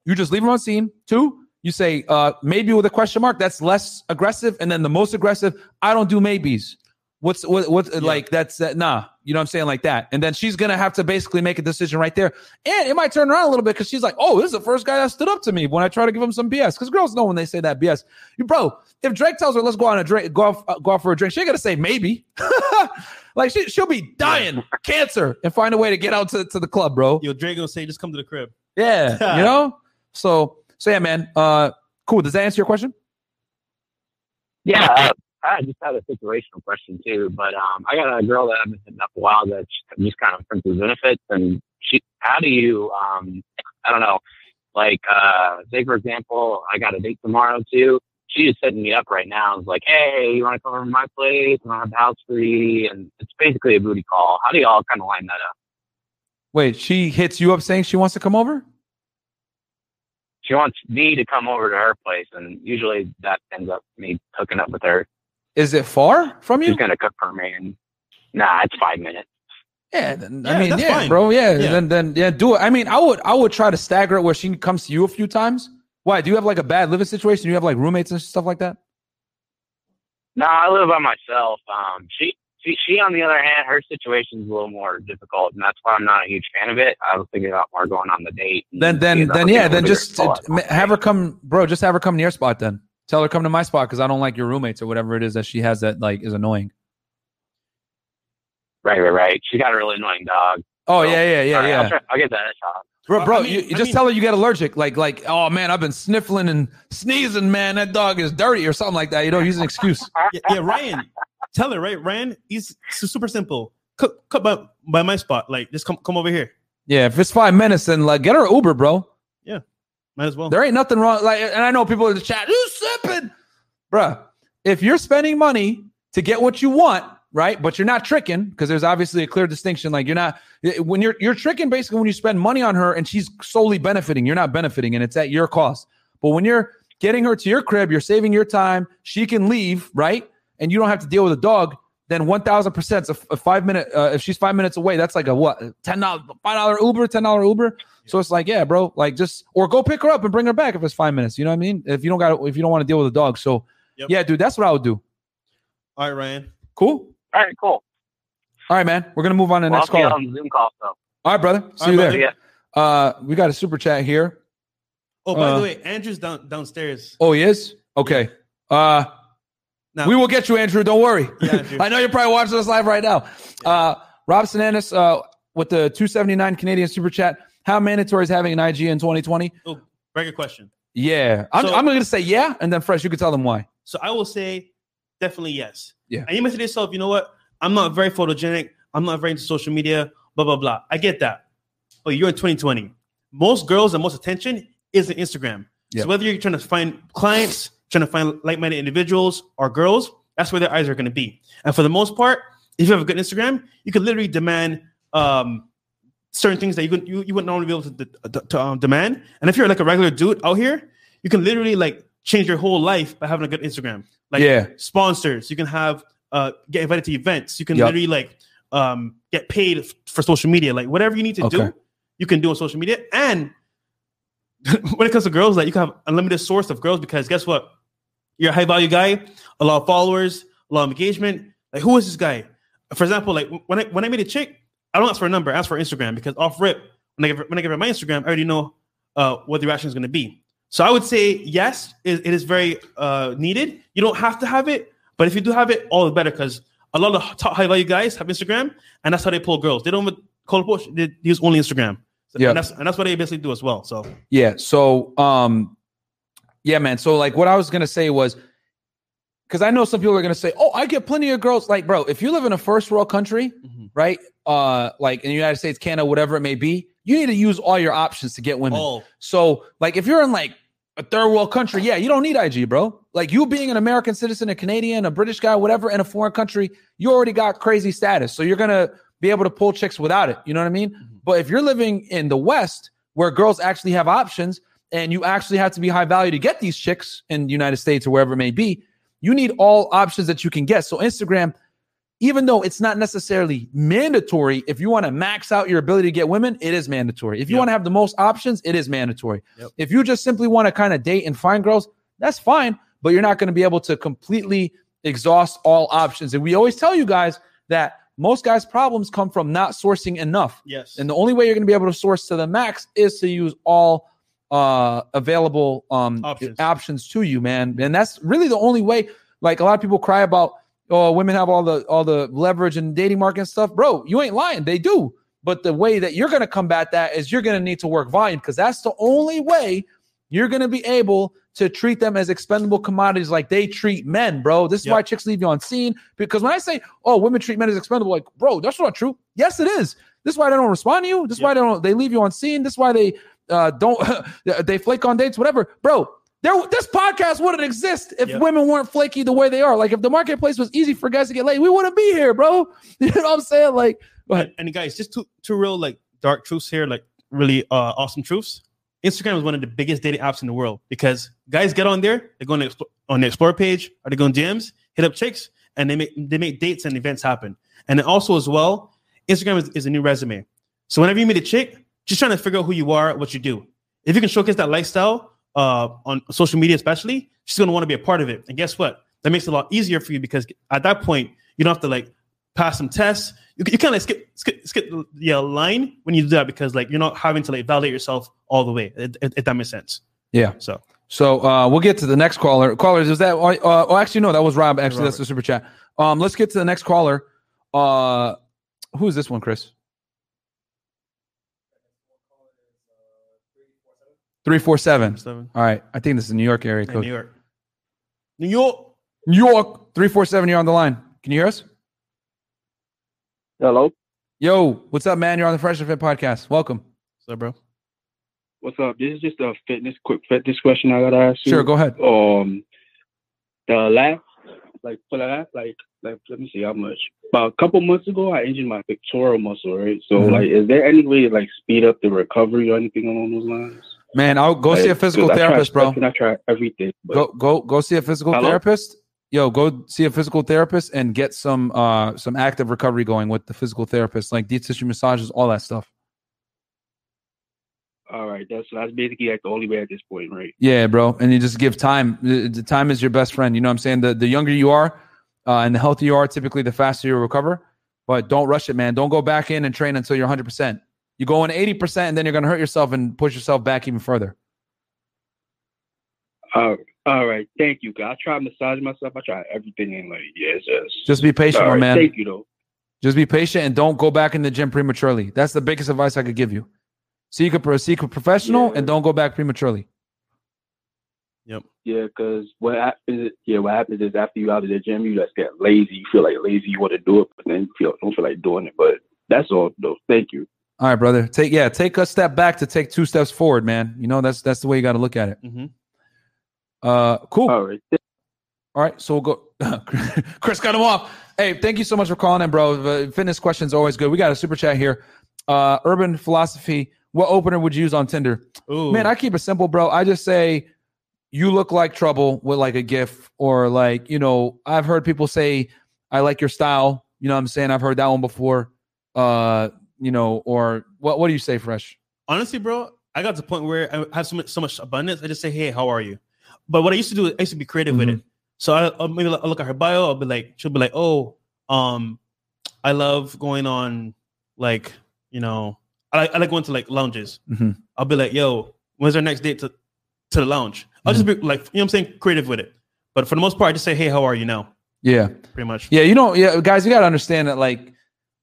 you just leave them on scene. Two you say uh maybe with a question mark that's less aggressive. And then the most aggressive i don't do maybes What's what what like that's uh, nah, you know what I'm saying like that. And then she's gonna have to basically make a decision right there. And it might turn around a little bit because she's like, oh, this is the first guy that stood up to me when I try to give him some BS. Because girls know when they say that BS. You bro, if Drake tells her let's go on a drink, go off, uh, go out for a drink, she ain't gonna say maybe. like she she'll be dying, cancer, and find a way to get out to, to the club, bro. Yo, Dre gonna say, just come to the crib. Yeah, you know. So so yeah, man. Uh, cool. Does that answer your question? Yeah, uh, I just had a situational question too, but um, I got a girl that I've been hitting up a while that just kind of friends with benefits, and she. How do you? Um, I don't know. Like, uh, say for example, I got a date tomorrow too. She is setting me up right now. It's like, hey, you want to come over to my place? I have the house free, and it's basically a booty call. How do y'all kind of line that up? Wait, she hits you up saying she wants to come over. She wants me to come over to her place, and usually that ends up me hooking up with her. Is it far from you? She's gonna cook for me, and nah, it's five minutes. Yeah, then, Yeah, I mean, yeah, fine. bro, yeah, Yeah. Then, then, yeah, do it. I mean, I would, I would try to stagger it where she comes to you a few times. Why? Do you have like a bad living situation? Do you have like roommates and stuff like that? No, I live by myself. Um, she she, she, on the other hand, her situation's a little more difficult, and that's why I'm not a huge fan of it. I was thinking about more going on the date. Then then then yeah, then just it. have her come, bro. Just have her come to your spot. Then tell her come to my spot because I don't like your roommates or whatever it is that she has that like is annoying. Right, right, right. She got a really annoying dog. Oh So, yeah yeah yeah all right, yeah. I'll, try, I'll give that a shot. Bro, bro, I mean- you, you just mean- tell her you get allergic. Like, like, oh man, I've been sniffling and sneezing, man. That dog is dirty or something like that. You know, use an excuse. yeah, yeah, Ryan, tell her, right? Ryan, he's super simple. Cut, cut by, by my spot. Like, just come come over here. Yeah, if it's five minutes, then like get her an Uber, bro. Might as well. There ain't nothing wrong. Like, and I know people in the chat, who's sipping, bruh. If you're spending money to get what you want, right? But you're not tricking because there's obviously a clear distinction. Like you're not when you're you're tricking basically when you spend money on her and she's solely benefiting. You're not benefiting, and it's at your cost. But when you're getting her to your crib, you're saving your time. She can leave, right? And you don't have to deal with a dog. Then one thousand percent, a five minute. Uh, if she's five minutes away, that's like a what? Ten dollar, five dollar Uber, ten dollar Uber. So it's like, yeah, bro, like just or go pick her up and bring her back if it's five minutes. You know what I mean? If you don't got, if you don't want to deal with a dog, so Yep. yeah, dude, that's what I would do. All right, Ryan. Cool. All right, cool. All right, man. We're gonna move on to the Well, next I'll see you call. on Zoom call. So, All right, brother. See All you right, there. yeah. Uh, we got a super chat here. Oh, by Uh, the way, Andrew's down downstairs. Oh, he is. Okay. Uh, Now, we will get you, Andrew. Don't worry. Yeah, Andrew. I know you're probably watching us live right now. Uh, Rob Sinanis, uh, with the 279 Canadian super chat. How mandatory is having an IG in 2020? oh, very good question. Yeah, I'm, So- I'm going to say yeah, and then Fresh, you can tell them why. So I will say definitely yes. Yeah. And you might say to yourself, you know what? I'm not very photogenic. I'm not very into social media, blah, blah, blah. I get that. But you're in 2020. Most girls and most attention is on Instagram. Yeah. So whether you're trying to find clients, trying to find like-minded individuals or girls, that's where their eyes are going to be. And for the most part, if you have a good Instagram, you can literally demand um, certain things that you couldn't, you, you wouldn't normally be able to, to, to, um, demand. And if you're like a regular dude out here, you can literally like change your whole life by having a good Instagram. Like Yeah. sponsors, you can have uh, get invited to events. You can Yup. literally like um, get paid f- for social media. Like whatever you need to Okay. do, you can do on social media. And when it comes to girls, like you can have unlimited source of girls because guess what? You're a high value guy, a lot of followers, a lot of engagement. Like who is this guy? For example, like when I when I meet a chick, I don't ask for a number, I ask for Instagram because off rip, when I give when I give her my Instagram, I already know uh, what the reaction is going to be. So I would say yes, it, it is very uh, needed. You don't have to have it, but if you do have it, all the better because a lot of top high value guys have Instagram, and that's how they pull girls. They don't call push; they use only Instagram. So- Yeah. and that's and that's what they basically do as well. So Yeah. So, um, yeah, man. So, like, what I was gonna say was, because I know some people are gonna say, "Oh, I get plenty of girls." Like, bro, if you live in a first world country, Mhm. Right? Uh, like in the United States, Canada, whatever it may be, you need to use all your options to get women. oh, So, like, if you're in like a third world country, yeah, you don't need IG, bro. Like, you being an American citizen, a Canadian, a British guy, whatever, in a foreign country, you already got crazy status. So, you're gonna be able to pull chicks without it. You know what I mean? But if you're living in the West, where girls actually have options, and you actually have to be high value to get these chicks in the United States or wherever it may be, you need all options that you can get. So, Instagram even though it's not necessarily mandatory, if you want to max out your ability to get women, it is mandatory. If you Yep. want to have the most options, it is mandatory. Yep. If you just simply want to kind of date and find girls, that's fine, but you're not going to be able to completely exhaust all options. And we always tell you guys that most guys' problems come from not sourcing enough. yes, And the only way you're going to be able to source to the max is to use all uh available um Options. options to you, man. And that's really the only way. Like a lot of people cry about, oh, women have all the all the leverage and dating market and stuff. Bro, you ain't lying. They do. But the way that you're going to combat that is you're going to need to work volume because that's the only way you're going to be able to treat them as expendable commodities like they treat men, bro. This is Yep. why chicks leave you on seen. Because when I say, oh, women treat men as expendable, like, bro, that's not true. Yes, it is. This is why they don't respond to you. This is why they don't they leave you on seen. This is why they uh don't they flake on dates, whatever. Bro, there this podcast wouldn't exist if Yep. women weren't flaky the way they are. Like if the marketplace was easy for guys to get laid, we wouldn't be here, bro. You know what I'm saying? Like, ahead. and, guys, just two two real like dark truths here, like really uh, awesome truths. Instagram is one of the biggest dating apps in the world because guys get on there, they go on the, explo- on the explore page, or they go on DMs, hit up chicks, and they make they make dates and events happen. And then also as well, Instagram is, is a new resume. So whenever you meet a chick, just trying to figure out who you are, what you do. If you can showcase that lifestyle uh, on social media, especially, she's gonna want to be a part of it. And guess what? That makes it a lot easier for you because at that point, you don't have to like pass some tests. You, you kind of skip skip skip the yeah, line when you do that because like you're not having to like validate yourself all the way. If, if that makes sense. Yeah. So So uh, we'll get to the next caller. Callers, is that? Uh, oh, actually, no, that was Rob. Actually, that's the super chat. Um, let's get to the next caller. Uh, who is this one, Chris? Three four seven. Seven. All right, I think this is New York area Yeah, code. New York. New York. New York. Three four seven. You're on the line. Can you hear us? Hello. Yo, what's up, man? You're on the Fresh and Fit podcast. Welcome. What's up, bro? What's up? This is just a fitness, quick fitness question I gotta ask you. Sure, go ahead. Um, the last, like for the last, like, like, let me see how much. About a couple months ago, I injured my pectoral muscle, right? So, Mhm. like, is there any way to like speed up the recovery or anything along those lines? Man, I'll go see a Like, physical tried therapist, bro. something, I try everything. Go go go see a physical Hello? therapist. Yo, go see a physical therapist and get some uh some active recovery going with the physical therapist, like deep tissue massages, all that stuff. all right, that's that's basically like the only way at this point, right? Yeah, bro. And you just give time. The, the time is your best friend. You know what I'm saying? The the younger you are, uh, and the healthier you are, typically the faster you recover. But don't rush it, man. Don't go back in and train until you're 100. percent You go in 80 percent, and then you're gonna hurt yourself and push yourself back even further. Uh, all right, thank you. I try massaging myself. I try everything, and like, yeah, it's just Just be patient, my right, man. Thank you, though. Just be patient and don't go back in the gym prematurely. That's the biggest advice I could give you. Seek a pro- seek a professional and don't go back prematurely. Yep. Yeah, because what happens? Yeah, what happens is after you out of the gym, you just get lazy. You feel like lazy. You want to do it, but then you feel don't feel like doing it. But that's all, though. Thank you. All right, brother. Take yeah, take a step back to take two steps forward, man. You know that's that's the way you got to look at it. Mm-hmm. Uh, cool. All right. All right, so we'll go. Chris cut him off. Hey, thank you so much for calling in, bro. Fitness questions always good. We got a super chat here. Uh, urban philosophy. What opener would you use on Tinder? Ooh. Man, I keep it simple, bro. I just say you look like trouble with like a gif, or like you know, I've heard people say I like your style. You know, what I'm saying I've heard that one before. Uh, you know, or what? What do you say, Fresh? honestly, bro, I got to the point where I have so much, so much abundance. I just say, "Hey, how are you?" But what I used to do, is I used to be creative with it. So I, I'll maybe I'll look at her bio. I'll be like, she'll be like, "Oh, um, I love going on like you know, I like, I like going to like lounges." Mhm. I'll be like, "Yo, when's our next date to to the lounge?" I'll just be like, you know, what I'm saying, creative with it. But for the most part, I just say, "Hey, how are you now?" Yeah. Pretty much. Yeah, you know, yeah, guys, you got to understand that like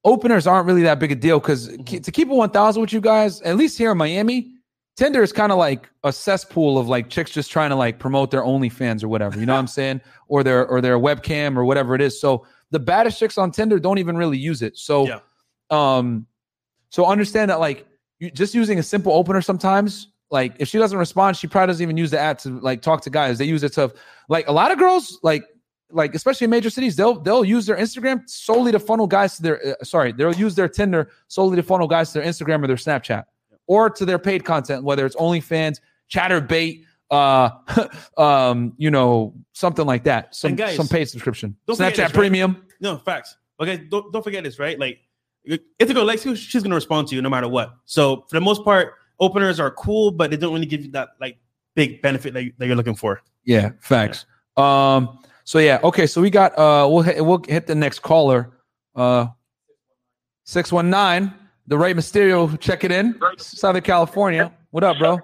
openers aren't really that big a deal because to keep it 1000 with you guys, at least here in Miami, Tinder is kind of like a cesspool of like chicks just trying to like promote their OnlyFans or whatever, you know what I'm saying? Or their or their webcam or whatever it is. So the baddest chicks on Tinder don't even really use it. So Yeah. um so understand that like you just using a simple opener sometimes like if she doesn't respond she probably doesn't even use the app to like talk to guys they use it to like a lot of girls like like especially in major cities they'll they'll use their instagram solely to funnel guys to their uh, sorry they'll use their tinder solely to funnel guys to their instagram or their snapchat or to their paid content whether it's onlyfans Chaturbate uh um you know something like that some guys, some paid subscription snapchat this, right? premium No, facts. Okay, don't, don't forget this, right? Like, if the girl likes you, she's gonna respond to you no matter what. So for the most part, openers are cool, but they don't really give you that like big benefit that, you, that you're looking for. Yeah, facts. Um, so yeah, okay, so we got uh we'll hit we'll hit the next caller. Uh 619, the Rey Mysterio, check it in. Southern California. What up, bro?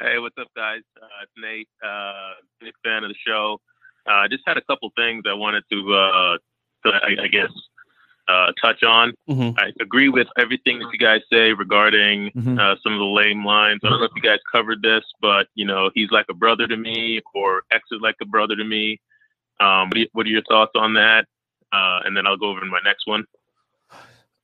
Hey, what's up, guys? Uh, it's Nate. Uh, big fan of the show. I uh, just had a couple things I wanted to, uh, to I, I guess, uh, touch on. Mm-hmm. I agree with everything that you guys say regarding Mm-hmm. uh, some of the lame lines. I don't know if you guys covered this, but you know, he's like a brother to me, or X is like a brother to me. Um, what, are what are your thoughts on that? Uh, and then I'll go over to my next one.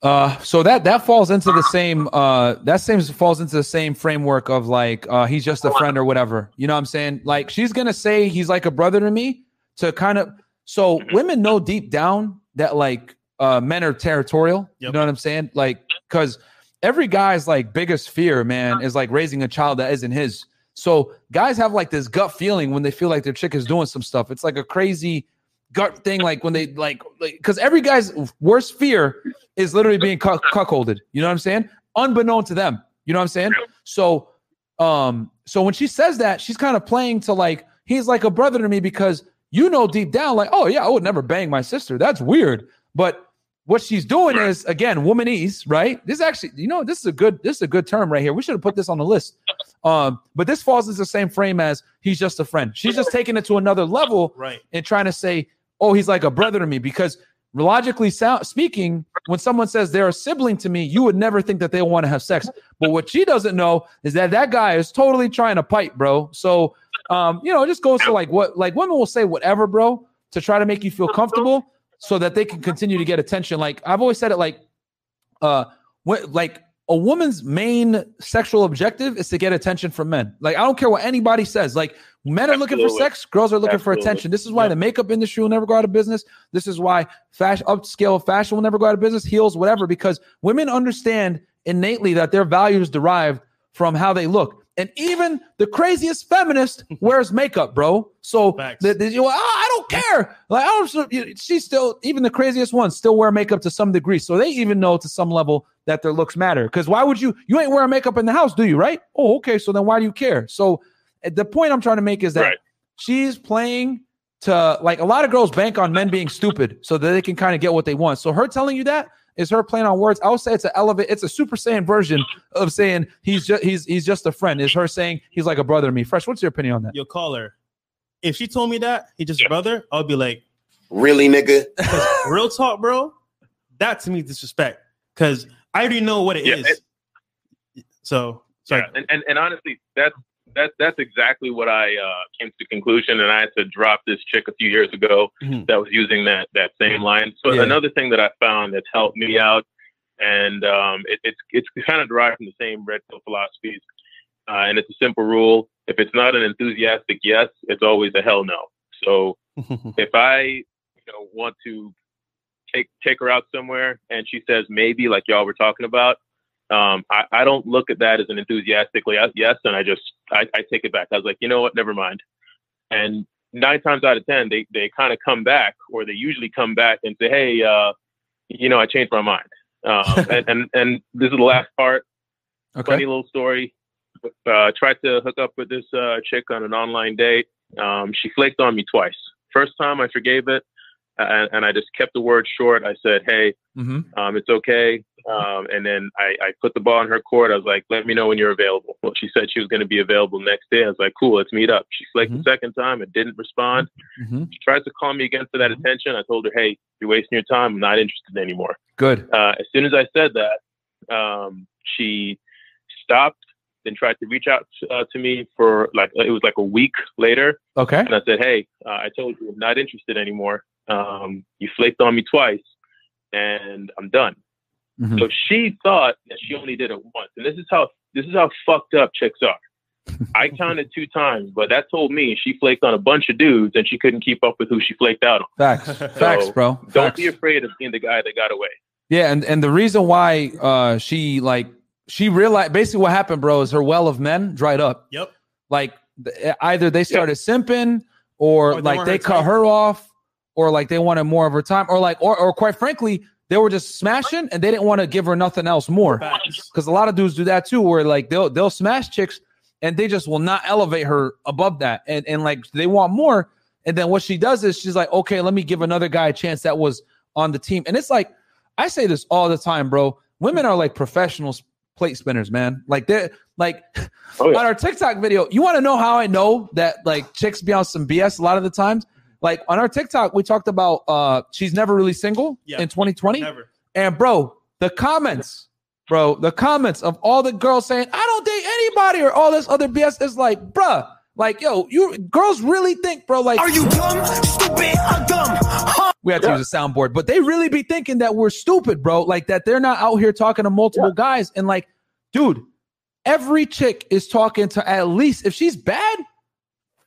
Uh, so that that falls into the same uh that same falls into the same framework of like uh he's just a friend or whatever. You know what I'm saying? Like she's gonna say he's like a brother to me to kind of so women know deep down that like uh men are territorial. You know what I'm saying? Like because every guy's like biggest fear, man, is like raising a child that isn't his. So guys have like this gut feeling when they feel like their chick is doing some stuff. It's like a crazy gut thing, like when they like, because every guy's worst fear is literally being cuck- cuckolded. You know what I'm saying? Unbeknown to them. You know what I'm saying? So, um, so when she says that, she's kind of playing to like he's like a brother to me because you know deep down, like, oh yeah, I would never bang my sister. That's weird. But what she's doing is again womanese, right? This is actually, you know, this is a good this is a good term right here. We should have put this on the list. Um, but this falls into the same frame as he's just a friend. She's just taking it to another level, Right. and trying to say, oh, he's like a brother to me because logically sound, speaking, when someone says they're a sibling to me, you would never think that they want to have sex. But what she doesn't know is that that guy is totally trying to pipe, bro. So, um, you know, it just goes to like what, like women will say whatever, bro, to try to make you feel comfortable so that they can continue to get attention. Like I've always said it, like, uh, what, like a woman's main sexual objective is to get attention from men. Like I don't care what anybody says. Like men are looking for sex, girls are looking for attention. This is why the makeup industry will never go out of business. This is why fashion upscale fashion will never go out of business, heels, whatever, because women understand innately that their value is derived from how they look. And even the craziest feminist wears makeup, bro. So the, the, you "Ah, I don't care. Like I don't. She's still even the craziest ones still wear makeup to some degree. So they even know to some level that their looks matter. Because why would you? You ain't wearing makeup in the house, do you? Right? Oh, okay. So then why do you care? So uh, the point I'm trying to make is that she's playing to like a lot of girls bank on men being stupid so that they can kind of get what they want. So her telling you that is her playing on words. I would say it's an elevate, it's a super saiyan version of saying he's just he's he's just a friend. Is her saying he's like a brother to me. Fresh, what's your opinion on that? Yo, call her. If she told me that he just a brother, I would be like, really, nigga? real talk, bro. That to me is disrespect because I already know what it Yeah, is. so, sorry. Yeah, and, and and honestly, that's that's that's exactly what I uh, came to the conclusion, and I had to drop this chick a few years ago Mhm. that was using that that same line. So Yeah. another thing that I found that's helped me out, and um, it, it's it's kind of derived from the same red pill philosophies, uh, and it's a simple rule: if it's not an enthusiastic yes, it's always a hell no. So if I you know want to take take her out somewhere and she says maybe like y'all were talking about um I, I don't look at that as an enthusiastically yes and I just I, I take it back. I was like you know what? Never mind. And nine times out of ten they they kind of come back or they usually come back and say hey uh you know I changed my mind. Um and, and and this is the last part. Funny little story. Uh tried to hook up with this uh chick on an online date. Um she flaked on me twice. First time I forgave it and, and I just kept the word short. I said, "Hey, Mm-hmm. um, it's okay." Um, and then I, I put the ball in her court. I was like, "Let me know when you're available." Well, she said she was going to be available next day. I was like, "Cool, let's meet up." She flaked the second time and didn't respond. Mm-hmm. She tried to call me again for that attention. I told her, "Hey, you're wasting your time. I'm not interested anymore." Good. Uh, as soon as I said that, um, she stopped. Then tried to reach out uh, to me for like it was like a week later. Okay. And I said, "Hey, uh, I told you I'm not interested anymore. Um, you flaked on me twice, and I'm done." Mhm. So she thought that she only did it once, and this is how this is how fucked up chicks are. I counted two times, but that told me she flaked on a bunch of dudes, and she couldn't keep up with who she flaked out on. Facts. Facts, bro. Don't Facts. be afraid of being the guy that got away. Yeah, and and the reason why uh she like she realized basically what happened, bro, is her well of men dried up. Yep. Like th- either they started simping or, Or they like they her cut time. her off or like they wanted more of her time or like or or quite frankly they were just smashing and they didn't want to give her nothing else more. Because a lot of dudes do that too where like they'll they'll smash chicks and they just will not elevate her above that. And and like they want more. And then what she does is she's like okay let me give another guy a chance that was on the team. And it's like I say this all the time bro. Women are like professionals plate spinners man. Like they're like oh, on our TikTok video you want to know how I know that like chicks be on some BS a lot of the times like on our TikTok we talked about uh she's never really single Yeah, in 2020 never. and bro, the comments, bro, the comments of all the girls saying, I don't date anybody or all this other BS is like, bruh, like, yo, you girls really think, bro, like, Are you dumb, stupid, or dumb? Huh? we have to use a soundboard, but they really be thinking that we're stupid, bro. Like that they're not out here talking to multiple guys. And like, dude, every chick is talking to at least, if she's bad,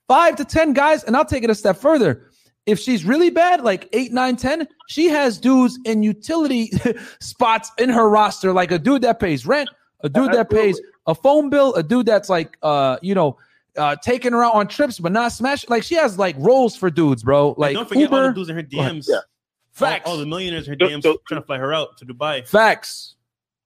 five to 10 guys. And I'll take it a step further. If she's really bad, like eight, nine, 10, she has dudes in utility spots in her roster, like a dude that pays rent, a dude that pays a phone bill, a dude that's like, uh, you know, uh, taking her out on trips, but not smash. Like she has like roles for dudes, bro. Like don't forget all Uber. the dudes in her DMs. Yeah. Facts. All, all the millionaires in her DMs trying to fly her out to Dubai. Facts.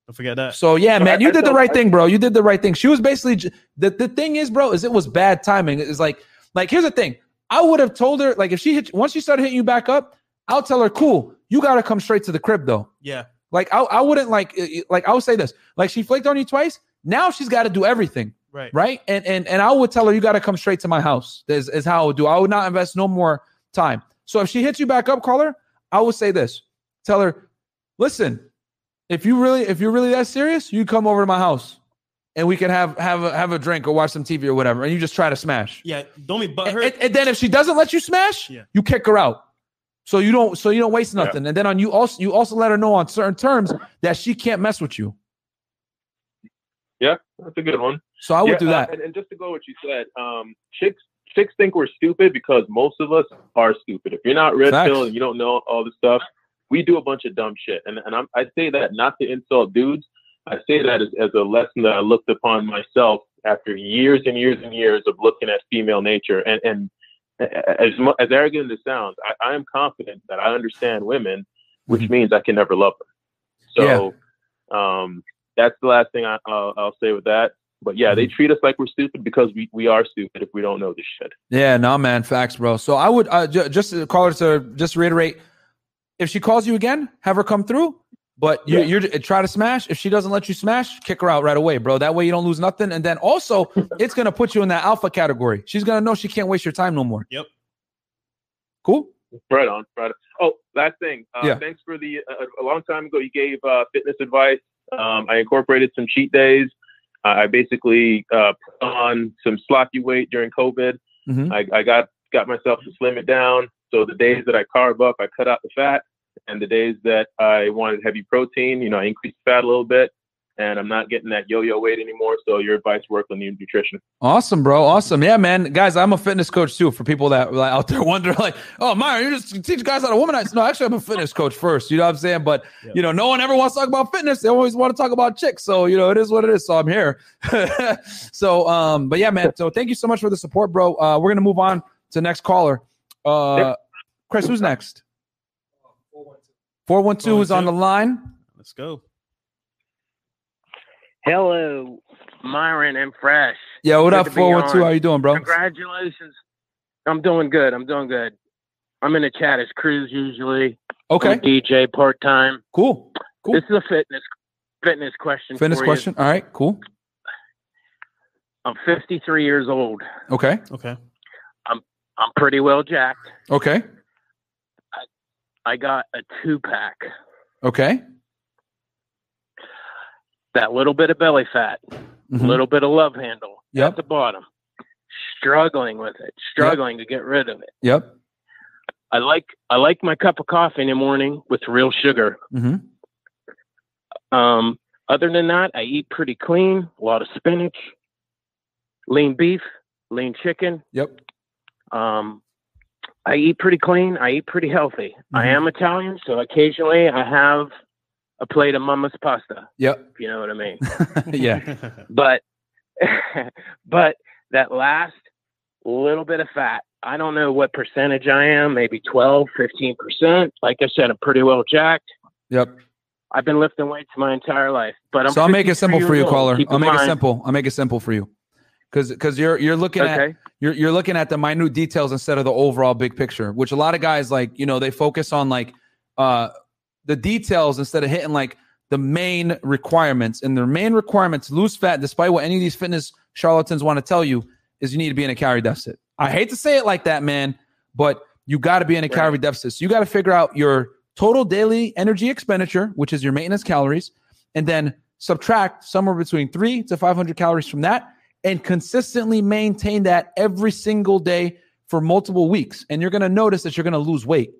Don't forget that. So yeah, So man, I- you I did the right I- thing, bro. You did the right thing. She was basically the the thing is, bro, is it was bad timing. It's like like here's the thing. I would have told her like if she hit once she started hitting you back up, I'll tell her, cool, you got to come straight to the crib though. Yeah. Like I, I wouldn't like like I would say this like she flaked on you twice. Now she's got to do everything. Right. Right. And and and I would tell her you got to come straight to my house. Is, is how I would do. I would not invest no more time. So if she hits you back up, call her. I would say this. Tell her, listen, if you really if you're really that serious, you come over to my house and we can have have a, have a drink or watch some TV or whatever, and you just try to smash. Yeah. Don't be And, butthurt. and then if she doesn't let you smash, Yeah. you kick her out. So you don't so you don't waste nothing. And then on you also you also let her know on certain terms that she can't mess with you. Yeah, that's a good one. So I would Yeah, do uh, that. and, and just to go what you said, um, chicks chicks think we're stupid because most of us are stupid. If you're not red pill and you don't know all this stuff, we do a bunch of dumb shit. And and I'm, I say that not to insult dudes. I say that as, as a lesson that I looked upon myself after years and years and years of looking at female nature. And and as as arrogant as it sounds, I, I am confident that I understand women, which means I can never love them. So um, that's the last thing I, I'll, I'll say with that. But yeah, they treat us like we're stupid because we, we are stupid if we don't know this shit. Yeah, no, man, facts, bro. So I would uh, ju- just call her to just reiterate. If she calls you again, have her come through. But you, you're try to smash. If she doesn't let you smash, kick her out right away, bro. That way you don't lose nothing. And then also, it's gonna put you in that alpha category. She's gonna know she can't waste your time no more. Yep. Cool. Right on, right on. Oh, last thing. Uh, Yeah. Thanks for the. Uh, a long time ago, you gave uh, fitness advice. Um, I incorporated some cheat days. Uh, I basically uh, put on some sloppy weight during COVID. Mhm. I, I got got myself to slim it down. So the days that I carve up, I cut out the fat, and the days that I wanted heavy protein, you know, I increased fat a little bit, and I'm not getting that yo-yo weight anymore. So your advice worked on the nutrition. Awesome, bro. Awesome. Yeah, man. Guys, I'm a fitness coach too. For people that like, out there wonder, like, oh, Myron, you just teach guys how to womanize. No, actually, I'm a fitness coach first. You know what I'm saying? But you know, no one ever wants to talk about fitness. They always want to talk about chicks. So you know, it is what it is. So I'm here. so, um, but yeah, man. So thank you so much for the support, bro. Uh, we're gonna move on to the next caller. Uh, Chris, who's next? Four one two is on the line. Let's go. Hello, Myron and Fresh. Yeah, what Good up, four one two? How you doing, bro? Congratulations. I'm doing good. I'm doing good. I'm in the chat as Cruz usually. Okay. I'm DJ part time. Cool. Cool. This is a fitness fitness question. Fitness for you. question. All right. Cool. I'm 53 years old. Okay. Okay. I'm I'm pretty well jacked. Okay. I got a two pack. Okay. That little bit of belly fat, a Mhm. little bit of love handle Yep. at the bottom. Struggling with it. Struggling to get rid of it. Yep. I like I like my cup of coffee in the morning with real sugar. Mm-hmm. Um, other than that, I eat pretty clean. A lot of spinach, lean beef, lean chicken. Yep. Um, I eat pretty clean. I eat pretty healthy. I Mhm. am Italian, so occasionally I have a plate of mama's pasta. Yep. If you know what I mean. yeah. but but that last little bit of fat i don't know what percentage i am maybe 12 15% like i said i'm pretty well jacked Yep. i've been lifting weights my entire life but i'm so I'll make it simple for you, old. caller. Keep I'll in make it simple. I'll make it simple for you. Cause because you're you're looking at you're you're looking at the minute details instead of the overall big picture, which a lot of guys like, you know, they focus on like uh the details instead of hitting like the main requirements. And their main requirements lose fat, despite what any of these fitness charlatans want to tell you, is you need to be in a calorie deficit. I hate to say it like that, man, but you got to be in a calorie deficit. So you got to figure out your total daily energy expenditure, which is your maintenance calories, and then subtract somewhere between three to 500 calories from that and consistently maintain that every single day for multiple weeks. And you're going to notice that you're going to lose weight.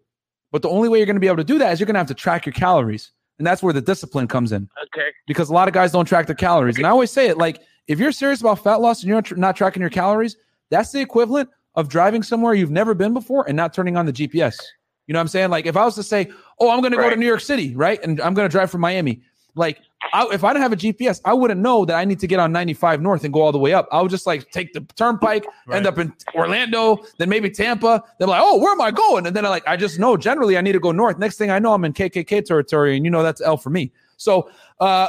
But the only way you're going to be able to do that is you're going to have to track your calories. And that's where the discipline comes in okay because a lot of guys don't track their calories. And I always say it like, if you're serious about fat loss and you're not not tracking your calories, that's the equivalent of driving somewhere you've never been before and not turning on the GPS. You know what I'm saying? Like, if I was to say, oh, I'm going to go to New York City, right? And I'm going to drive from Miami. Like, I, if I didn't have a GPS, I wouldn't know that I need to get on 95 North and go all the way up. I would just like take the turnpike, end up in Orlando, then maybe Tampa. Then like, oh, where am I going? And then I like, I just know generally I need to go north. Next thing I know, I'm in KKK territory, and you know that's L for me. So, uh,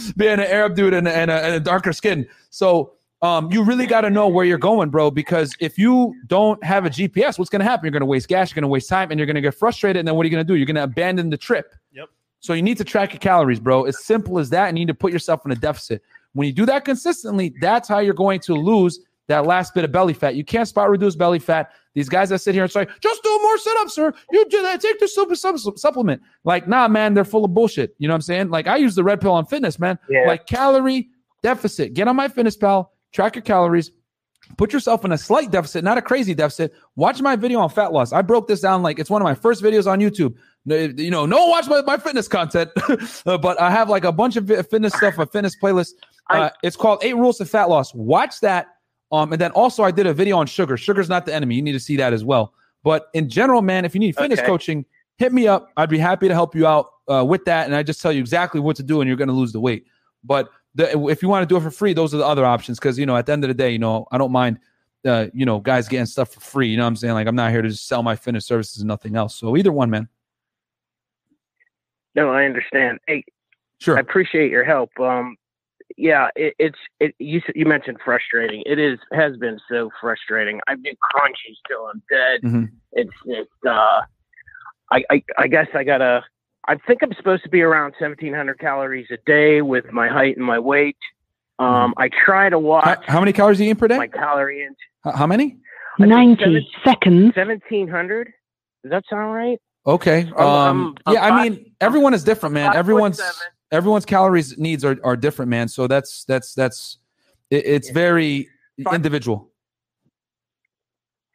being an Arab dude and, and, a, and a darker skin. So, um, you really got to know where you're going, bro. Because if you don't have a GPS, what's going to happen? You're going to waste gas, you're going to waste time, and you're going to get frustrated. And then what are you going to do? You're going to abandon the trip. Yep. So you need to track your calories, bro. As simple as that. And you need to put yourself in a deficit. When you do that consistently, that's how you're going to lose that last bit of belly fat. You can't spot reduce belly fat. These guys that sit here and say, just do more sit-ups, sir. You do that, take the super supplement. Like, nah, man, they're full of bullshit. You know what I'm saying? Like, I use the red pill on fitness, man. Yeah. Like calorie deficit. Get on MyFitnessPal, track your calories, put yourself in a slight deficit, not a crazy deficit. Watch my video on fat loss. I broke this down like it's one of my first videos on YouTube. No- You know, no one watch my, my fitness content, Uh, but I have like a bunch of fitness stuff, a fitness playlist. Uh, it's called Eight Rules to Fat Loss. Watch that. Um, and then also I did a video on sugar. Sugar's not the enemy. You need to see that as well. But in general, man, if you need fitness Okay. coaching, hit me up. I'd be happy to help you out uh, with that. And I just tell you exactly what to do, and you're going to lose the weight. But the, if you want to do it for free, those are the other options. Because you know, at the end of the day, you know, I don't mind, uh, you know, guys getting stuff for free. You know what I'm saying? Like I'm not here to just sell my fitness services and nothing else. So either one, man. No, I understand. Hey, Sure. I appreciate your help. Um, yeah, it, it's it. You you mentioned frustrating. It is has been so frustrating. I've been crunchy till I'm dead. Mhm. It's it's. Uh, I, I I guess I gotta. I think I'm supposed to be around 1,700 calories a day with my height and my weight. Um, I try to watch Mm-hmm. How, how many calories are you eating per day? my calorie intake. How, how many? 90 seconds. 1,700. Does that sound right? Okay. I'm- Um, I'm- yeah, I'm I five- mean, everyone is different, man. Everyone's everyone's calories needs are, are different, man. So that's that's that's it, it's very individual.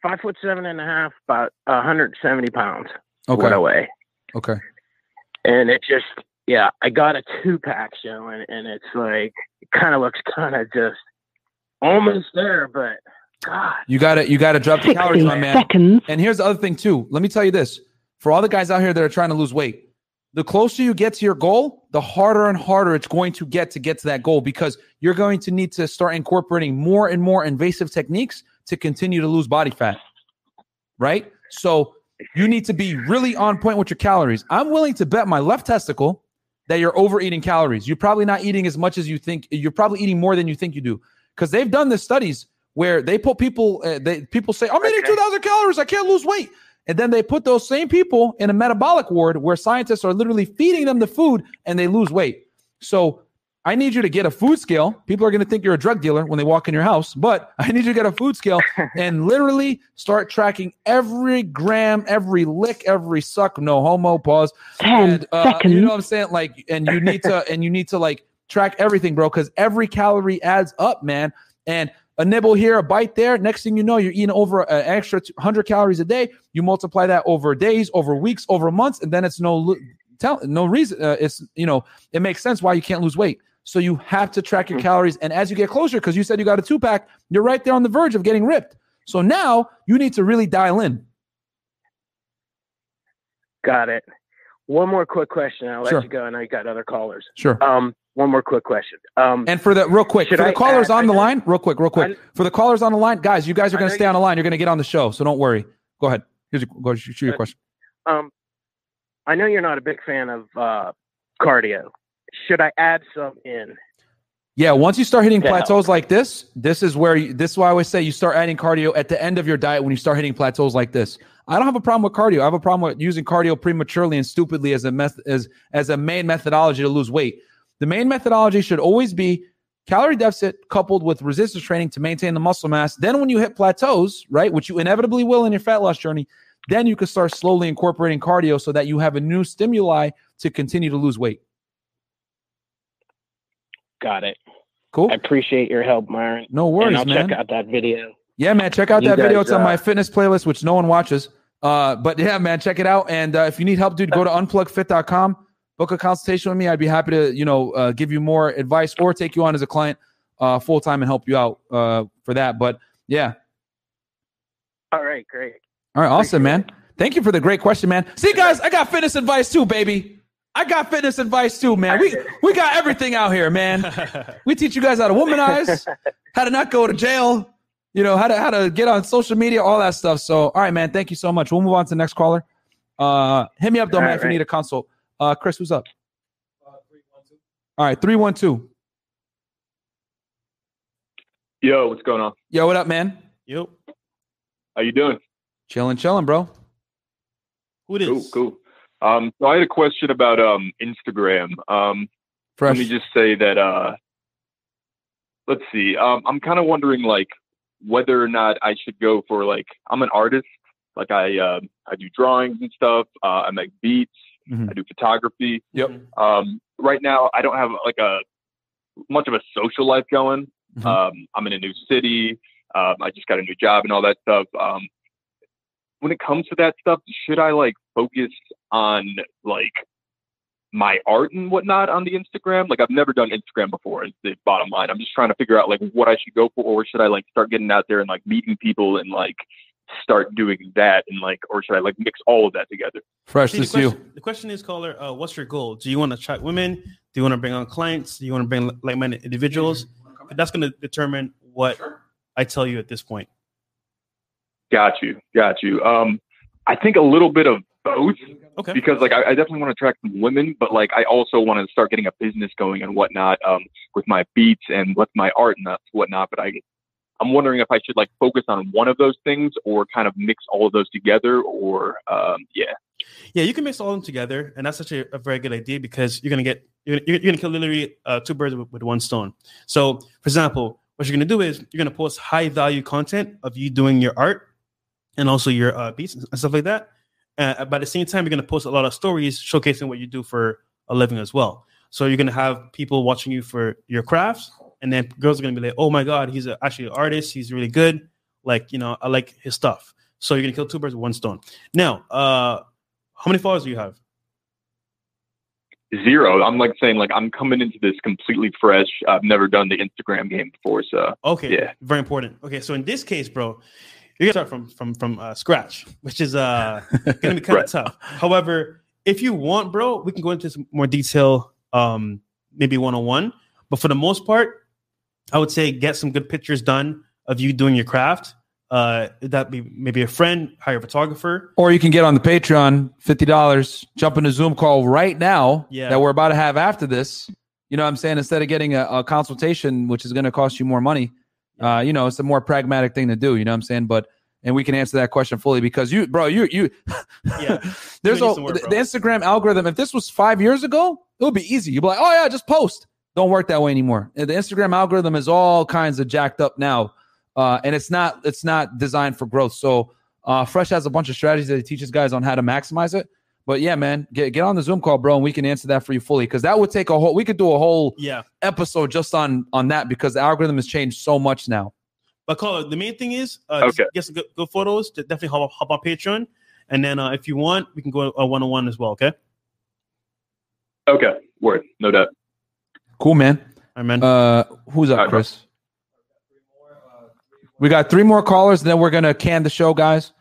Five foot seven and a half, about 170 pounds. Okay. What I weigh. Okay. and it just yeah i got a two pack showing and it's like it kind of looks kind of just almost there but god You got to you got to drop the calories, my man. seconds. And here's the other thing too. Let me tell you this: for all the guys out here that are trying to lose weight, the closer you get to your goal, the harder and harder it's going to get to get to that goal because you're going to need to start incorporating more and more invasive techniques to continue to lose body fat. Right? So you need to be really on point with your calories. I'm willing to bet my left testicle that you're overeating calories. You're probably not eating as much as you think. You're probably eating more than you think you do because they've done the studies where they put people. Uh, they people say, "I'm eating 2,000 calories. I can't lose weight." And then they put those same people in a metabolic ward where scientists are literally feeding them the food and they lose weight. So I need you to get a food scale. People are going to think you're a drug dealer when they walk in your house, but I need you to get a food scale and literally start tracking every gram, every lick, every suck. No homo. Pause. Ten And, uh, You know what I'm saying? Like, and you need to, and you need to like track everything, bro, because every calorie adds up, man. And a nibble here, a bite there. Next thing you know, you're eating over an extra 100 calories a day. You multiply that over days, over weeks, over months, and then it's no tell no reason. Uh, it's you know it makes sense why you can't lose weight. So you have to track your calories, and as you get closer, because you said you got a two pack, you're right there on the verge of getting ripped. So now you need to really dial in. got it one more quick question i'll let Sure. you go and i got other callers Sure. um one more quick question um And for the real quick, for the I callers add- on the line, real quick, real quick. For the callers on the line, guys, you guys are going to stay on the line. You're going to get on the show, so don't worry. Go ahead. Here's your, go shoot your question. um i know you're not a big fan of uh cardio should i add some in Yeah, once you start hitting Yeah. plateaus like this, this is where you, this is why I always say you start adding cardio at the end of your diet when you start hitting plateaus like this. I don't have a problem with cardio. I have a problem with using cardio prematurely and stupidly as a meth- as as a main methodology to lose weight. The main methodology should always be calorie deficit coupled with resistance training to maintain the muscle mass. Then when you hit plateaus, right, which you inevitably will in your fat loss journey, then you can start slowly incorporating cardio so that you have a new stimuli to continue to lose weight. got it Cool. i appreciate your help myron No worries, and i'll man. check out that video Yeah, man. Check out You that video. guys, It's on uh, my fitness playlist, which no one watches. Uh, but yeah, man, check it out. And uh, if you need help, dude, go to unplugfit.com, book a consultation with me. I'd be happy to, you know, uh, give you more advice or take you on as a client uh, full time and help you out uh, for that. But yeah. all right great All right. Awesome, man. Thank you for the great question, man. See, guys, I got fitness advice too, baby. I got fitness advice too, man. We we got everything out here, man. We teach you guys how to womanize, how to not go to jail, you know, how to how to get on social media, all that stuff. So, all right, man. Thank you so much. We'll move on to the next caller. Uh, hit me up though, All man, right, if you right. need a consult. Uh, Chris, who's up? All right, three one two. Yo, what's going on? Yo, what up, man? Yo. How you doing? Chilling, chilling, bro. Who it is? Cool, cool. Um, so I had a question about um Instagram. Um, Fresh. let me just say that uh, let's see. Um, I'm kind of wondering like whether or not I should go for like I'm an artist. Like I uh, I do drawings and stuff. Uh, I make beats. Mhm. I do photography. Yep. Um, right now I don't have like a much of a social life going. Mhm. Um, I'm in a new city. Um, I just got a new job and all that stuff. Um, when it comes to that stuff, should I like focus on like my art and whatnot on the Instagram? Like I've never done Instagram before. Is the bottom line. I'm just trying to figure out like what I should go for, or should I like start getting out there and like meeting people and like start doing that and like, or should I like mix all of that together? Fresh, See, the this you. question, the question is, caller, uh, what's your goal? Do you want to attract women? Do you want to bring on clients? Do you want to bring like-minded individuals? That's going to determine what I tell you at this point. Got you, got you. Um, I think a little bit of both. Okay. Because like I, I definitely want to attract some women, but like I also want to start getting a business going and whatnot, um, with my beats and with my art and whatnot. But I, I'm wondering if I should like focus on one of those things or kind of mix all of those together, or um, yeah. Yeah, you can mix all of them together, and that's such a, a very good idea because you're gonna get you're, you're gonna kill literally uh, two birds with, with one stone. So, for example, what you're gonna do is you're gonna post high value content of you doing your art and also your uh, beats and stuff like that. Uh, but the same time, you're gonna post a lot of stories showcasing what you do for a living as well. So you're gonna have people watching you for your crafts, and then girls are gonna be like, "Oh my god, he's a, actually an artist. He's really good. Like you know, I like his stuff." So you're gonna kill two birds with one stone. Now, uh, how many followers do you have? Zero. I'm like saying like I'm coming into this completely fresh. I've never done the Instagram game before, so Okay. yeah. Very important. Okay, so in this case, bro, you're gonna start from from from uh, scratch, which is uh gonna be kind of tough. However, if you want, bro, we can go into some more detail, um, maybe one on one. But for the most part, I would say get some good pictures done of you doing your craft. Uh, that be maybe a friend, hire a photographer. Or you can get on the Patreon, fifty dollars. Jump in a Zoom call right now Yeah. that we're about to have after this. You know what I'm saying? Instead of getting a, a consultation, which is going to cost you more money, uh, you know, it's a more pragmatic thing to do. You know what I'm saying? But and we can answer that question fully because you, bro, you, you, Yeah, there's a work, the, the Instagram algorithm. If this was five years ago, it would be easy. You'd be like, oh yeah, just post. Don't work that way anymore. The Instagram algorithm is all kinds of jacked up now, uh, and it's not it's not designed for growth. So uh, Fresh has a bunch of strategies that he teaches guys on how to maximize it. But yeah, man, get get on the Zoom call, bro, and we can answer that for you fully because that would take a whole. We could do a whole Yeah. episode just on on that because the algorithm has changed so much now. But caller, the main thing is uh, just Okay. get some good, good photos. To definitely hop, hop on Patreon, and then uh, if you want, we can go a one on one as well. Okay. Okay, word, no doubt. Cool, man. All right, man. Uh, who's up, Chris? We got three more callers, and then we're gonna can the show, guys.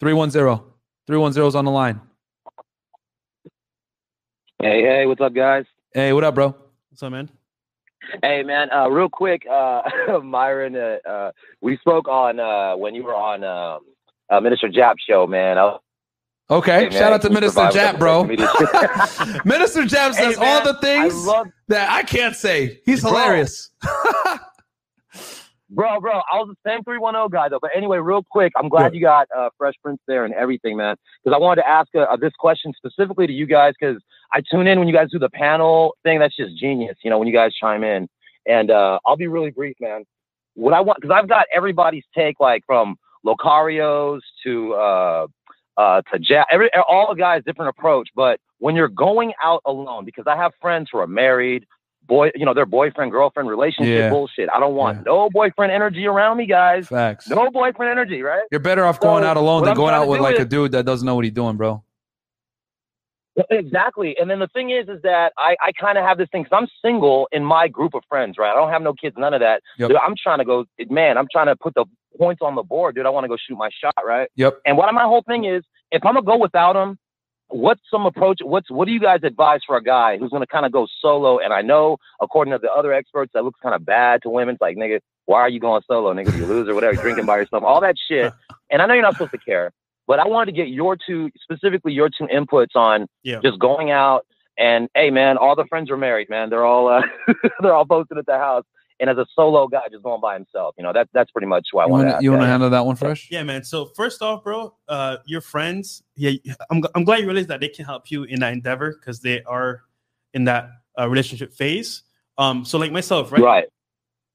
310. 310 is on the line. Hey, hey, what's up, guys? Hey, what up, bro? What's up, man? Hey, man, uh, real quick, uh, Myron, uh, uh, we spoke on uh, when you were on um, uh, Minister Jap show, man. I, Okay, man, shout out to Minister Jap, bro. Minister Jap says Hey, all the things I love- that I can't say. He's Bro. hilarious. bro, bro, I was the same 310 guy, though. But anyway, real quick, I'm glad you got uh, Fresh Prince there and everything, man. Because I wanted to ask uh, uh, this question specifically to you guys because I tune in when you guys do the panel thing. That's just genius, you know, when you guys chime in. And uh, I'll be really brief, man. What I want, because I've got everybody's take, like from Locarios to uh, to Jack, every all guys different approach. But when you're going out alone, because I have friends who are married, boy, you know, their boyfriend girlfriend relationship Yeah. bullshit. I don't want no boyfriend energy around me, guys. Facts. No boyfriend energy, right? You're better off So, going out alone than I'm going out with like a dude that doesn't know what he's doing, bro. Exactly. And then the thing is, is that I, I kind of have this thing because I'm single in my group of friends, right? I don't have no kids, none of that. Yep. Dude, I'm trying to go, man, I'm trying to put the points on the board, dude. I want to go shoot my shot, right? Yep. And what my whole thing is, if I'm gonna go without him, what's some approach? What's what do you guys advise for a guy who's gonna kind of go solo? And I know, according to the other experts, that looks kind of bad to women. It's like, nigga, why are you going solo, nigga? You lose or whatever, drinking by yourself, all that shit. And I know you're not supposed to care, but I wanted to get your two, specifically your two inputs on Yeah. just going out and hey, man, all the friends are married, man. They're all uh, they're all posted at the house. And as a solo guy just going by himself. You know, that that's pretty much why I You want want to. to you want to handle that one fresh? Yeah, man. So first off, bro, uh, your friends, yeah, I'm, I'm glad you realized that they can help you in that endeavor because they are in that uh, relationship phase. Um, so like myself, right? Right.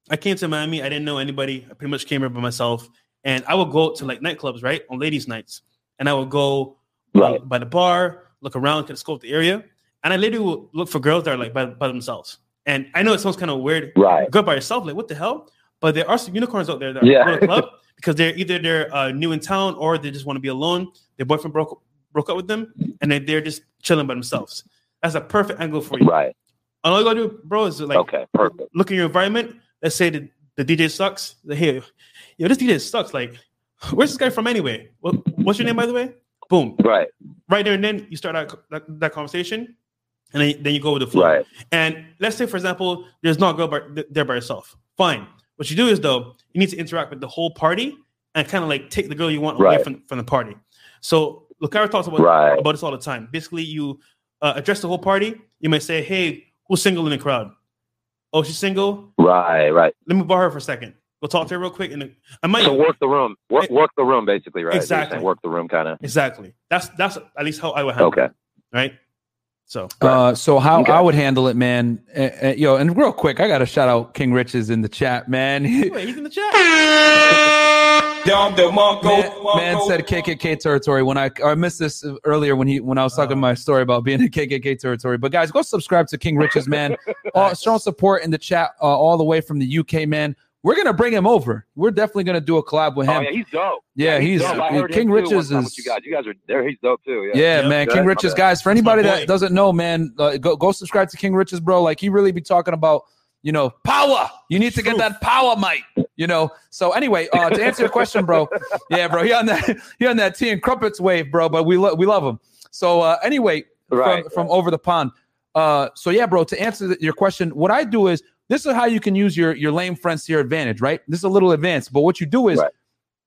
I came to Miami. I didn't know anybody. I pretty much came here by myself, and I would go to like nightclubs, right, on ladies' nights, and I would go uh, by the bar, look around, kind of scope the area, and I literally would look for girls that are like by, by themselves. And I know it sounds kind of weird, Right. Go by yourself, like what the hell? But there are some unicorns out there that Yeah. are club because they're either they're uh, new in town or they just want to be alone. Their boyfriend broke broke up with them, and then they're just chilling by themselves. That's a perfect angle for you, right? And all you gotta do, bro, is like okay, perfect. Look at your environment. Let's say the, the DJ sucks. Like, hey, yo, this DJ sucks. Like, where's this guy from anyway? What, what's your name, by the way? Boom. Right. Right there and then you start that, that, that conversation, and then, then you go with the flow. Right. And let's say, for example, there's not a girl by, there by herself. Fine. What you do is though, you need to interact with the whole party and kind of like take the girl you want away from, from the party. So Lucara talks about Right. about this all the time. Basically, you uh, address the whole party. You might say, "Hey, who's single in the crowd? Oh, she's single. Right, right. Let me borrow her for a second. We'll talk to her real quick, and I might So work the room, work work the room, basically, right? Exactly. Work the room, kind of. exactly. That's that's at least how I would handle Okay. it. Right. So Uh, so how Okay. I would handle it, man. Uh, uh, yo, and real quick, I got to shout out King Riches in the chat, man. Wait, he's in the chat. man, man said KKK territory when I I missed this earlier when he when I was talking my story about being in KKK territory. But guys, go subscribe to King Riches, man. all, showing support in the chat uh, all the way from the UK, man. We're gonna bring him over. We're definitely gonna do a collab with him. Oh yeah, he's dope. Yeah, he's- dope. I heard King Riches is- you guys. You guys are there. He's dope too. Yeah, Yeah, man, King Riches, guys. For anybody that doesn't know, man, uh, go go subscribe to King Riches, bro. Like he really be talking about, you know, power. You need to get that power, mate. You know. So anyway, uh, to answer your question, bro. Yeah, bro. He on that he on that tea and crumpets wave, bro. But we lo- we love him. So uh, anyway, Right, from from over the pond. Uh, so yeah, bro. To answer your question, what I do is this is how you can use your your lame friends to your advantage, right? This is a little advanced, but what you do is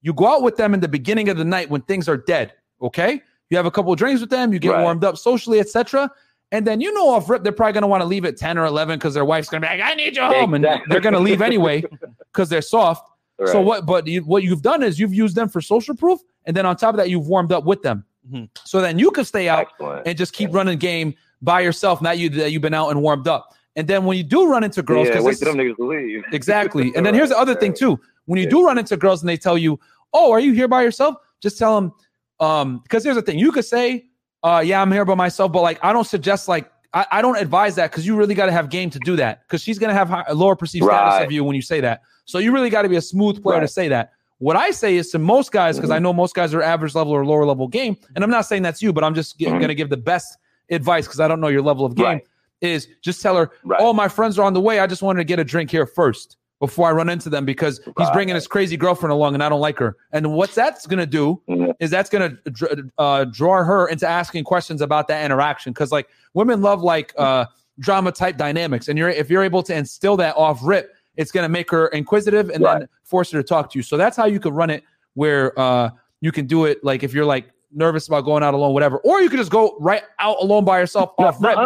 you go out with them in the beginning of the night when things are dead. Okay, you have a couple of drinks with them, you get Right. warmed up socially, etc. And then you know off rip, they're probably gonna want to leave at 10 or 11 because their wife's gonna be like, I need you home. And they're gonna leave anyway because they're soft. So what but you, what you've done is you've used them for social proof, and then on top of that, you've warmed up with them. Mm-hmm. So then you can stay out and just keep running game by yourself. Now you that you've been out and warmed up. And then when you do run into girls, yeah, wait them niggas leave. Exactly. And then here's the other thing too. When you do run into girls and they tell you, "Oh, are you here by yourself?" Just tell them, um, because here's the thing. You could say, "Uh, yeah, I'm here by myself," but like, I don't suggest like, I, I don't advise that because you really got to have game to do that because she's gonna have high, a lower perceived status of you when you say that. So you really got to be a smooth player to say that. What I say is to most guys, because I know most guys are average level or lower level game, and I'm not saying that's you, but I'm just going to give the best advice because I don't know your level of game. Is just tell her, "Oh, my friends are on the way. I just wanted to get a drink here first before I run into them because he's bringing his crazy girlfriend along and I don't like her." And what that's going to do is that's going to uh, draw her into asking questions about that interaction because like women love like uh, drama type dynamics, and you're if you're able to instill that off rip, it's going to make her inquisitive and then force her to talk to you. So that's how you could run it where uh, you can do it like if you're like nervous about going out alone, whatever, or you could just go right out alone by yourself off rip.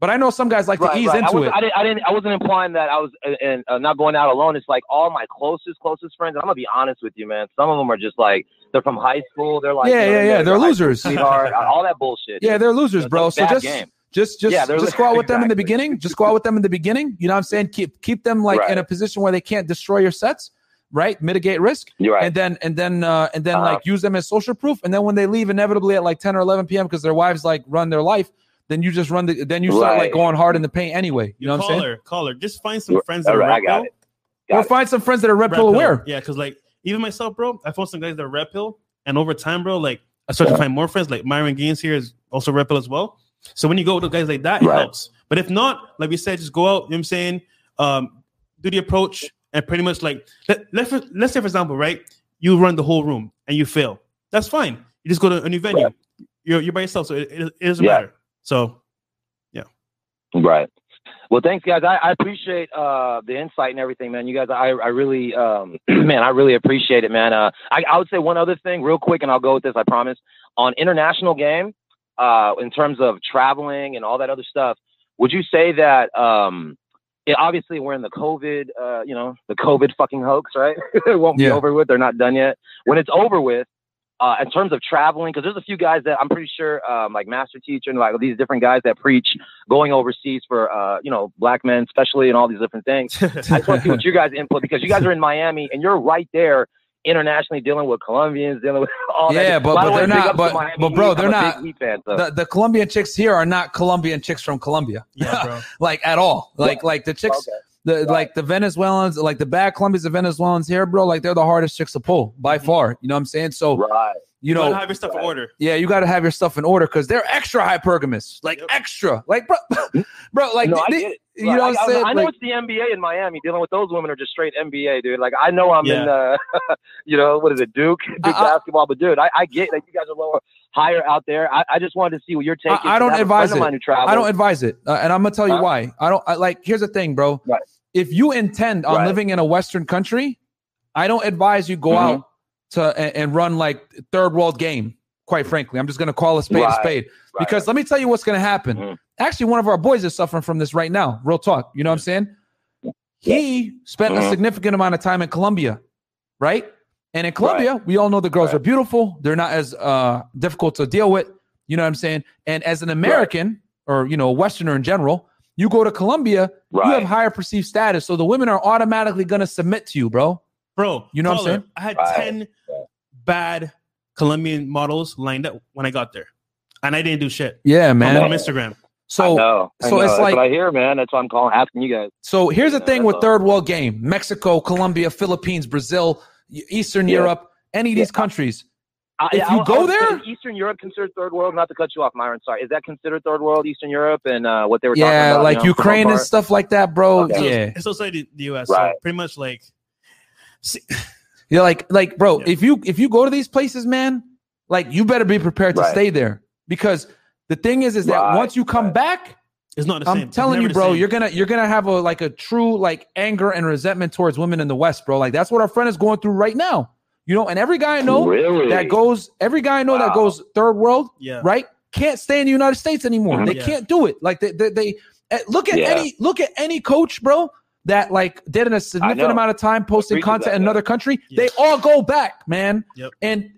But I know some guys like to ease right. I into wasn't- it. I didn't, I didn't. I wasn't implying that I was and uh, not going out alone. It's like all my closest, closest friends. I'm gonna be honest with you, man. Some of them are just like they're from high school. They're like, Yeah, you know, yeah, yeah, they're school losers. sweetheart, all that bullshit. Yeah, they're losers, bro. So just, game. just, just, Yeah, just go out with them in the beginning. Just go out with them in the beginning. You know what I'm saying? Keep, keep them like in a position where they can't destroy your sets, right? Mitigate risk. You're right. And then, and then, uh, and then Uh-huh. like use them as social proof. And then when they leave, inevitably at like 10 or 11 p.m. because their wives like run their life, then you just run the, then you start like going hard in the paint anyway. You know what I'm call saying? her, call her. Just find some friends that are right, red I got pill. it. Or find some friends that are red, Red pill aware. Yeah, because like even myself, bro, I found some guys that are red pill, and over time, bro, like I started to find more friends. Like Myron Gaines here is also red pill as well. So when you go with guys like that, it Right. helps. But if not, like we said, just go out. You know what I'm saying? Um, do the approach and pretty much like let, let's let's say for example, right? You run the whole room and you fail. That's fine. You just go to a new venue. You're you're by yourself, so it, it, it doesn't Yeah. matter. So yeah. Right. Well, thanks, guys. I, I appreciate uh, the insight and everything, man. You guys, I, I really, um, man, I really appreciate it, man. Uh, I, I would say one other thing, real quick, and I'll go with this. I promise. On international game, uh, in terms of traveling and all that other stuff, would you say that um, yeah, obviously we're in the COVID, uh, you know, the COVID fucking hoax, right? it won't be over with. They're not done yet. When it's over with, uh, in terms of traveling, because there's a few guys that I'm pretty sure, um, like Master Teacher and like these different guys that preach going overseas for, uh, you know, black men, especially, and all these different things. I just want to see what you guys input because you guys are in Miami and you're right there internationally dealing with Colombians, dealing with all that. Yeah, but, but way, they're not. But Miami but bro, they're not. fan, so. The the Colombian chicks here are not Colombian chicks from Colombia. Yeah, bro. like at all. Like like the chicks. The, like the Venezuelans, like the bad Colombians, the Venezuelans here, bro. Like they're the hardest chicks to pull by far. You know what I'm saying? So right. you gotta know, have your stuff in order. yeah, you got to have your stuff in order because they're extra hypergamous, like extra, like bro, bro, like no, I they- get you know what I, I'm saying? I, I know Like- it's the NBA in Miami. Dealing with those women are just straight NBA, dude. Like I know I'm in, Yeah. uh, you know, what is it, Duke, Duke basketball, but dude, I, I get that you guys are lower, higher out there. I, I just wanted to see what you're taking. I, I don't advise it. Of mine who travels. I don't advise it, uh, and I'm gonna tell you Huh? why. I don't I, like. Here's the thing, bro. If you intend on Right. living in a Western country, I don't advise you go Mhm. out to and, and run like third world game. Quite frankly, I'm just gonna call a spade a Right. spade because let me tell you what's gonna happen. Mm-hmm. Actually, one of our boys is suffering from this right now. Real talk. You know what I'm saying? He spent a Mhm. significant amount of time in Colombia, right? And in Colombia, we all know the girls are beautiful. They're not as uh, difficult to deal with. You know what I'm saying? And as an American or you know a Westerner in general, you go to Colombia, you have higher perceived status, so the women are automatically gonna submit to you, bro. Bro, You know what I'm saying? I had Right. 10 bad Colombian models lined up when I got there. And I didn't do shit. Yeah, man. On Instagram. So, I know, I so know. it's That's like what I hear, man. That's why I'm calling, asking you guys. So here's the thing with third world game: Mexico, Colombia, Philippines, Brazil, Eastern Yeah. Europe, any of these countries. I, If you I go would say there- is Eastern Europe considered third world. Not to cut you off, Myron. Sorry, is that considered third world? Eastern Europe and uh, what they were talking Yeah, about, like you know, for the most Ukraine and stuff like that, bro. Okay. Yeah, It's outside the the US. Right. So pretty much like see, yeah, like like bro, if you if you go to these places, man, like you better be prepared to Right. stay there because the thing is, is that Right, once you come back, it's not the I'm same. It's telling you, bro, you're gonna you're gonna have a like a true like anger and resentment towards women in the West, bro. Like that's what our friend is going through right now. You know, and every guy I know Really? that goes, every guy I know that goes third world, Yeah. right, can't stay in the United States anymore. Mhm. They Yeah. can't do it. Like they they, they eh, look at Yeah. any look at any coach, bro, that like did in a significant amount of time posting content that, in another country. They all go back, man. Yep. And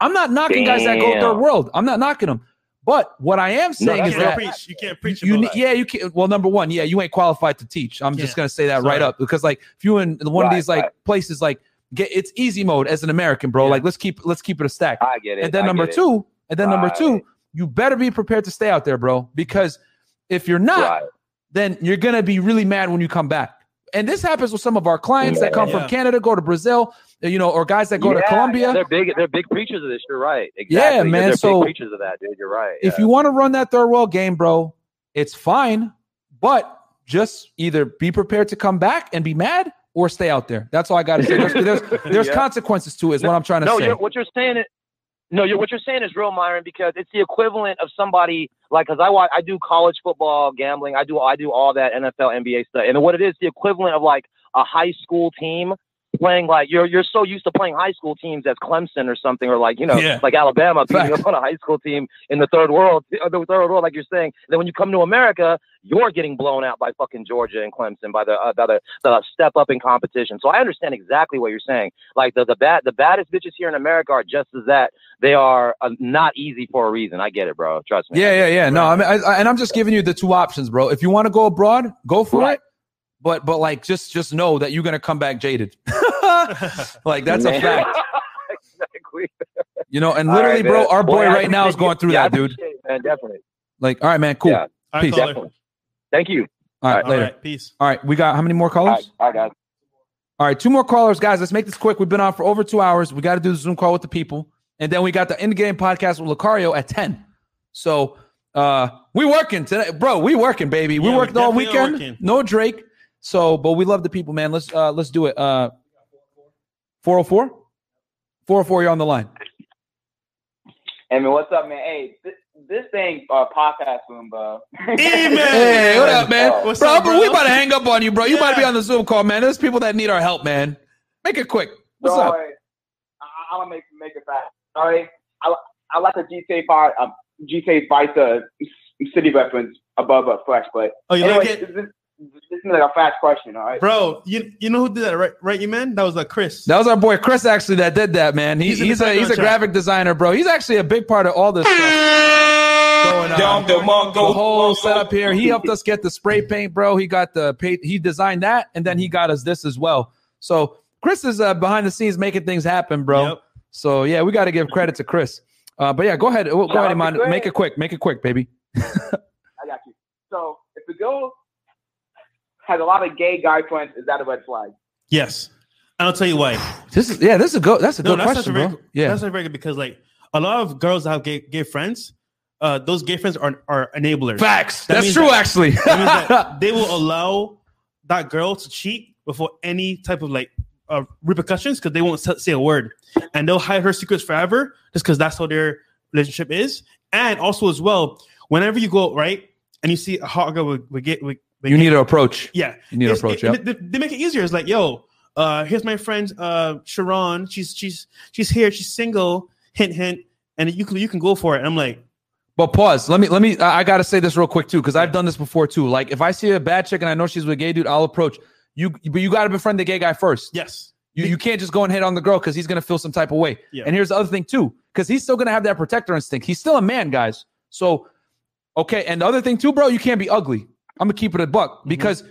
I'm not knocking guys that go third world. I'm not knocking them. But what I am saying you is that preach. You can't preach you about yeah, you can. Well, number one, yeah, you ain't qualified to teach. I'm just gonna say that right up because, like, if you in one of these like right. places, like, get it's easy mode as an American, bro. Like, let's keep let's keep it a stack. I get it. And then I number two, and then number two, you better be prepared to stay out there, bro. Because if you're not, Right. then you're gonna be really mad when you come back. And this happens with some of our clients that come Yeah. from Canada, go to Brazil, you know, or guys that go to Yeah, Colombia. yeah, they're big. They're big preachers of this. You're right. Exactly. Yeah, man, They're so- big preachers of that, dude. You're right. if you want to run that third world game, bro, it's fine, but just either be prepared to come back and be mad or stay out there. That's all I got to say. There's, there's, there's Yeah. consequences to it, is what I'm trying to no, say. You're, what you're saying is no. You're, what you're saying is real, Myron, because it's the equivalent of somebody like because I watch, I do college football gambling. I do I do all that NFL, NBA stuff, and what it is, the equivalent of like a high school team playing like you're you're so used to playing high school teams as Clemson or something or like you know Yeah. like Alabama beating up on a high school team in the third world the third world like you're saying then when you come to America you're getting blown out by fucking Georgia and Clemson by the uh, by the, the step up in competition so I understand exactly what you're saying like the the bad the baddest bitches here in America are just as that they are uh, not easy for a reason I get it bro trust me Yeah, yeah, yeah. No, I mean, I, I, and I'm just giving you the two options, bro. If you want to go abroad, go for Right. it. But, but like, just, just know that you're gonna come back jaded. like that's a fact. exactly You know, and literally, right, bro, man. our boy Boy, right now is going through Yeah, that, dude. it, man definitely Like, all right, man, cool. Yeah. All right, Peace. caller. definitely thank you All right, All later. right, peace. All right, we got how many more callers? right, all right guys All right, two more callers, guys. Let's make this quick. We've been on for over two hours. We got to do the Zoom call with the people, and then we got the in the game podcast with Lucario at ten. So uh we working today, bro. We working, baby. We Yeah, we worked all weekend. working. No Drake. So, but we love the people, man. Let's uh let's do it. Uh 404? 404, you're on the line. Hey man, what's up, man? Hey, this, this thing uh, podcast room, bro. Hey, what up, man? What's bro, up, but bro? we about to hang up on you, bro. You might be on the Zoom call, man. There's people that need our help, man. Make it quick. What's so, up? I, I'm gonna make make it fast. All right, I I like the GTA five um, GTA five uh, city reference above uh, fresh, but Oh, you anyway, like it? This, this is like a fast question. All right, Bro, you you know who did that, right? Right, you man? That was like Chris. That was our boy Chris actually that did that, man. He, He's he's, a he's a background chat. graphic designer, bro. He's actually a big part of all this stuff going on. The whole setup here. He helped us get the spray paint, bro. He got the paint. He designed that, and then he got us this as well. So Chris is uh, behind the scenes making things happen, bro. So yeah, we got to give credit to Chris. Uh, but yeah, go ahead. Go Shout ahead, out to Iman. Make it quick. Make it quick, baby. I got you. So if the girl has a lot of gay guy friends, is that a red flag? Yes. And I'll tell you why. This is yeah. This is a go. That's a good that's question, not very, bro. Yeah. That's not very good because like a lot of girls that have gay, gay friends, uh, those gay friends are are enablers. Facts. That That's true, that- actually. that that they will allow that girl to cheat before any type of like uh, repercussions because they won't s- say a word, and they'll hide her secrets forever just because that's how their relationship is. And also as well, whenever you go right and you see a hot girl with, with, gay- with, You need to approach. yeah, You need to It's- approach. it- Yep. they, they make it easier. It's like, yo, uh, here's my friend uh Sharon. She's she's she's here. She's single. Hint hint. And you can you can go for it. And I'm like, But pause. Let me let me. I I gotta say this real quick too, because I've done this before too. Like if I see a bad chick and I know she's with a gay dude, I'll approach you. But you gotta befriend the gay guy first. Yes. You you can't just go and hit on the girl because he's gonna feel some type of way. Yeah. And here's the other thing too, because he's still gonna have that protector instinct. He's still a man, guys. So okay. And the other thing too, bro, you can't be ugly. I'm gonna keep it a buck mm-hmm. because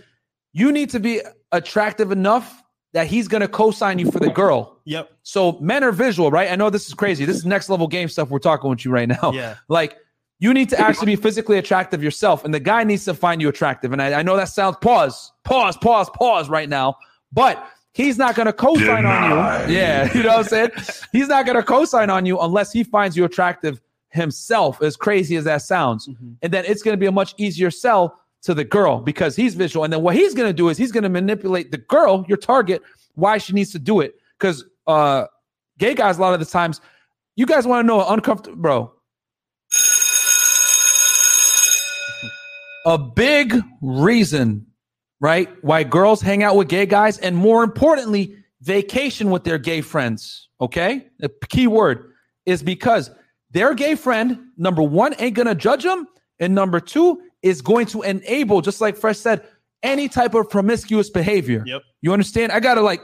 you need to be attractive enough that he's gonna co-sign you for the girl. Yep. So men are visual, right? I know this is crazy. This is next level game stuff we're talking with you right now. Yeah. Like you need to actually be physically attractive yourself, and the guy needs to find you attractive. And I, I know that sounds pause, pause, pause, pause right now, but he's not going to co-sign on you. Yeah, you know what I'm saying? He's not going to co-sign on you unless he finds you attractive himself. As crazy as that sounds, mm-hmm. and then it's going to be a much easier sell to the girl because he's visual. And then what he's going to do is he's going to manipulate the girl, your target, why she needs to do it. Because uh, gay guys, a lot of the times, you guys want to know uncomfortable, bro. A big reason, right, why girls hang out with gay guys, and more importantly, vacation with their gay friends. Okay, the key word is because their gay friend, number one, ain't gonna judge them, and number two is going to enable, just like Fresh said, any type of promiscuous behavior. Yep. You understand? I gotta like.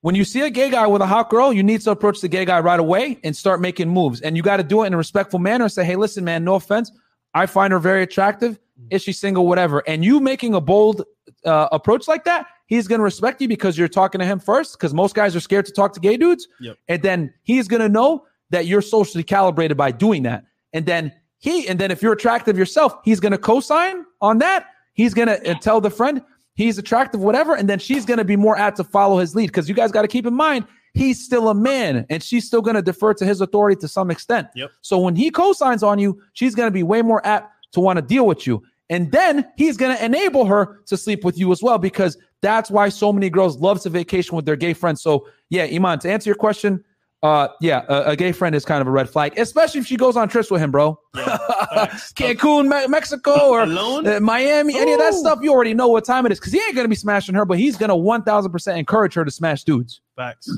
When you see a gay guy with a hot girl, you need to approach the gay guy right away and start making moves. And you got to do it in a respectful manner. And say, hey, listen, man, no offense. I find her very attractive. Is she single? Whatever. And you making a bold uh, approach like that, he's going to respect you because you're talking to him first. Because most guys are scared to talk to gay dudes. Yep. And then he's going to know that you're socially calibrated by doing that. And then he, and then if you're attractive yourself, he's going to co sign on that. He's going to uh, tell the friend he's attractive, whatever. And then she's going to be more apt to follow his lead. Because you guys got to keep in mind, he's still a man and she's still going to defer to his authority to some extent. Yep. So when he co signs on you, she's going to be way more apt to want to deal with you. And then he's going to enable her to sleep with you as well, because that's why so many girls love to vacation with their gay friends. So, yeah, Iman, to answer your question, uh, yeah, a, a gay friend is kind of a red flag, especially if she goes on trips with him, bro. Cancun, Me- Mexico, or Alone? uh, Miami, any of that stuff, you already know what time it is because he ain't going to be smashing her, but he's going to 1000% encourage her to smash dudes. Facts.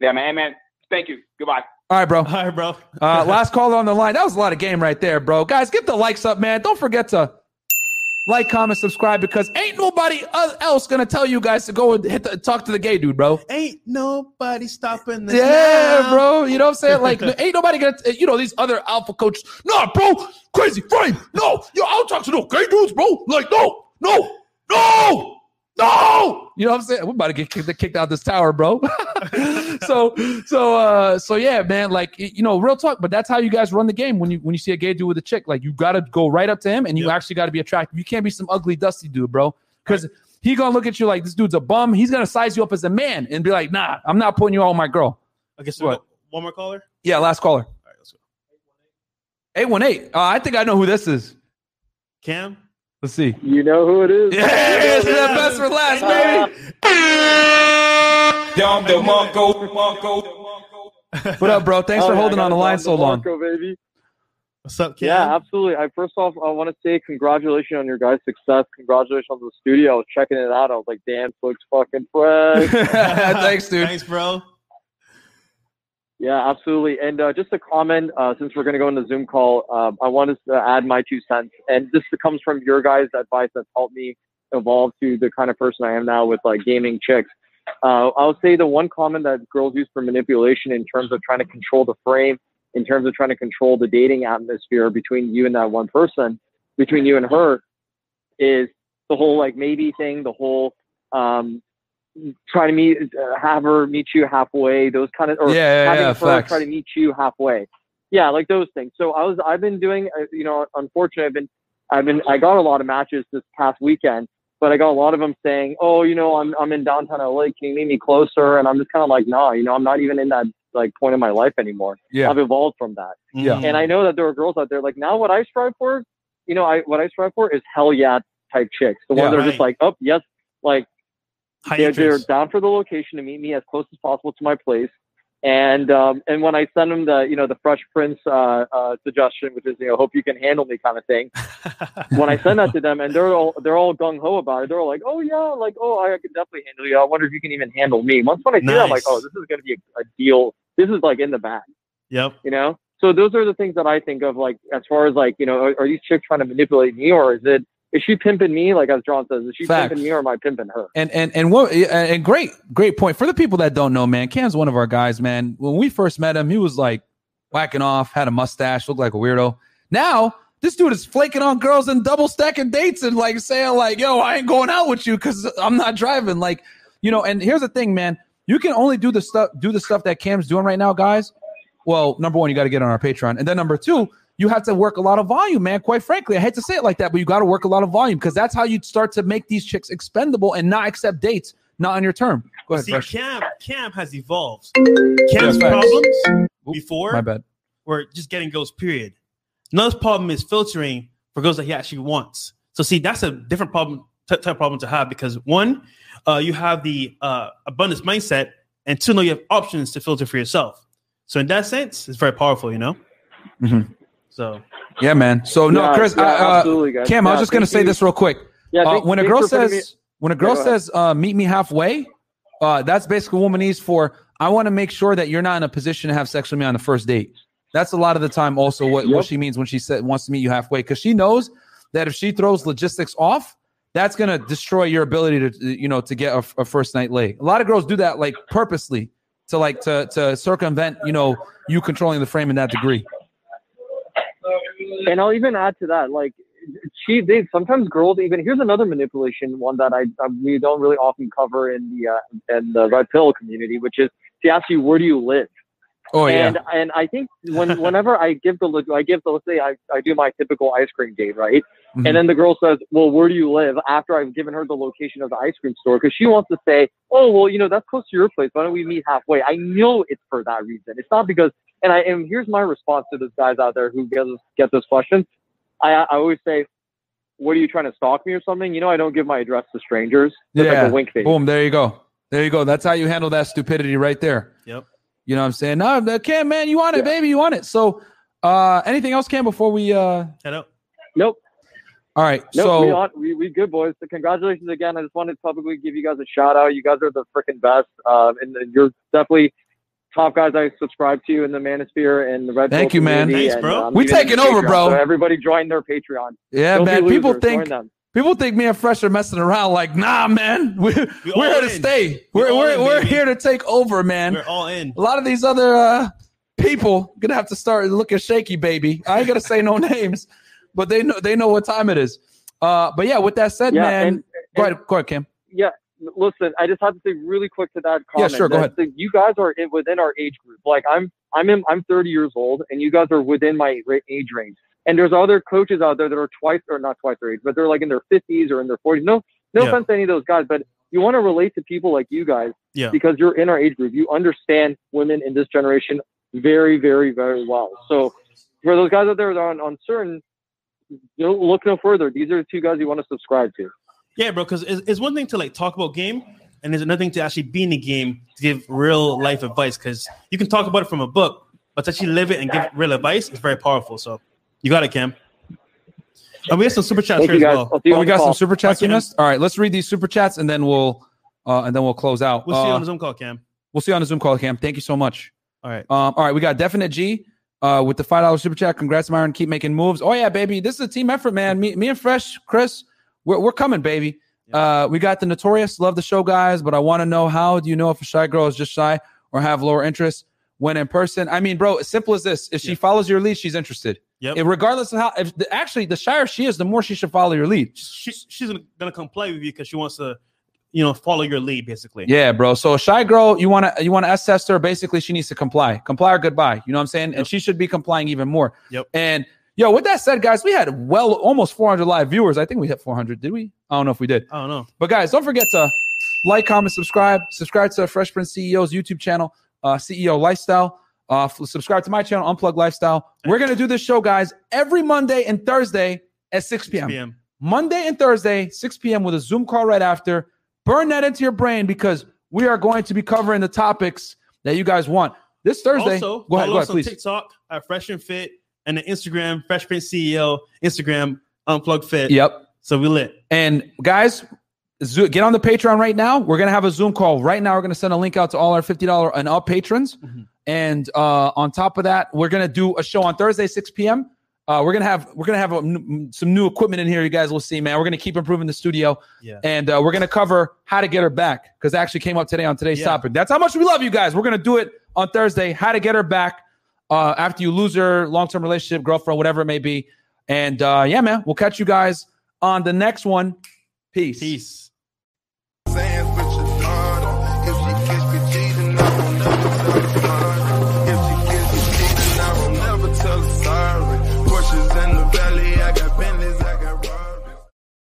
Yeah, man. Hey, man. Thank you. Goodbye. All right, bro. All right, bro. Uh, last caller on the line. That was a lot of game right there, bro. Guys, get the likes up, man. Don't forget to like, comment, subscribe because ain't nobody else gonna tell you guys to go and hit the, talk to the gay dude, bro. Ain't nobody stopping this. Yeah, now. bro. You know what I'm saying? Like, ain't nobody gonna, eh, you know, these other alpha coaches. Nah, bro, crazy frame. No, yo, I'll talk to no gay dudes, bro. Like, no, no, no, no. You know what I'm saying? We're about to get kicked, kicked out this tower, bro. so, so, uh, so yeah, man. Like, you know, real talk. But that's how you guys run the game. When you when you see a gay dude with a chick, like, you gotta go right up to him, and you actually got to be attractive. You can't be some ugly, dusty dude, bro, because. He gonna look at you like this dude's a bum. He's gonna size you up as a man and be like, "Nah, I'm not putting you on my girl." I guess what? One more caller. Yeah, last caller. All right, let's go. 818. Uh, I think I know who this is. Cam. Let's see. You know who it is. Yeah, it's the best for last, baby. What up, bro? Thanks for Oh, yeah, holding on the line so long. DeMarco, baby. What's up, Cam? Yeah, absolutely. I first off, I want to say congratulations on your guys' success. Congratulations on the studio. I was checking it out. I was like, damn, looks fucking fresh. Thanks, dude. Thanks, bro. Yeah, absolutely. And uh, just a comment, uh, since we're going to go in the Zoom call, um, I want to add my two cents. And this comes from your guys' advice that's helped me evolve to the kind of person I am now with like gaming chicks. Uh, I'll say the one comment that girls use for manipulation in terms of trying to control the frame, in terms of trying to control the dating atmosphere between you and that one person, between you and her, is the whole like maybe thing, the whole um, try to meet, uh, have her meet you halfway, those kind of, or Yeah, yeah, having yeah, her facts. try to meet you halfway. Yeah, like those things. So I was, I've been doing, uh, you know, unfortunately, I've been, I've been, I got a lot of matches this past weekend, but I got a lot of them saying, oh, you know, I'm, I'm in downtown LA. Can you meet me closer? And I'm just kind of like, nah, you know, I'm not even in that like point in my life anymore. Yeah. I've evolved from that. Yeah. And I know that there are girls out there like now what I strive for, you know, I what I strive for is hell yeah type chicks. The ones Yeah, that are right. just like, oh yes, like High they're, they're down for the location to meet me as close as possible to my place. And um, and when I send them the you know the Fresh Prince uh, uh, suggestion, which is you know hope you can handle me kind of thing, when I send that to them and they're all they're all gung ho about it, they're all like, oh yeah, like oh I can definitely handle you. I wonder if you can even handle me. Once when I see that, I'm like, oh this is gonna be a, a deal. This is like in the bag Yep. you know so those are the things that i think of like as far as like you know are, are these chicks trying to manipulate me or is it is she pimping me like as john says is she Facts. pimping me or am i pimping her And and and what and great great point for the people that don't know, man. Cam's one of our guys, man. When we first met him, he was like whacking off, had a mustache, looked like a weirdo. Now this dude is flaking on girls and double stacking dates and like saying like, "Yo, I ain't going out with you because I'm not driving." Like, you know. And here's the thing, man. You can only do the stuff do the stuff that Cam's doing right now, guys. Well, number one, you got to get on our Patreon, and then number two, you have to work a lot of volume, man. Quite frankly, I hate to say it like that, but you got to work a lot of volume because that's how you start to make these chicks expendable and not accept dates, not on your term. Go ahead, See, Fresh. Cam, Cam has evolved. Yeah, Cam's facts. problems before My bad. were just getting girls, period. Another problem is filtering for girls that he actually wants. So see, that's a different problem, t- type of problem to have because one, uh, you have the uh, abundance mindset, and two, no, you have options to filter for yourself. So in that sense, it's very powerful, you know. Mhm. So Yeah, man. So no, Yeah, Chris, yeah, uh, guys. Cam, I was just gonna thank say you. this real quick. Yeah, Uh, when a thanks girl for putting says me- when a girl go says uh, meet me halfway, uh, that's basically womanese for I want to make sure that you're not in a position to have sex with me on the first date. That's a lot of the time also what, what she means when she said wants to meet you halfway because she knows that if she throws logistics off, that's gonna destroy your ability to you know to get a, a first night lay. A lot of girls do that like purposely to like to to circumvent you know you controlling the frame in that degree. And i'll even add to that like she they sometimes girls even here's another manipulation one that i, I we don't really often cover in the uh in the red pill community which is she asks you where do you live Oh yeah. and and I think when whenever I give the I give the let's say I, I do my typical ice cream date right, Mhm. and then the girl says, well, where do you live? After I've given her the location of the ice cream store because she wants to say, oh well, you know that's close to your place. Why don't we meet halfway? I know it's for that reason. It's not because. And I and here's my response to those guys out there who get this, get this question. I I always say, what are you trying to stalk me or something? You know I don't give my address to strangers. That's yeah. like a wink face. Boom. There you go. There you go. That's how you handle that stupidity right there. Yep. You know what I'm saying? No, the Cam, man, you want it, baby. You want it. So uh anything else, Cam, before we uh head up. Nope. all right. No, so we, on, we we good boys. So congratulations again. I just wanted to publicly give you guys a shout out. You guys are the freaking best, um, and, and you're definitely top guys I subscribe to you in the Manosphere and the Red. Thank Pill you, man. community, Thanks, and, bro. um, We even taking over, Patreon. bro. So everybody join their Patreon. yeah, Don't man. People losers. Join think them. people think me and Fresh are messing around. Like, nah, man. We're, we're all here to stay. We're We're we're, in, we're baby. here to take over, man. We're all in. A lot of these other uh people gonna have to start looking shaky, baby. I ain't gonna say no names, but they know they know what time it is. Uh, but yeah, with that said, Yeah, man, and- go ahead, go ahead, Cam. Yeah, listen, I just have to say really quick to that comment. Yeah, sure, go that ahead. the- you guys are in, within our age group. Like I'm, I'm in, I'm 30 years old, and you guys are within my age range. And there's other coaches out there that are twice or not twice their age, but they're like in their 50s or in their 40s. No, no Yeah. offense to any of those guys, but you want to relate to people like you guys Yeah. because you're in our age group. You understand women in this generation very, very, very well. So for those guys out there that are uncertain, you know, look no further. These are the two guys you want to subscribe to. Yeah, bro. Because it's, it's one thing to like talk about game, and there's another thing to actually be in the game to give real life advice. Because you can talk about it from a book, but to actually live it and give real advice is very powerful. So you got it, Cam. And we have some super chats Thank here as well. I'll see you Oh, we the got some super chats All in us. All right, let's read these super chats and then we'll uh and then we'll close out. We'll see you Uh, on the Zoom call, Cam. We'll see you on the Zoom call, Cam. Thank you so much. All right. Um, all right, we got Definite G uh, with the five dollar super chat. Congrats, Myron. Keep making moves. Oh yeah, baby. This is a team effort, man. Me, me and Fresh, Chris, we're, we're coming, baby. Uh, we got the Notorious. Love the show, guys. But I want to know how do you know if a shy girl is just shy or have lower interest when in person? I mean, bro, as simple as this: if she follows your lead, she's interested. Yep. Regardless of how, if the, actually the shyer she is, the more she should follow your lead. She, she's gonna, come play with you because she wants to, you know, follow your lead basically. Yeah, bro. So a shy girl, you want to you want to assess her. Basically, she needs to comply, comply or goodbye. You know what I'm saying? And she should be complying even more. Yep. And yo, with that said, guys, we had well almost 400 live viewers. I think we hit 400. Did we? I don't know if we did. I don't know. But guys, don't forget to like, comment, subscribe. Subscribe to Fresh Prince CEO's YouTube channel, uh, CEO Lifestyle. Uh, subscribe to my channel, Unplug Lifestyle. We're gonna do this show, guys, every Monday and Thursday at 6 p.m. p.m.. Monday and Thursday, 6 p.m. with a Zoom call right after. Burn that into your brain because we are going to be covering the topics that you guys want. This Thursday, Also, go ahead, go ahead, please. TikTok at Fresh and Fit and the Instagram Fresh Prince CEO, Instagram Unplug Fit. Yep. So we lit. And guys, get on the Patreon right now. We're gonna have a Zoom call right now. We're gonna send a link out to all our fifty dollar and up patrons. And uh, on top of that, we're gonna do a show on Thursday, six p.m. Uh, we're gonna have we're gonna have a some new equipment in here. You guys will see, man. We're gonna keep improving the studio. Yeah. And uh, we're gonna cover how to get her back because actually came up today on today's Yeah. topic. That's how much we love you guys. We're gonna do it on Thursday. How to get her back uh, after you lose your long term relationship, girlfriend, whatever it may be. And uh, yeah, man, we'll catch you guys on the next one. Peace. Peace.